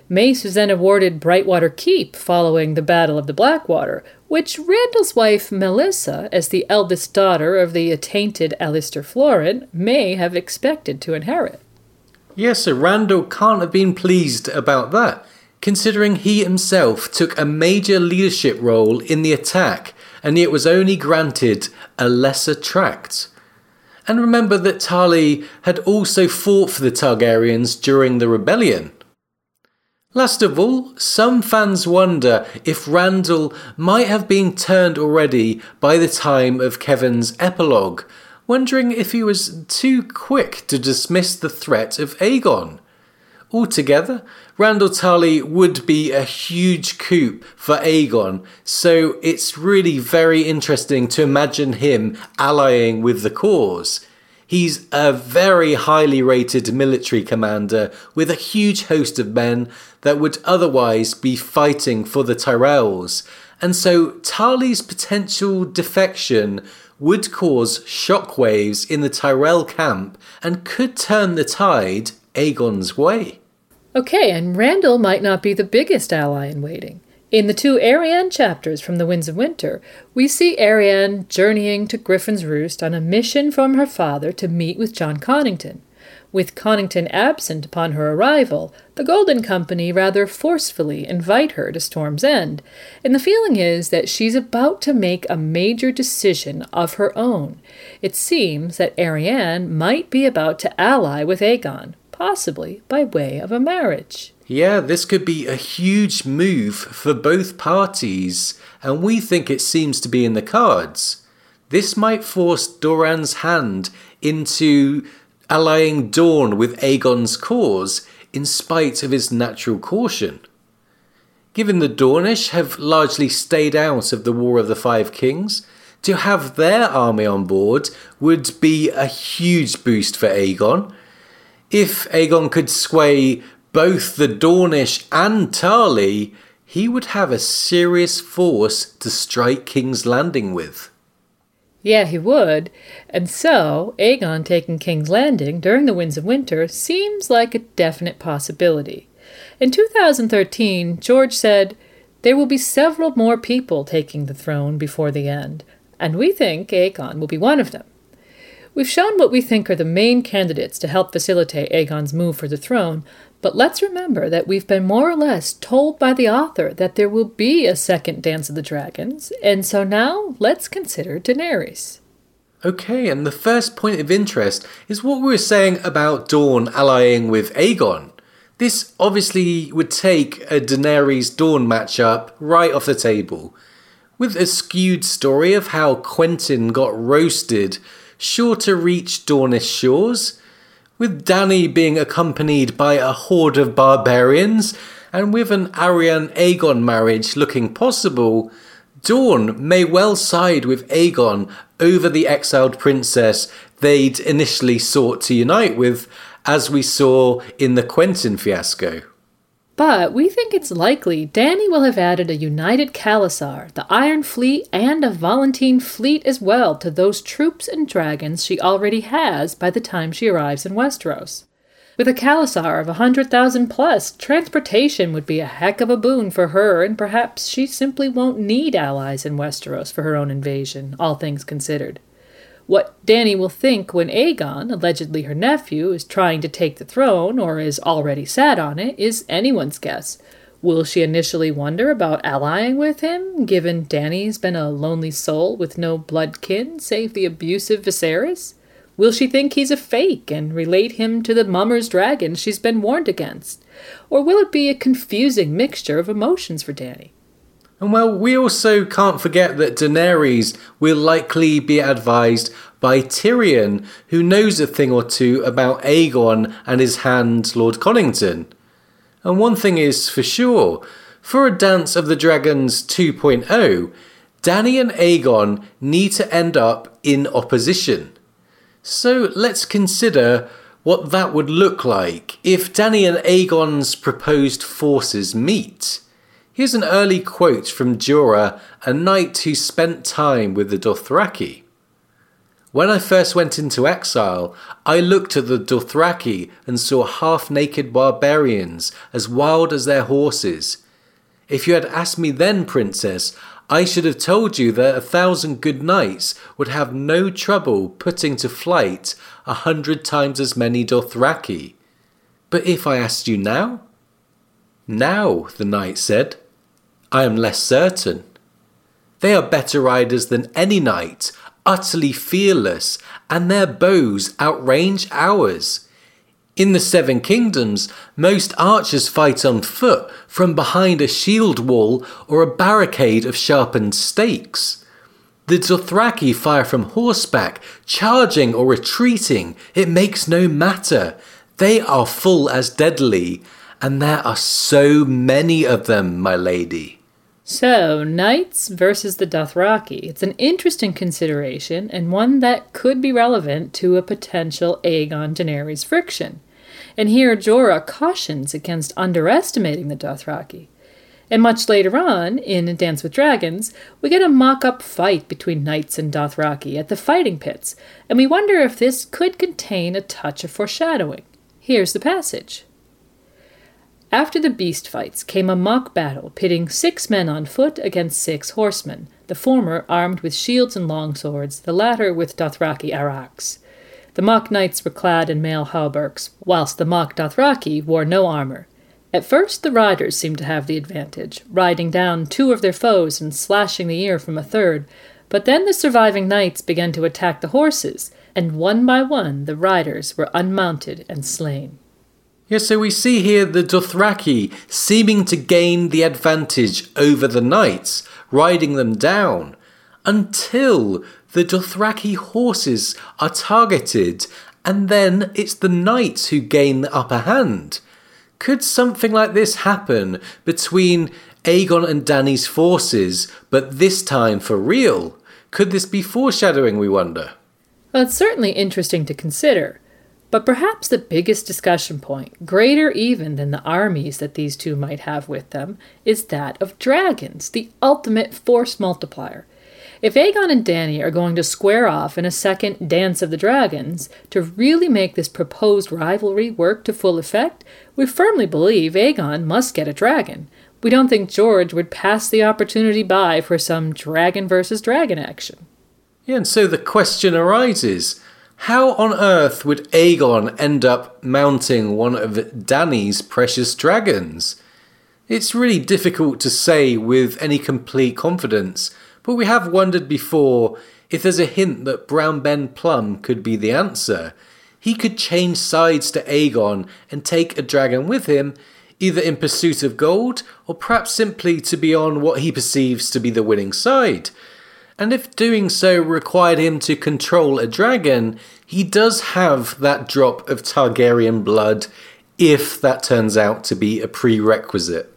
Mace was then awarded Brightwater Keep following the Battle of the Blackwater, which Randyll's wife Melessa, as the eldest daughter of the attainted Alester Florent, may have expected to inherit. Yes, Sir Randall can't have been pleased about that, considering he himself took a major leadership role in the attack, and yet was only granted a lesser tract. And remember that Tarly had also fought for the Targaryens during the rebellion. Last of all, some fans wonder if Randyll might have been turned already by the time of Kevan's epilogue, wondering if he was too quick to dismiss the threat of Aegon. Altogether, Randyll Tarly would be a huge coup for Aegon, so it's really very interesting to imagine him allying with the cause. He's a very highly rated military commander with a huge host of men that would otherwise be fighting for the Tyrells. And so Tarly's potential defection would cause shockwaves in the Tyrell camp and could turn the tide Aegon's way. Okay, and Randyll might not be the biggest ally in waiting. In the two Arianne chapters from The Winds of Winter, we see Arianne journeying to Griffin's Roost on a mission from her father to meet with Jon Connington. With Connington absent upon her arrival, the Golden Company rather forcefully invite her to Storm's End, and the feeling is that she's about to make a major decision of her own. It seems that Arianne might be about to ally with Aegon, possibly by way of a marriage. Yeah, this could be a huge move for both parties, and we think it seems to be in the cards. This might force Doran's hand into allying Dorne with Aegon's cause in spite of his natural caution. Given the Dornish have largely stayed out of the War of the Five Kings, to have their army on board would be a huge boost for Aegon. If Aegon could sway both the Dornish and Tarly, he would have a serious force to strike King's Landing with. Yeah, he would. And so, Aegon taking King's Landing during the Winds of Winter seems like a definite possibility. In 2013, George said, There will be several more people taking the throne before the end, and we think Aegon will be one of them. We've shown what we think are the main candidates to help facilitate Aegon's move for the throne, but let's remember that we've been more or less told by the author that there will be a second Dance of the Dragons, and so now let's consider Daenerys. Okay, and the first point of interest is what we were saying about Dorne allying with Aegon. This obviously would take a Daenerys Dorne matchup right off the table. With a skewed story of how Quentyn got roasted, sure to reach Dornish shores, with Dany being accompanied by a horde of barbarians, and with an Arianne Aegon marriage looking possible, Dorne may well side with Aegon over the exiled princess they'd initially sought to unite with, as we saw in the Quentyn fiasco. But we think it's likely Dany will have added a united khalasar, the Iron Fleet, and a Volantene fleet as well to those troops and dragons she already has by the time she arrives in Westeros. With a khalasar of a hundred thousand plus, transportation would be a heck of a boon for her, and perhaps she simply won't need allies in Westeros for her own invasion, all things considered. What Dany will think when Aegon, allegedly her nephew, is trying to take the throne or is already sat on it is anyone's guess. Will she initially wonder about allying with him, given Dany's been a lonely soul with no blood kin save the abusive Viserys? Will she think he's a fake and relate him to the Mummer's dragon she's been warned against? Or will it be a confusing mixture of emotions for Dany? And well, we also can't forget that Daenerys will likely be advised by Tyrion, who knows a thing or two about Aegon and his hand, Lord Connington. And one thing is for sure for a Dance of the Dragons 2.0, Dany and Aegon need to end up in opposition. So let's consider what that would look like if Dany and Aegon's proposed forces meet. Here's an early quote from Jorah, a knight who spent time with the Dothraki. When I first went into exile, I looked at the Dothraki and saw half naked barbarians as wild as their horses. If you had asked me then, Princess, I should have told you that a thousand good knights would have no trouble putting to flight a hundred times as many Dothraki. But if I asked you now? Now, the knight said. I am less certain. They are better riders than any knight, utterly fearless, and their bows outrange ours. In the Seven Kingdoms, most archers fight on foot from behind a shield wall or a barricade of sharpened stakes. The Dothraki fire from horseback, charging or retreating, it makes no matter. They are full as deadly, and there are so many of them, my lady. So, knights versus the Dothraki. It's an interesting consideration and one that could be relevant to a potential Aegon Daenerys friction. And here Jorah cautions against underestimating the Dothraki. And much later on, in Dance with Dragons, we get a mock up fight between knights and Dothraki at the fighting pits, and we wonder if this could contain a touch of foreshadowing. Here's the passage. After the beast fights came a mock battle pitting six men on foot against six horsemen, the former armed with shields and longswords, the latter with Dothraki araks. The mock knights were clad in mail hauberks, whilst the mock Dothraki wore no armor. At first, the riders seemed to have the advantage, riding down two of their foes and slashing the ear from a third. But then the surviving knights began to attack the horses, and one by one the riders were unmounted and slain. Yes, so we see here the Dothraki seeming to gain the advantage over the knights, riding them down, until the Dothraki horses are targeted, and then it's the knights who gain the upper hand. Could something like this happen between Aegon and Dany's forces, but this time for real? Could this be foreshadowing, we wonder? Well, it's certainly interesting to consider. But perhaps the biggest discussion point, greater even than the armies that these two might have with them, is that of dragons, the ultimate force multiplier. If Aegon and Dany are going to square off in a second Dance of the Dragons to really make this proposed rivalry work to full effect, we firmly believe Aegon must get a dragon. We don't think George would pass the opportunity by for some dragon versus dragon action. Yeah, and so the question arises how on earth would Aegon end up mounting one of Dany's precious dragons? It's really difficult to say with any complete confidence, but we have wondered before if there's a hint that Brown Ben Plumm could be the answer. He could change sides to Aegon and take a dragon with him, either in pursuit of gold or perhaps simply to be on what he perceives to be the winning side and if doing so required him to control a dragon, he does have that drop of Targaryen blood if that turns out to be a prerequisite.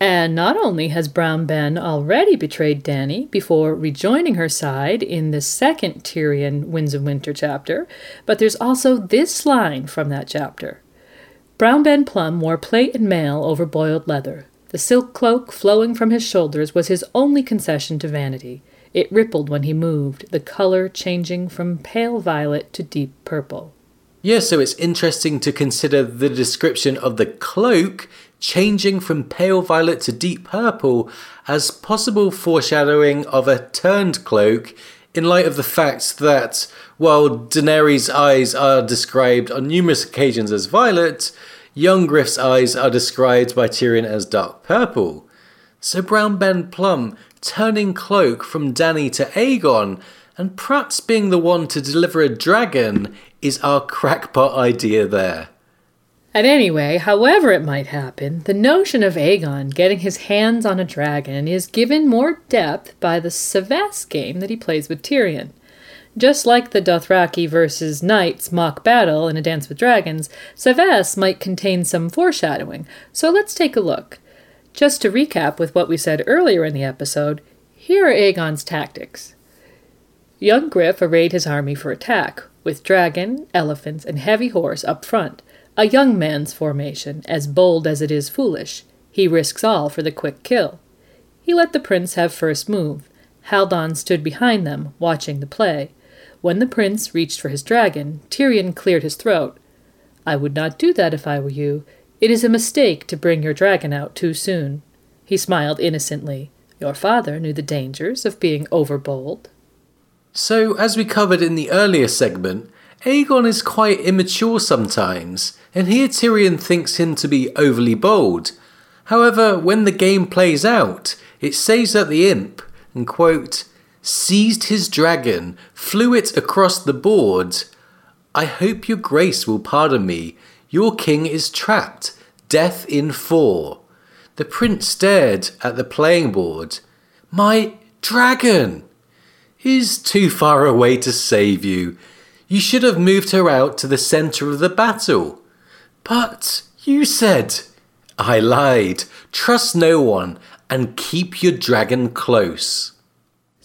And not only has Brown Ben already betrayed Dany before rejoining her side in the second Tyrion Winds of Winter chapter, but there's also this line from that chapter. Brown Ben Plumm wore plate and mail over boiled leather. The silk cloak flowing from his shoulders was his only concession to vanity. It rippled when he moved, the color changing from pale violet to deep purple. Yeah, so it's interesting to consider the description of the cloak changing from pale violet to deep purple as possible foreshadowing of a turned cloak in light of the fact that while Daenerys' eyes are described on numerous occasions as violet, young Griff's eyes are described by Tyrion as dark purple. So Brown Ben Plumm turning cloak from Dany to Aegon, and perhaps being the one to deliver a dragon is our crackpot idea there. And anyway, however it might happen, the notion of Aegon getting his hands on a dragon is given more depth by the Cyvasse game that he plays with Tyrion. Just like the Dothraki versus Knights mock battle in A Dance with Dragons, Cyvasse might contain some foreshadowing, so let's take a look. Just to recap with what we said earlier in the episode, here are Aegon's tactics. Young Griff arrayed his army for attack, with dragon, elephants, and heavy horse up front, a young man's formation, as bold as it is foolish. He risks all for the quick kill. He let the prince have first move. Haldon stood behind them, watching the play. When the prince reached for his dragon, Tyrion cleared his throat. I would not do that if I were you. It is a mistake to bring your dragon out too soon. He smiled innocently. Your father knew the dangers of being overbold. So, as we covered in the earlier segment, Aegon is quite immature sometimes, and here Tyrion thinks him to be overly bold. However, when the game plays out, it says that the imp, and quote, seized his dragon, flew it across the board. I hope your grace will pardon me, your king is trapped, death in four. The prince stared at the playing board. My dragon! Is too far away to save you. You should have moved her out to the centre of the battle. But you said. I lied. Trust no one, and keep your dragon close.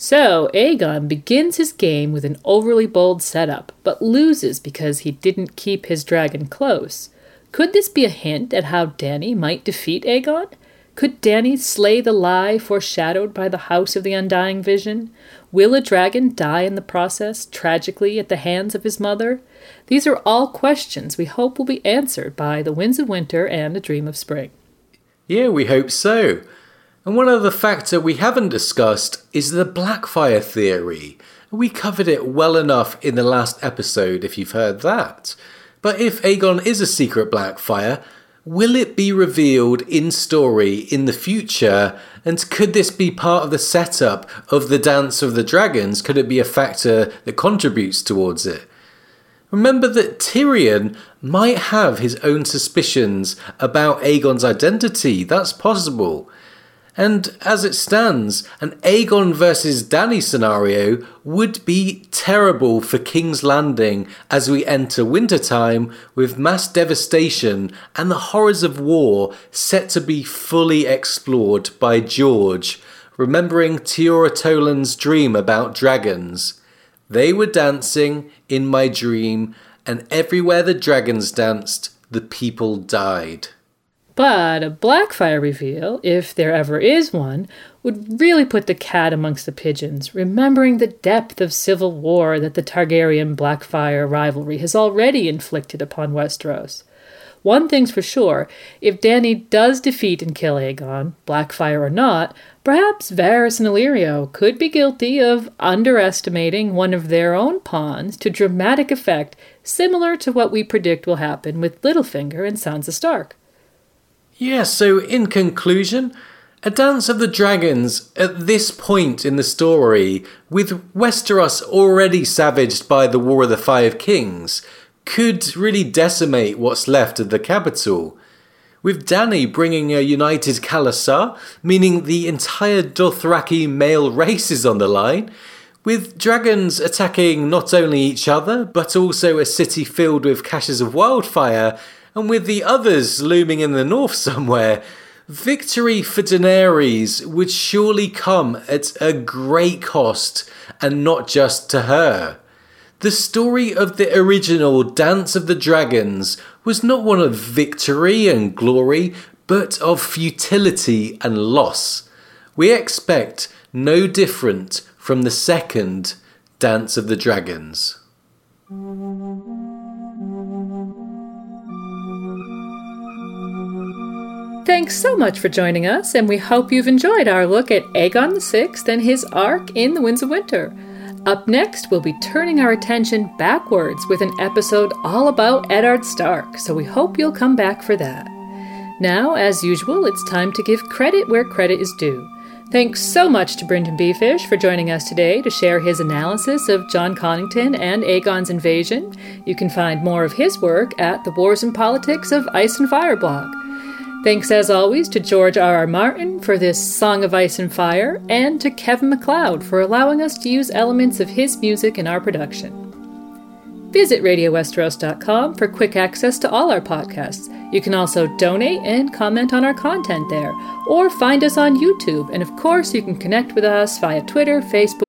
So, Aegon begins his game with an overly bold setup, but loses because he didn't keep his dragon close. Could this be a hint at how Dany might defeat Aegon? Could Dany slay the lie foreshadowed by the House of the Undying Vision? Will a dragon die in the process, tragically, at the hands of his mother? These are all questions we hope will be answered by The Winds of Winter and A Dream of Spring. Yeah, we hope so. And one other factor we haven't discussed is the Blackfyre theory. We covered it well enough in the last episode if you've heard that. But if Aegon is a secret Blackfyre, Will it be revealed in story in the future? And could this be part of the setup of the Dance of the Dragons? Could it be a factor that contributes towards it? Remember that Tyrion might have his own suspicions about Aegon's identity. That's possible. And as it stands, an Aegon versus Dany scenario would be terrible for King's Landing as we enter wintertime with mass devastation and the horrors of war set to be fully explored by George, remembering Teora Toland's dream about dragons. They were dancing in my dream, and everywhere the dragons danced, the people died. But a Blackfyre reveal, if there ever is one, would really put the cat amongst the pigeons, remembering the depth of civil war that the Targaryen Blackfyre rivalry has already inflicted upon Westeros. One thing's for sure if Dany does defeat and kill Aegon, Blackfire or not, perhaps Varys and Illyrio could be guilty of underestimating one of their own pawns to dramatic effect similar to what we predict will happen with Littlefinger and Sansa Stark. Yeah, so in conclusion, A Dance of the Dragons, at this point in the story, with Westeros already savaged by the War of the Five Kings, could really decimate what's left of the capital. With Dany bringing a united khalasar, meaning the entire Dothraki male race is on the line, with dragons attacking not only each other, but also a city filled with caches of wildfire, and with the others looming in the north somewhere, victory for Daenerys would surely come at a great cost, and not just to her. The story of the original Dance of the Dragons was not one of victory and glory, but of futility and loss. We expect no different from the second Dance of the Dragons. Thanks so much for joining us, and we hope you've enjoyed our look at Aegon VI and his arc in The Winds of Winter. Up next, we'll be turning our attention backwards with an episode all about Eddard Stark, so we hope you'll come back for that. Now, as usual, it's time to give credit where credit is due. Thanks so much to BryndenBFish for joining us today to share his analysis of Jon Connington and Aegon's invasion. You can find more of his work at the Wars and Politics of Ice and Fire blog. Thanks as always to George R. R. Martin for this Song of Ice and Fire, and to Kevin MacLeod for allowing us to use elements of his music in our production. Visit RadioWesteros.com for quick access to all our podcasts. You can also donate and comment on our content there, or find us on YouTube. And of course, you can connect with us via Twitter, Facebook.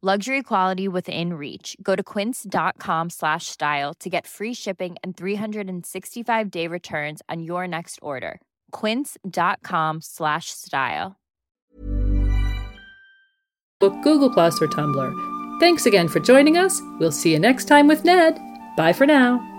Luxury quality within reach. Go to quince.com slash style to get free shipping and 365 day returns on your next order. Quince.com slash style. Book Google, Plus or Tumblr. Thanks again for joining us. We'll see you next time with Ned. Bye for now.